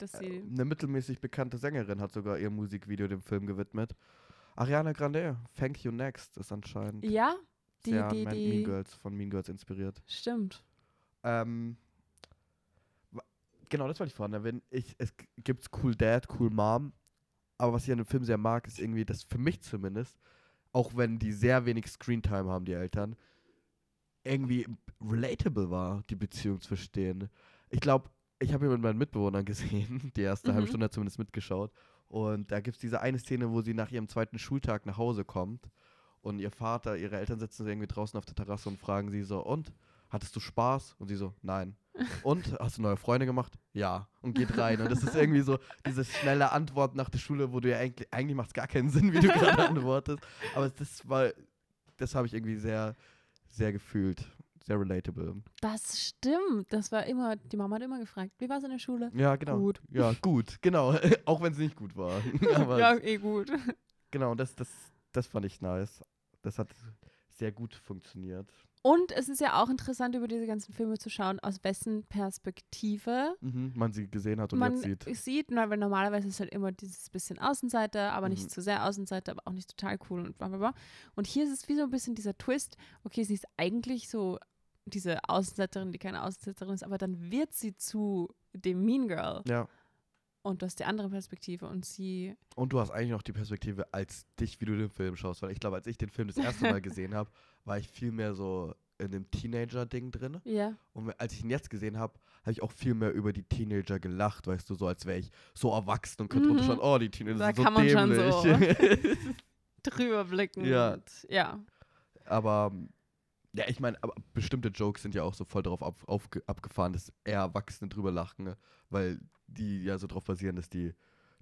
eine mittelmäßig bekannte Sängerin hat sogar ihr Musikvideo dem Film gewidmet. Ariana Grande, Thank You Next, ist anscheinend Ja, die, die, die. Mean Girls, von Mean Girls inspiriert. Stimmt. Ähm, genau, das wollte ich vorhin erwähnen. Ich, es gibt Cool Dad, Cool Mom, aber was ich an dem Film sehr mag, ist irgendwie, dass für mich zumindest, auch wenn die sehr wenig Screentime haben, die Eltern, irgendwie relatable war, die Beziehung zu verstehen. Ich glaube, ich habe hier mit meinen Mitbewohnern [LAUGHS] gesehen, die erste halbe Mhm. Stunde hat zumindest mitgeschaut. Und da gibt es diese eine Szene, wo sie nach ihrem zweiten Schultag nach Hause kommt und ihr Vater, ihre Eltern sitzen irgendwie draußen auf der Terrasse und fragen sie so, und, hattest du Spaß? Und sie so, nein. Und, hast du neue Freunde gemacht? Ja. Und geht rein. Und das ist irgendwie so diese schnelle Antwort nach der Schule, wo du ja eigentlich, eigentlich macht es gar keinen Sinn, wie du gerade [LAUGHS] antwortest. Aber das war, das habe ich irgendwie sehr, sehr gefühlt. Sehr relatable. Das stimmt. Das war immer, die Mama hat immer gefragt, wie war es in der Schule? Ja, genau. Gut. Ja, gut, genau. [LAUGHS] Auch wenn es nicht gut war. [LAUGHS] Ja, eh gut. genau, das, das, das fand ich nice. Das hat sehr gut funktioniert. Und es ist ja auch interessant, über diese ganzen Filme zu schauen, aus wessen Perspektive Mhm, man sie gesehen hat und man jetzt sieht. sieht. na, weil normalerweise ist halt immer dieses bisschen Außenseiter, aber Mhm. nicht zu sehr Außenseiter, aber auch nicht total cool und bla bla bla. Und hier ist es wie so ein bisschen dieser Twist, okay, sie ist eigentlich so diese Außenseiterin, die keine Außenseiterin ist, aber dann wird sie zu dem Mean Girl Ja. und du hast die andere Perspektive und sie, Und du hast eigentlich noch die Perspektive als dich, wie du den Film schaust. Weil ich glaube, als ich den Film das erste Mal [LAUGHS] gesehen habe, war ich viel mehr so in dem Teenager-Ding drin. ja, Und als ich ihn jetzt gesehen habe, habe ich auch viel mehr über die Teenager gelacht, weißt du, so als wäre ich so erwachsen und könnte Mhm. runterschauen, oh, die Teenager Da sind so kann man schon dämlich. so. [LAUGHS] drüber blicken. Ja. Ja. aber ja, ich meine, bestimmte Jokes sind ja auch so voll darauf ab, aufge- abgefahren, dass eher Erwachsene drüber lachen, ne? weil die ja so darauf basieren, dass die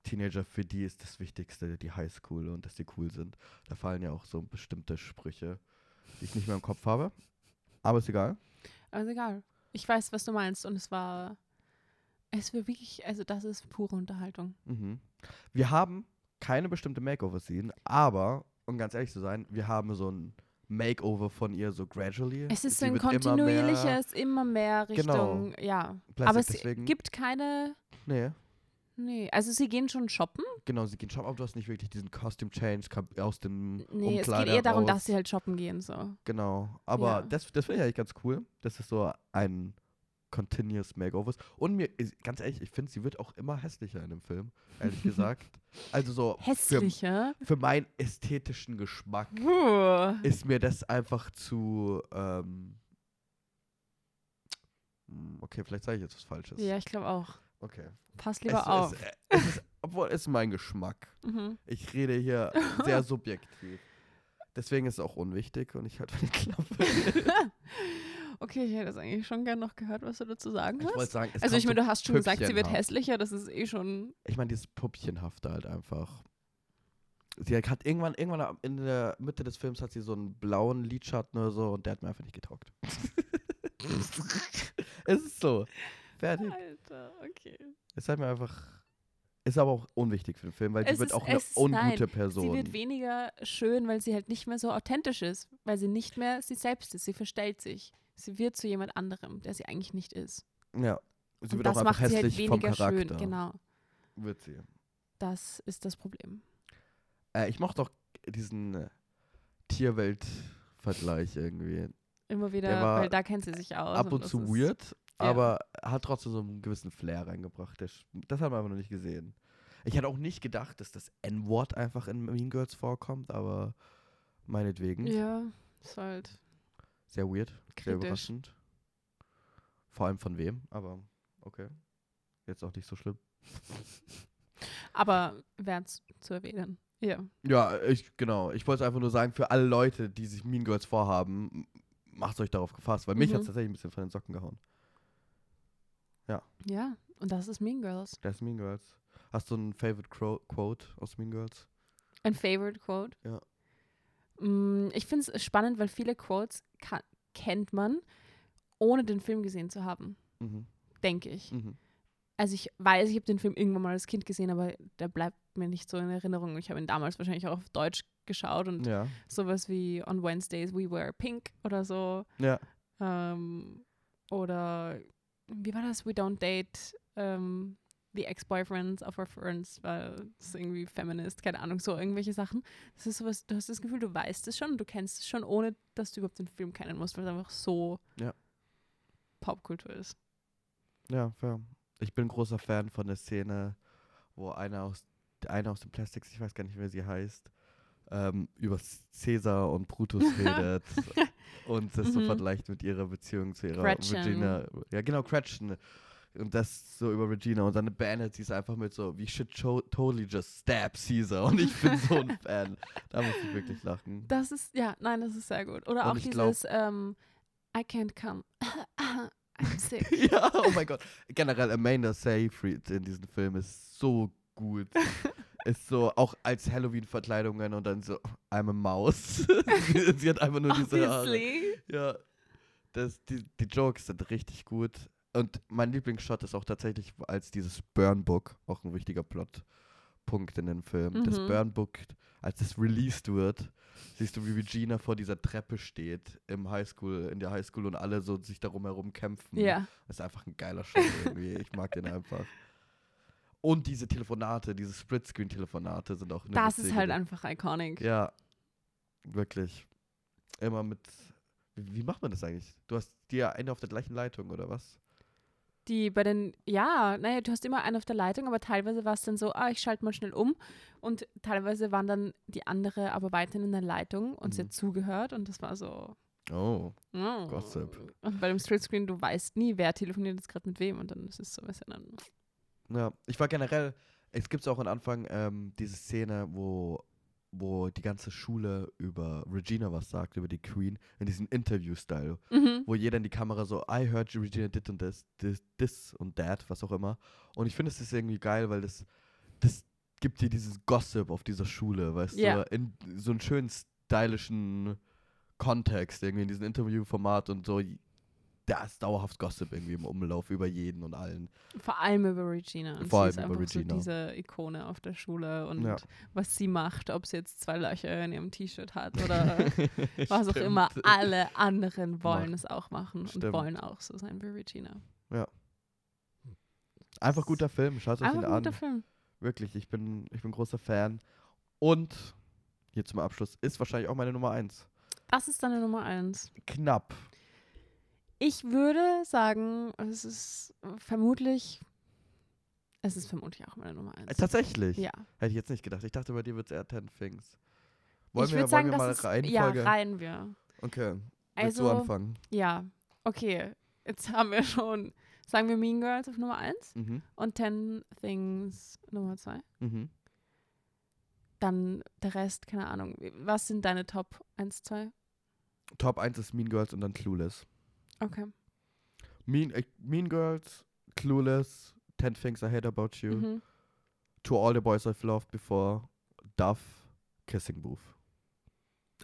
Teenager, für die ist das Wichtigste die Highschool und dass die cool sind. Da fallen ja auch so bestimmte Sprüche, die ich nicht mehr im Kopf habe. Aber ist egal. Aber ist egal. Ich weiß, was du meinst und es war, es war wirklich, also das ist pure Unterhaltung. Mhm. Wir haben keine bestimmte Makeover-Scene, aber, um ganz ehrlich zu sein, wir haben so ein Makeover von ihr so gradually. Es ist so Sie ein wird immer mehr- kontinuierliches, immer mehr Genau. Richtung, ja. Plastik, Aber es deswegen- gibt keine, Nee. Nee, also sie gehen schon shoppen. Genau, sie gehen shoppen, aber du hast nicht wirklich diesen Costume Change ka- aus dem Nee, es geht Umkleider eher darum, raus. dass sie halt shoppen gehen. So. Genau, aber Ja. das, das finde ich eigentlich ganz cool. Das ist so ein Continuous Makeover. ist. Und mir, ist, ganz ehrlich, ich finde, sie wird auch immer hässlicher in dem Film, ehrlich [LAUGHS] gesagt. Also so für, Hässlicher. für meinen ästhetischen Geschmack Puh. ist mir das einfach zu. Ähm, hm, okay, vielleicht sage ich jetzt was Falsches. Ja, ich glaube auch. Okay. Pass Es, lieber auf. es, es ist, obwohl, es ist mein Geschmack. mhm. Ich rede hier [LAUGHS] sehr subjektiv. Deswegen ist es auch unwichtig und ich halte meine Klappe. [LAUGHS] Okay, ich hätte das eigentlich schon gern noch gehört, was du dazu sagen Ich wollte hast. sagen, es Also ich meine, du hast schon gesagt, sie wird hässlicher, das ist eh schon. Ich meine, dieses Puppchenhafte halt einfach. Sie hat irgendwann, irgendwann in der Mitte des Films hat sie so einen blauen Lidschatten oder so und der hat mir einfach nicht getaugt. [LAUGHS] es ist so. Fertig. Okay. Es hat mir einfach. Ist aber auch unwichtig für den Film, weil Es sie wird ist- auch eine ungute nein, Person. Sie wird weniger schön, weil sie halt nicht mehr so authentisch ist, weil sie nicht mehr sie selbst ist. Sie verstellt sich. Sie wird zu jemand anderem, der sie eigentlich nicht ist. ja. Sie Und wird das auch einfach macht sie halt hässlich vom weniger Charakter. schön. Genau. Wird sie. Das ist das Problem. Äh, ich mochte auch diesen äh, Tierwelt-Vergleich irgendwie. Immer wieder, weil da kennt sie sich aus. Ab und das zu ist- weird, aber hat trotzdem so einen gewissen Flair reingebracht. Sch- Das hat man aber noch nicht gesehen. Ich hätte auch nicht gedacht, dass das N-Wort einfach in Mean Girls vorkommt, aber meinetwegen. Ja, ist halt. Sehr weird, sehr Kritisch. überraschend. Vor allem von wem, aber okay. Jetzt auch nicht so schlimm. Aber wert zu erwähnen. Ja. Ja, ich, genau. Ich wollte einfach nur sagen, für alle Leute, die sich Mean Girls vorhaben, macht euch darauf gefasst, weil mich Mhm. hat es tatsächlich ein bisschen von den Socken gehauen. Ja, und das ist Mean Girls. Das ist Mean Girls. Hast du ein Favorite Quo- Quote aus Mean Girls? Ein Favorite Quote? Ja. Mm, ich finde es spannend, weil viele Quotes kennt man, ohne den Film gesehen zu haben. Mhm. Denke ich. Mhm. Also ich weiß, ich habe den Film irgendwann mal als Kind gesehen, aber der bleibt mir nicht so in Erinnerung. Ich habe ihn damals wahrscheinlich auch auf Deutsch geschaut und Ja. sowas wie On Wednesdays We Wear Pink oder so. Ja. Ähm, oder wie war das? We don't date ähm, the ex-boyfriends of our friends, weil es irgendwie feminist, keine Ahnung, so irgendwelche Sachen. Das ist sowas, du hast das Gefühl, du weißt es schon und du kennst es schon, ohne dass du überhaupt den Film kennen musst, weil es einfach so Ja. Popkultur ist. Ja, fair. Ich bin großer Fan von der Szene, wo einer aus, einer aus dem Plastics, ich weiß gar nicht, wer sie heißt, ähm, über Caesar und Brutus [LAUGHS] redet und das so Mhm. vergleicht mit ihrer Beziehung zu ihrer Gretchen. Regina. Ja, genau, Gretchen. Und das so über Regina und dann beendet sie es einfach mit so, we should totally just stab Caesar. Und ich bin so ein [LAUGHS] Fan. Da muss ich wirklich lachen. Das ist, ja, nein, das ist sehr gut. Oder Und auch ich glaub- dieses ähm, I can't come. [LAUGHS] I'm sick. ja, oh mein Gott. Generell Amanda Seyfried in diesem Film ist so gut. Ist so, auch als Halloween-Verkleidungen und dann so, I'm a Maus. [LAUGHS] sie, [LAUGHS] sie hat einfach nur diese Haare. Ja, das, die, die Jokes sind richtig gut. Und mein Lieblingsshot ist auch tatsächlich als dieses Burn Book, auch ein wichtiger Plotpunkt in dem Film. Das Mhm. Burn Book, als es released wird, siehst du, wie Regina vor dieser Treppe steht im Highschool, in der Highschool und alle so sich darum herum kämpfen. Ja. Das ist einfach ein geiler Shot irgendwie. Ich mag den einfach. Und diese Telefonate, diese Splitscreen-Telefonate sind auch eine Das ist halt einfach iconic. Ja, wirklich. Immer mit. Wie, wie macht man das eigentlich? Du hast die ja eine auf der gleichen Leitung, oder was? Die bei den, ja, naja, du hast immer einen auf der Leitung, aber teilweise war es dann so, ah, ich schalte mal schnell um. Und teilweise waren dann die andere aber weiterhin in der Leitung und sie Mhm. hat zugehört und das war so. Oh. Oh. Gossip. Und bei dem Splitscreen, du weißt nie, wer telefoniert jetzt gerade mit wem und dann ist es so ein bisschen dann. Ja, ich war generell. Es gibt auch am Anfang ähm, diese Szene, wo, wo die ganze Schule über Regina was sagt, über die Queen, in diesem Interview-Style. Mhm. wo jeder in die Kamera so, I heard Regina did und this, this, this und that, was auch immer. Und ich finde, es ist irgendwie geil, weil das, das gibt dir dieses Gossip auf dieser Schule, weißt Ja. du, in so einen schönen stylischen Kontext, irgendwie in diesem Interviewformat und so. Da ist dauerhaft Gossip irgendwie im Umlauf über jeden und allen. Vor allem über Regina. Und Vor sie ist allem über einfach Regina. so diese Ikone auf der Schule und Ja. was sie macht, ob sie jetzt zwei Löcher in ihrem T-Shirt hat oder [LAUGHS] was auch immer. Alle anderen wollen Mach- es auch machen und Stimmt. wollen auch so sein wie Regina. Einfach guter Film, schaut euch Einfach ihn ein guter an. Film. Wirklich, ich bin, ich bin großer Fan. Und hier zum Abschluss ist wahrscheinlich auch meine Nummer 1. Das ist deine Nummer eins. Knapp. Ich würde sagen, es ist vermutlich, es ist vermutlich auch meine Nummer Äh, eins. tatsächlich. Ja. Hätte ich jetzt nicht gedacht. Ich dachte, bei dir wird es eher Ten Things. Wollen ich wir, sagen, wollen wir mal ist, Reihenfolge? ja, reihen wir. okay. Willst du Also, anfangen? ja, okay. Jetzt haben wir schon, sagen wir Mean Girls auf Nummer eins Mhm. und Ten Things Nummer zwei. Mhm. Dann der Rest, keine Ahnung. Was sind deine Top 1, 2? Top 1 ist Mean Girls und dann Clueless. Okay. Mean, äh, mean Girls, Clueless, Ten Things I Hate About You, Mhm. To All the Boys I've Loved Before, Duff, Kissing Booth.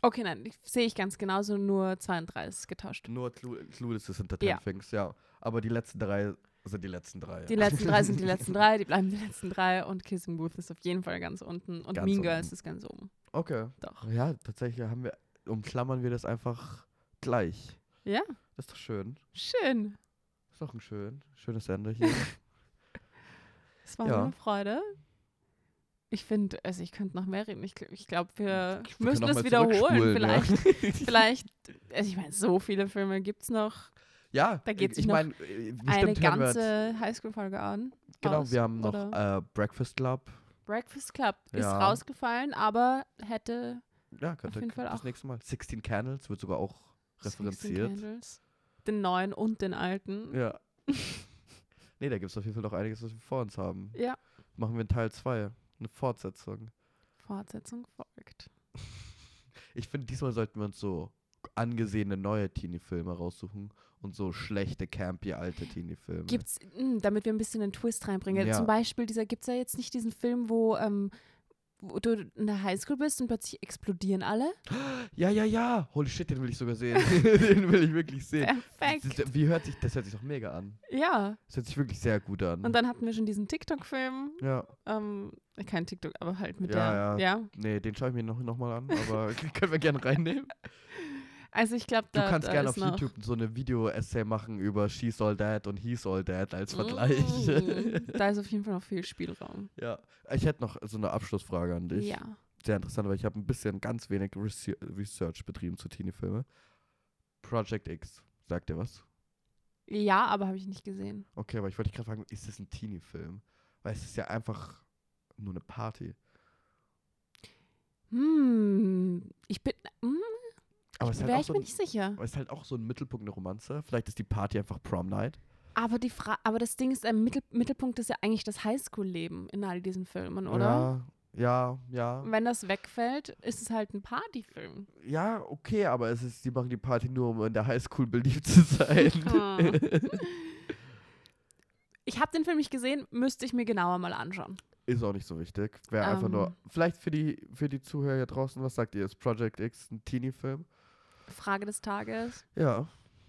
Okay, nein, sehe ich ganz genauso, nur 2 und 3 ist getauscht. Nur Clu Clueless ist hinter Ten Ja. Things, ja. Aber die letzten drei sind die letzten drei. Die letzten drei sind die [LAUGHS] letzten drei, die bleiben die letzten drei und Kissing Booth ist auf jeden Fall ganz unten und Ganz Mean. Girls ist ganz oben. Okay. Doch. Ja, tatsächlich haben wir, umklammern wir das einfach gleich. Ja, Das ist doch schön. schön. Ist doch ein schön, schönes Ende hier. [LAUGHS] Es war Ja. eine Freude. Ich finde, also ich könnte noch mehr reden. Ich, ich glaube, wir Wir müssen es wiederholen. zurückspulen, ja. Vielleicht, [LAUGHS] vielleicht, also ich meine, so viele Filme gibt es noch. Ja, Da geht ich sich noch meine, bestimmt Eine ganze Highschool-Folge an. Genau, aus, wir haben noch äh, Breakfast Club. Breakfast Club ist Ja. rausgefallen, aber hätte Ja, könnte jeden Fall das auch. nächste Mal. 16 Candles wird sogar auch 16 referenziert. Candles, den neuen und den alten. Ja. [LAUGHS] nee, da gibt es auf jeden Fall noch einiges, was wir vor uns haben. Ja. Machen wir in Teil 2. Eine Fortsetzung. Fortsetzung folgt. [LAUGHS] Ich finde, diesmal sollten wir uns so angesehene neue Teenie-Filme raussuchen und so schlechte, campy, alte Teenie-Filme. Gibt's, mh, damit wir ein bisschen einen Twist reinbringen. Ja. Zum Beispiel, dieser gibt's ja jetzt nicht diesen Film, wo, ähm, wo du in der Highschool bist und plötzlich explodieren alle. Ja, ja, ja. Holy shit, den will ich sogar sehen. [LAUGHS] den will ich wirklich sehen. Perfekt. Das- Wie hört sich, das hört sich doch mega an. Ja. Das hört sich wirklich sehr gut an. Und dann hatten wir schon diesen TikTok-Film. ja, Ähm, kein TikTok, aber halt mit Ja, der. ja. Ja. nee, den schaue ich mir noch, noch mal an, aber [LAUGHS] können wir gerne reinnehmen. [LAUGHS] Also ich glaube, Du da, kannst da gerne auf YouTube so eine Video-Essay machen über She's All That und He's All That als Vergleich. Mm, [LAUGHS] da ist auf jeden Fall noch viel Spielraum. ja, ich hätte noch so eine Abschlussfrage an dich. Ja. Sehr interessant, weil ich habe ein bisschen ganz wenig Rese- Research betrieben zu Teenie-Filme. Project X, sagt dir was? Ja, aber habe ich nicht gesehen. Okay, aber ich wollte dich gerade fragen, ist das ein Teenie-Film? Weil es ist ja einfach nur eine Party. Hm, ich bin. Hm, Aber es ist, halt wäre ich so mir ein, nicht sicher. aber es ist halt auch so ein Mittelpunkt eine Romanze. Vielleicht ist die Party einfach Prom Night. Aber, die Fra aber das Ding ist, im Mittel Mittelpunkt ist ja eigentlich das Highschool-Leben in all diesen Filmen, oder? Ja, ja, ja. Wenn das wegfällt, ist es halt ein Partyfilm. Ja, okay, aber es ist, die machen die Party nur, um in der Highschool beliebt zu sein. Hm. [LAUGHS] [LAUGHS] Ich habe den Film nicht gesehen, müsste ich mir genauer mal anschauen. ist auch nicht so wichtig. Wäre einfach nur, Ähm. vielleicht für die, für die Zuhörer hier draußen, was sagt ihr? Ist Project X ein Teenie-Film? Frage des Tages. Ja.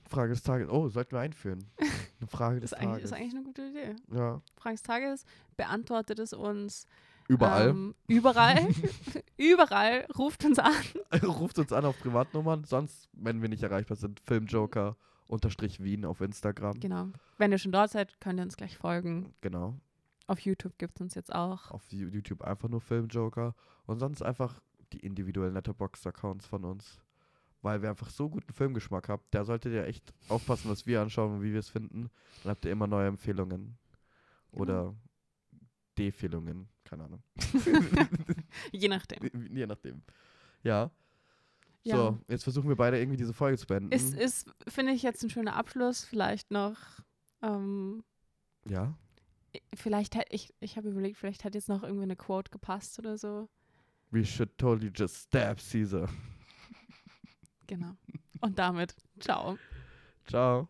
Frage des Tages. Oh, sollten wir einführen. Eine Frage [LAUGHS] des Ist eigentlich, Tages. ist eigentlich eine gute Idee. ja. Frage des Tages, beantwortet es uns Überall. Ähm, überall. [LAUGHS] [LAUGHS] überall. Ruft uns an. Ruft uns an auf Privatnummern. Sonst, wenn wir nicht erreichbar sind, Filmjoker unterstrich Wien auf Instagram. Genau. Wenn ihr schon dort seid, könnt ihr uns gleich folgen. Genau. Auf YouTube gibt es uns jetzt auch. Auf YouTube einfach nur Filmjoker. Und sonst einfach die individuellen Letterboxd-Accounts von uns. Weil wir einfach so guten Filmgeschmack haben. Da solltet ihr echt aufpassen, was wir anschauen und wie wir es finden. Dann habt ihr immer neue Empfehlungen. Oder Defehlungen. Keine Ahnung. [LAUGHS] Je nachdem. Je nachdem. Ja. Ja. So, jetzt versuchen wir beide irgendwie diese Folge zu beenden. Ist, ist finde ich, jetzt ein schöner Abschluss. Vielleicht noch. Ähm, ja. vielleicht hätte ich, ich habe überlegt, vielleicht hat jetzt noch irgendwie eine Quote gepasst oder so. We should totally just stab Caesar. Genau. Und damit, ciao. Ciao.